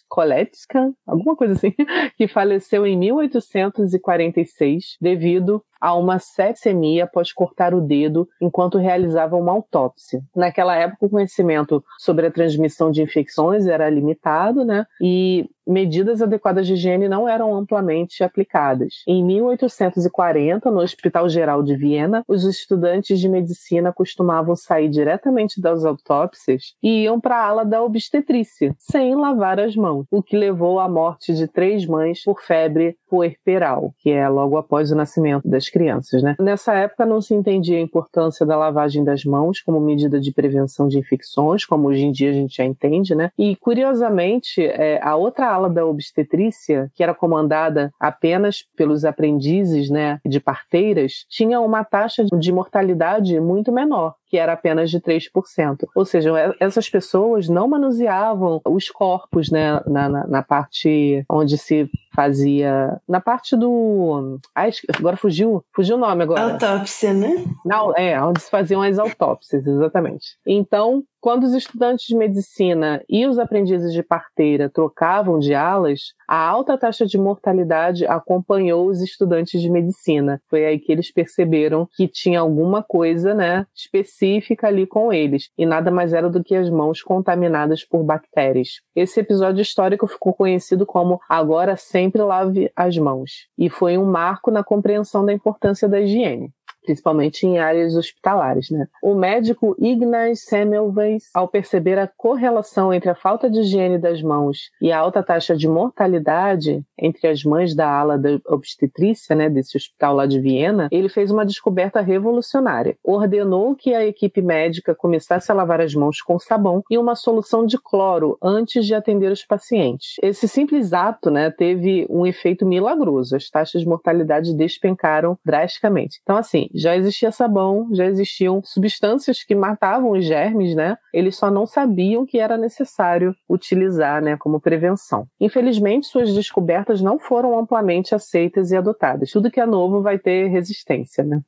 Koletskan, alguma coisa assim, <laughs> que faleceu em 1846 devido a uma sepsemia após cortar o dedo enquanto realizava uma autópsia. Naquela época, o conhecimento sobre a transmissão de infecções era limitado, né? E medidas adequadas de higiene não eram amplamente aplicadas. Em 1840, no Hospital Geral de Viena, os estudantes de medicina costumavam sair diretamente das autópsias e iam para a ala da obstetrícia, sem lavar as mãos, o que levou à morte de três mães por febre puerperal, que é logo após o nascimento das crianças. Né? Nessa época não se entendia a importância da lavagem das mãos como medida de prevenção de infecções, como hoje em dia a gente já entende, né? E curiosamente, é, a outra ala da obstetrícia, que era comandada apenas pelos aprendizes né, de parteiras, tinha uma taxa de mortalidade muito menor que era apenas de 3%. Ou seja, essas pessoas não manuseavam os corpos né, na, na, na parte onde se fazia. Na parte do. Ai, agora fugiu. Fugiu o nome agora. Autópsia, né? Não, é, onde se faziam as autópsias, exatamente. Então, quando os estudantes de medicina e os aprendizes de parteira trocavam de alas, a alta taxa de mortalidade acompanhou os estudantes de medicina. Foi aí que eles perceberam que tinha alguma coisa, né, específica ali com eles, e nada mais era do que as mãos contaminadas por bactérias. Esse episódio histórico ficou conhecido como Agora sempre lave as mãos, e foi um marco na compreensão da importância da higiene. Principalmente em áreas hospitalares. Né? O médico Ignaz Semmelweis, ao perceber a correlação entre a falta de higiene das mãos e a alta taxa de mortalidade entre as mães da ala da obstetrícia, né, desse hospital lá de Viena, ele fez uma descoberta revolucionária. Ordenou que a equipe médica começasse a lavar as mãos com sabão e uma solução de cloro antes de atender os pacientes. Esse simples ato né, teve um efeito milagroso. As taxas de mortalidade despencaram drasticamente. Então, assim, já existia sabão, já existiam substâncias que matavam os germes, né? Eles só não sabiam que era necessário utilizar, né, como prevenção. Infelizmente, suas descobertas não foram amplamente aceitas e adotadas. Tudo que é novo vai ter resistência, né?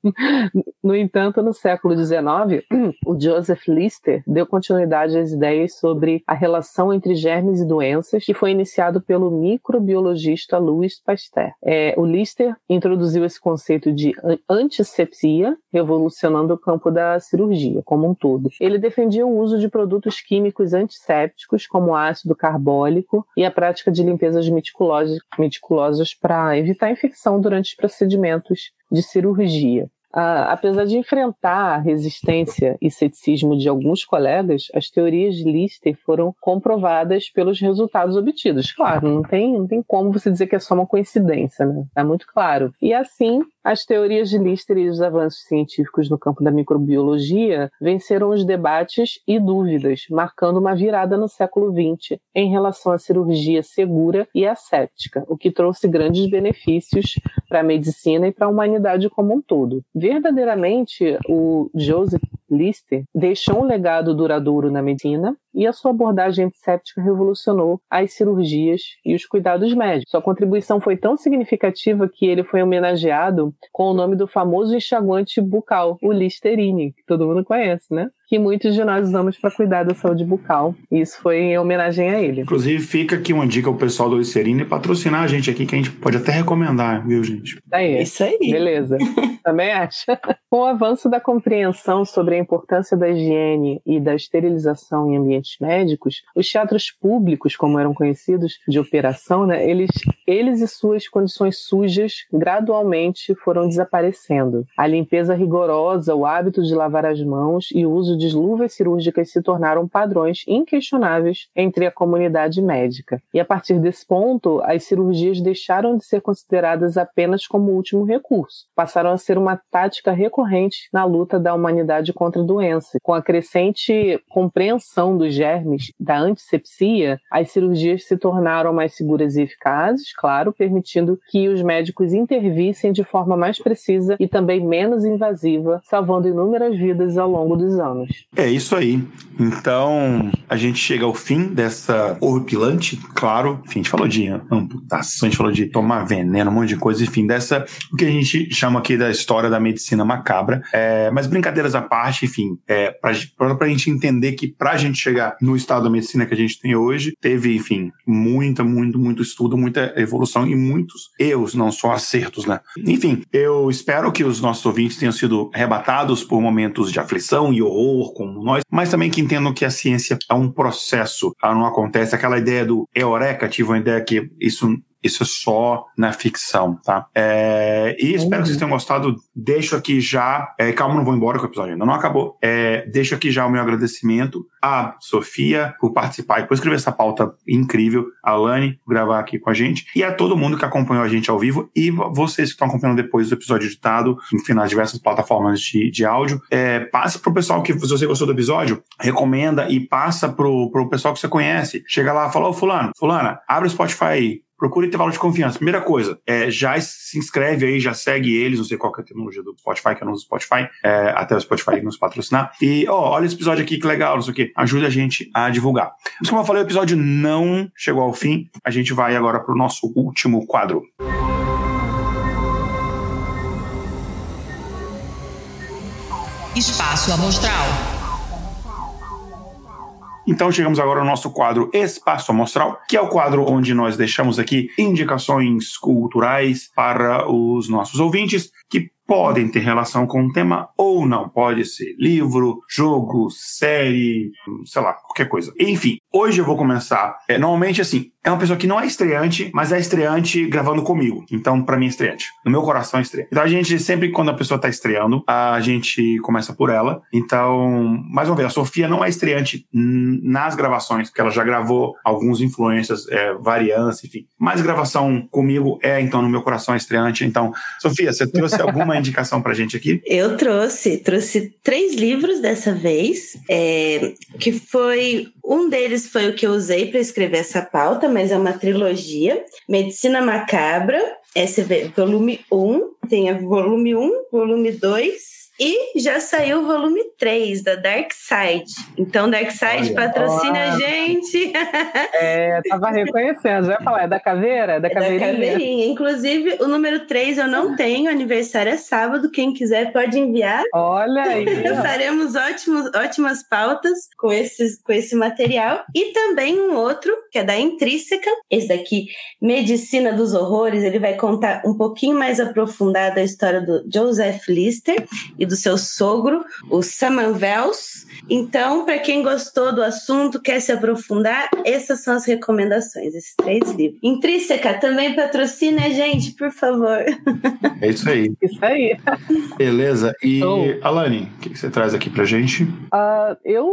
No entanto, no século XIX, o Joseph Lister deu continuidade às ideias sobre a relação entre germes e doenças, que foi iniciado pelo microbiologista Louis Pasteur. É, o Lister introduziu esse conceito de antisepsia, revolucionando o campo da cirurgia como um todo. Ele defendia o uso de produtos químicos antissépticos, como ácido carbólico, e a prática de limpezas meticulosas, meticulosas para evitar infecção durante os procedimentos de cirurgia. Ah, apesar de enfrentar a resistência e ceticismo de alguns colegas, as teorias de Lister foram comprovadas pelos resultados obtidos. Claro, não tem, não tem como você dizer que é só uma coincidência, né? Tá muito claro. E assim, as teorias de Lister e os avanços científicos no campo da microbiologia venceram os debates e dúvidas, marcando uma virada no século XX em relação à cirurgia segura e asséptica, o que trouxe grandes benefícios para a medicina e para a humanidade como um todo. Verdadeiramente, o Joseph Lister deixou um legado duradouro na medicina e a sua abordagem antisséptica revolucionou as cirurgias e os cuidados médicos. Sua contribuição foi tão significativa que ele foi homenageado com o nome do famoso enxaguante bucal, o Listerine, que todo mundo conhece, né? Que muitos de nós usamos para cuidar da saúde bucal. E isso foi em homenagem a ele. Inclusive, fica aqui uma dica ao pessoal do Listerine patrocinar a gente aqui, que a gente pode até recomendar, viu, gente? Aí, isso aí. Beleza. <laughs> Também acha? Com o avanço da compreensão sobre a importância da higiene e da esterilização em ambientes médicos, os teatros públicos, como eram conhecidos, de operação, né, eles, eles e suas condições sujas gradualmente foram desaparecendo. A limpeza rigorosa, o hábito de lavar as mãos e o uso de luvas cirúrgicas se tornaram padrões inquestionáveis entre a comunidade médica. E a partir desse ponto, as cirurgias deixaram de ser consideradas apenas como último recurso, passaram a ser uma tática recorrente na luta da humanidade contra a doença. Com a crescente compreensão dos germes da antisepsia, as cirurgias se tornaram mais seguras e eficazes, claro, permitindo que os médicos intervissem de forma mais precisa e também menos invasiva, salvando inúmeras vidas ao longo dos anos. É isso aí. Então, a gente chega ao fim dessa horripilante, claro. Enfim, a gente falou de amputação, a gente falou de tomar veneno, um monte de coisa, enfim, dessa, o que a gente chama aqui da história da medicina macabra. É, mas brincadeiras à parte, enfim, é, pra, pra gente entender que pra gente chegar no estado da medicina que a gente tem hoje, teve, enfim, muita, muito, muito estudo, muita evolução e muitos erros, não só acertos, né? Enfim, eu espero que os nossos ouvintes tenham sido arrebatados por momentos de aflição e horror como nós, mas também que entendam que a ciência é um processo, ela não acontece. Aquela ideia do eureka, tive uma ideia que isso isso é só na ficção, tá? É, e espero que vocês tenham gostado. Deixo aqui já. É, calma, não vou embora com o episódio ainda não acabou. É, deixo aqui já o meu agradecimento à Sofia por participar e por escrever essa pauta incrível, a Lani por gravar aqui com a gente, e a todo mundo que acompanhou a gente ao vivo e vocês que estão acompanhando depois do episódio editado, enfim, nas diversas plataformas de, de áudio. É, passe pro pessoal que, se você gostou do episódio, recomenda e passa pro, pro pessoal que você conhece. Chega lá, fala, ô fulano, fulana, abre o Spotify procure intervalo de confiança. Primeira coisa, é, já se inscreve aí, já segue eles, não sei qual é a tecnologia do Spotify, que eu não uso Spotify, é, até o Spotify nos patrocinar. E, ó, olha esse episódio aqui, que legal, não sei o quê. Ajuda a gente a divulgar. Mas como eu falei, o episódio não chegou ao fim. A gente vai agora pro nosso último quadro. Espaço Amostral. Então chegamos agora ao nosso quadro Espaço Amostral, que é o quadro onde nós deixamos aqui indicações culturais para os nossos ouvintes que podem ter relação com o tema ou não. Pode ser livro, jogo, série, sei lá, qualquer coisa. Enfim, hoje eu vou começar. É, normalmente, assim, é uma pessoa que não é estreante, mas é estreante gravando comigo. Então, para mim, é estreante. No meu coração, é estreante. Então, a gente, sempre quando a pessoa tá estreando, a gente começa por ela. Então, mais uma vez, a Sofia não é estreante nas gravações, porque ela já gravou alguns influências, é, variância, enfim. Mas gravação comigo é, então, no meu coração, é estreante. Então, Sofia, você trouxe alguma indicação pra gente aqui? Eu trouxe. Trouxe três livros dessa vez, é, que foi... Um deles foi o que eu usei para escrever essa pauta, mas é uma trilogia. Medicina Macabra, esse é volume 1, tem volume 1, volume 2 e já saiu o volume 3 da Dark Side. Então, Dark Side patrocina a gente. É, tava reconhecendo. Já falar, é da caveira? É da, é caveirinha? da caveirinha. Inclusive, o número 3 eu não tenho, aniversário é sábado. Quem quiser pode enviar. Olha aí. <laughs> Faremos ótimos, ótimas pautas com, esses, com esse material. E também um outro, que é da Intrínseca. Esse daqui, Medicina dos Horrores. Ele vai contar um pouquinho mais aprofundada a história do Joseph Lister e do seu sogro, o Saman Vels. Então, para quem gostou do assunto, quer se aprofundar, essas são as recomendações, esses três livros. Intrínseca, também patrocina a gente, por favor. <laughs> É isso aí. Isso aí. Beleza. E, Alane, o que você traz aqui pra gente? Uh, eu,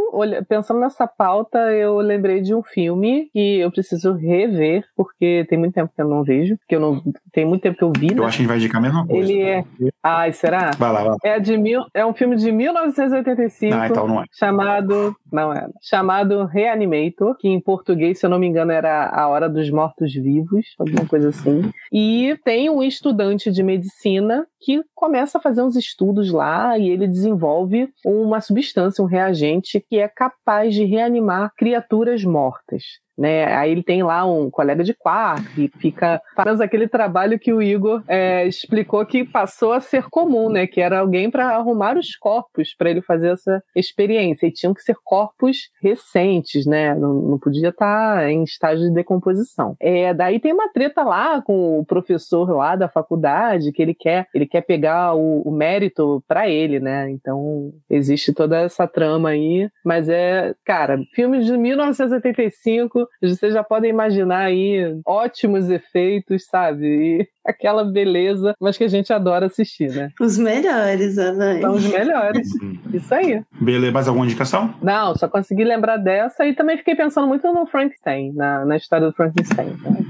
pensando nessa pauta, eu lembrei de um filme que eu preciso rever, porque tem muito tempo que eu não vejo, que eu não tem muito tempo que eu vi. Eu né? acho que a gente vai indicar a mesma coisa. Ele é. Ai, será? Vai lá, vai lá. É de mil, é um filme de 1985. Ah, então não é. Chamado. Não é. Chamado Reanimator, que em português, se eu não me engano, era A Hora dos Mortos-Vivos, alguma coisa assim. E tem um estudante de medicina que começa a fazer uns estudos lá e ele desenvolve uma substância, um reagente que é capaz de reanimar criaturas mortas. Né? Aí ele tem lá um colega de quarto que fica fazendo aquele trabalho que o Igor é, explicou que passou a ser comum, né? Que era alguém para arrumar os corpos para ele fazer essa experiência. E tinham que ser corpos recentes, né? Não, não podia estar tá em estágio de decomposição. É, daí tem uma treta lá com o professor lá da faculdade que ele quer, ele quer pegar o, o mérito para ele, né? Então existe toda essa trama aí, mas é, cara, filme de 1985 vocês já podem imaginar aí ótimos efeitos, sabe? <laughs> Aquela beleza, mas que a gente adora assistir, né? Os melhores, Ana. São os melhores. Uhum. Isso aí. Beleza, mais alguma indicação? Não, só consegui lembrar dessa e também fiquei pensando muito no Frankenstein, na, na história do Frankenstein. Né?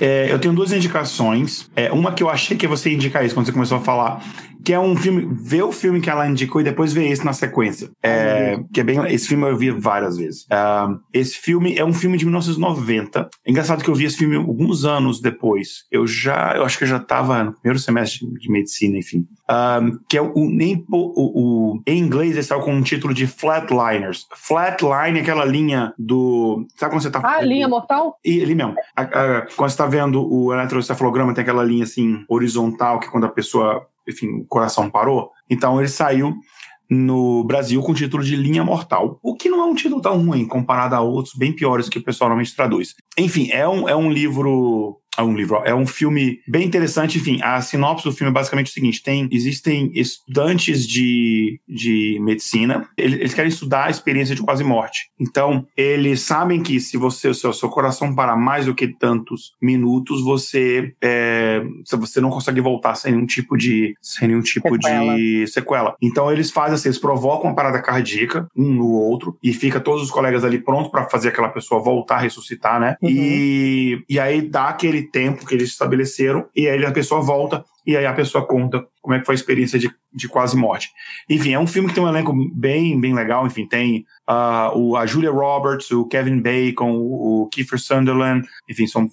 É, é, eu tenho duas indicações. É, uma que eu achei que você ia indicar isso quando você começou a falar, que é um filme. Vê o filme que ela indicou e depois vê esse na sequência. É, que é bem. Esse filme eu vi várias vezes. Uh, esse filme é um filme de 1990. É engraçado que eu vi esse filme alguns anos depois. Eu já. Eu acho que eu já estava no primeiro semestre de medicina, enfim. Um, que é o, nem, o, o, em inglês ele saiu com um título de Flatliners. Flatline é aquela linha do. Sabe quando você tá. Ah, linha mortal? E, ali mesmo. A, a, quando você tá vendo o eletrocefalograma, tem aquela linha assim, horizontal, que quando a pessoa enfim, o coração parou. Então ele saiu no Brasil com o título de Linha Mortal, o que não é um título tão ruim comparado a outros bem piores que o pessoal normalmente traduz. Enfim, é um, é um livro é um livro, é um filme bem interessante. Enfim, a sinopse do filme é basicamente o seguinte: tem, existem estudantes de, de medicina, eles querem estudar a experiência de quase morte. Então, eles sabem que se você, o seu, seu coração parar mais do que tantos minutos, você, é, você não consegue voltar sem nenhum tipo de, sem nenhum tipo sequela. de sequela. Então, eles fazem assim, eles provocam uma parada cardíaca um no outro e fica todos os colegas ali prontos para fazer aquela pessoa voltar a ressuscitar, né? Uhum. E, e aí dá aquele tempo que eles estabeleceram, e aí a pessoa volta, e aí a pessoa conta como é que foi a experiência de, de quase morte. Enfim, é um filme que tem um elenco bem, bem legal, enfim, tem uh, o, a Julia Roberts, o Kevin Bacon, o, o Kiefer Sunderland, enfim, são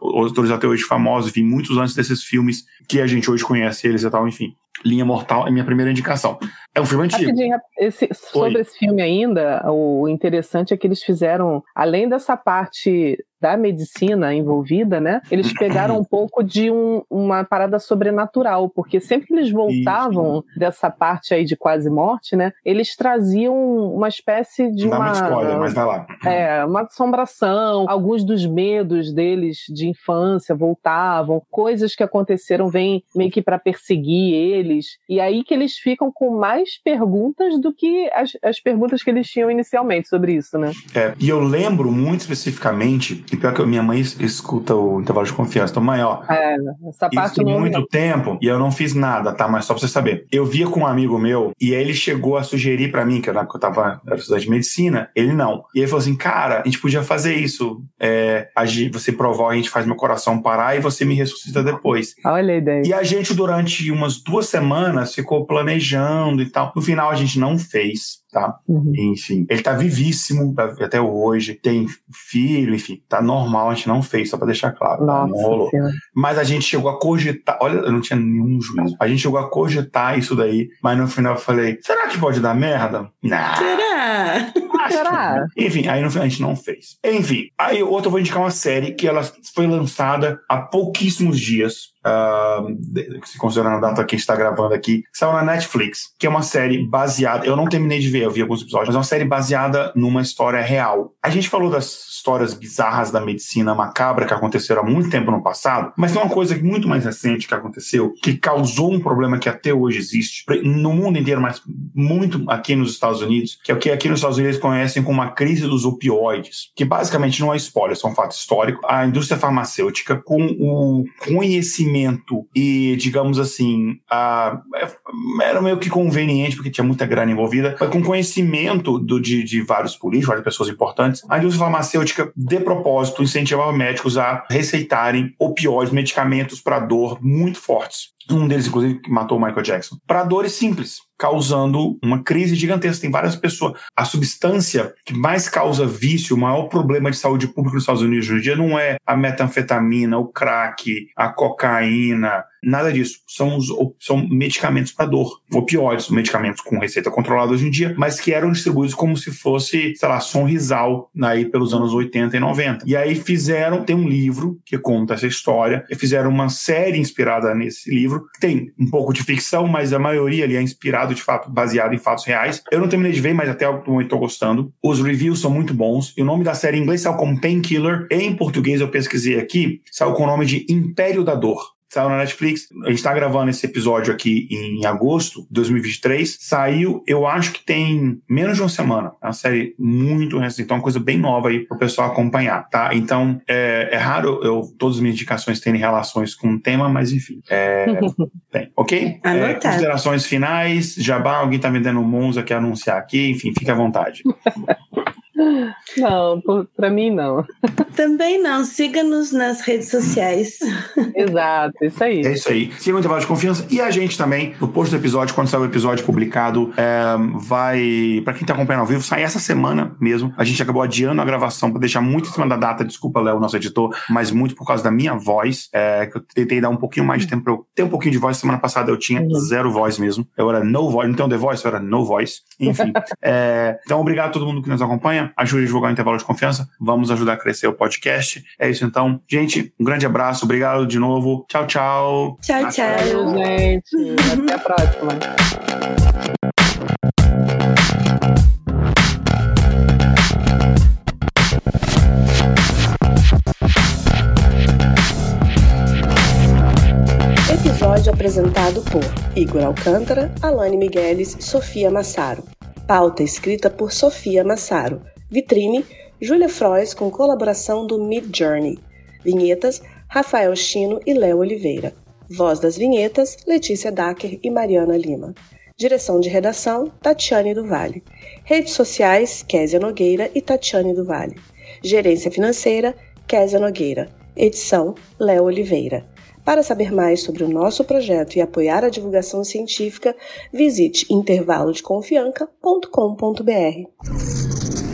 os atores até hoje famosos, enfim, muitos antes desses filmes que a gente hoje conhece eles e tal, enfim. Linha Mortal é minha primeira indicação. É um filme antigo. Esse, sobre esse filme ainda, o interessante é que eles fizeram, além dessa parte da medicina envolvida, né? Eles pegaram um pouco de um, uma parada sobrenatural, porque sempre que eles voltavam Isso. dessa parte aí de quase morte, né? Eles traziam uma espécie de Não uma. Dá spoiler, mas vai lá. É, uma assombração, alguns dos medos deles de infância voltavam, coisas que aconteceram vêm meio que para perseguir eles, e aí que eles ficam com mais perguntas do que as, as perguntas que eles tinham inicialmente sobre isso, né? É, e eu lembro muito especificamente E pior que minha mãe escuta o intervalo de confiança. Então, mãe, ó. É, essa parte isso tem muito tempo e eu não fiz nada, tá? Mas só pra você saber. Eu via com um amigo meu e aí ele chegou a sugerir para mim, que na época eu tava era estudante de medicina, ele não. E ele falou assim, cara, a gente podia fazer isso. É, você provoca, a gente faz meu coração parar e você me ressuscita depois. Olha a ideia. E a gente, durante umas duas semanas, ficou planejando e tal. No final, a gente não fez tá? Uhum. Enfim, ele tá vivíssimo até hoje, tem filho, enfim, tá normal, a gente não fez, só pra deixar claro, tá? não rolou. Senhora. Mas a gente chegou a cogitar, olha, eu não tinha nenhum juízo, a gente chegou a cogitar isso daí, mas no final eu falei, será que pode dar merda? Não. Será? Será? Enfim, aí no final a gente não fez. Enfim, aí outra eu vou indicar uma série que ela foi lançada há pouquíssimos dias, uh, se considerando a data que está gravando aqui, saiu na Netflix, que é uma série baseada. Eu não terminei de ver, eu vi alguns episódios, mas é uma série baseada numa história real. A gente falou das histórias bizarras da medicina macabra que aconteceram há muito tempo no passado, mas tem uma coisa muito mais recente que aconteceu que causou um problema que até hoje existe no mundo inteiro, mas muito aqui nos Estados Unidos, que é o que aqui nos Estados Unidos conhecem como a crise dos opioides, que basicamente não é spoiler, é um fato histórico. A indústria farmacêutica, com o conhecimento e, digamos assim, a, era meio que conveniente, porque tinha muita grana envolvida, mas com conhecimento do, de, de vários políticos, várias pessoas importantes, a indústria farmacêutica de propósito, incentivava médicos a receitarem opioides, medicamentos para dor muito fortes. Um deles, inclusive, que matou o Michael Jackson. Para dores simples causando uma crise gigantesca. Tem várias pessoas. A substância que mais causa vício, o maior problema de saúde pública nos Estados Unidos hoje em dia não é a metanfetamina, o crack, a cocaína, nada disso. São, os, são medicamentos para dor, opioides, medicamentos com receita controlada hoje em dia, mas que eram distribuídos como se fosse, sei lá, sonrisal aí pelos anos 80 e 90. E aí fizeram, tem um livro que conta essa história, e fizeram uma série inspirada nesse livro, tem um pouco de ficção, mas a maioria ali é inspirada de fato, baseado em fatos reais. Eu não terminei de ver, mas até o momento estou gostando. Os reviews são muito bons. E o nome da série em inglês saiu como Painkiller. Em português, eu pesquisei aqui, saiu com o nome de Império da Dor saiu na Netflix. A gente está gravando esse episódio aqui em agosto de 2023. Saiu, eu acho que tem menos de uma semana. É uma série muito recente, então é uma coisa bem nova aí para o pessoal acompanhar, tá? Então, é, é, raro eu todas as minhas indicações terem relações com o tema, mas enfim. É, <laughs> tem, ok? É, considerações finais, Jabá, alguém tá vendendo um Monza quer anunciar aqui, enfim, fique à vontade. <laughs> Não, para mim não. Também não. Siga-nos nas redes sociais. Exato, isso aí. É isso aí. Siga o intervalo de confiança e a gente também, no post do episódio, quando sair o episódio publicado, é, vai. Para quem tá acompanhando ao vivo, sai essa semana mesmo. A gente acabou adiando a gravação para deixar muito em cima da data. Desculpa, Léo, nosso editor, mas muito por causa da minha voz. É, que eu tentei dar um pouquinho mais de tempo pra eu ter um pouquinho de voz. Semana passada eu tinha uhum. zero voz mesmo. Eu era no voice, não tenho The Voice, eu era no voice. Enfim. <laughs> é, então, obrigado a todo mundo que nos acompanha ajude a divulgar o intervalo de confiança, vamos ajudar a crescer o podcast. É isso então. Gente, um grande abraço, obrigado de novo. Tchau, tchau. Tchau, tchau. gente. Até a próxima. Episódio apresentado por Igor Alcântara, Alane Migueles e Sofia Massaro. Pauta escrita por Sofia Massaro. Vitrine, Júlia Frois com colaboração do Mid Journey. Vinhetas, Rafael Chino e Léo Oliveira. Voz das vinhetas, Letícia Dacker e Mariana Lima. Direção de redação, Tatiane do Vale. Redes sociais, Késia Nogueira e Tatiane do Vale. Gerência financeira, Késia Nogueira. Edição, Léo Oliveira. Para saber mais sobre o nosso projeto e apoiar a divulgação científica, visite intervalodeconfianca.com.br.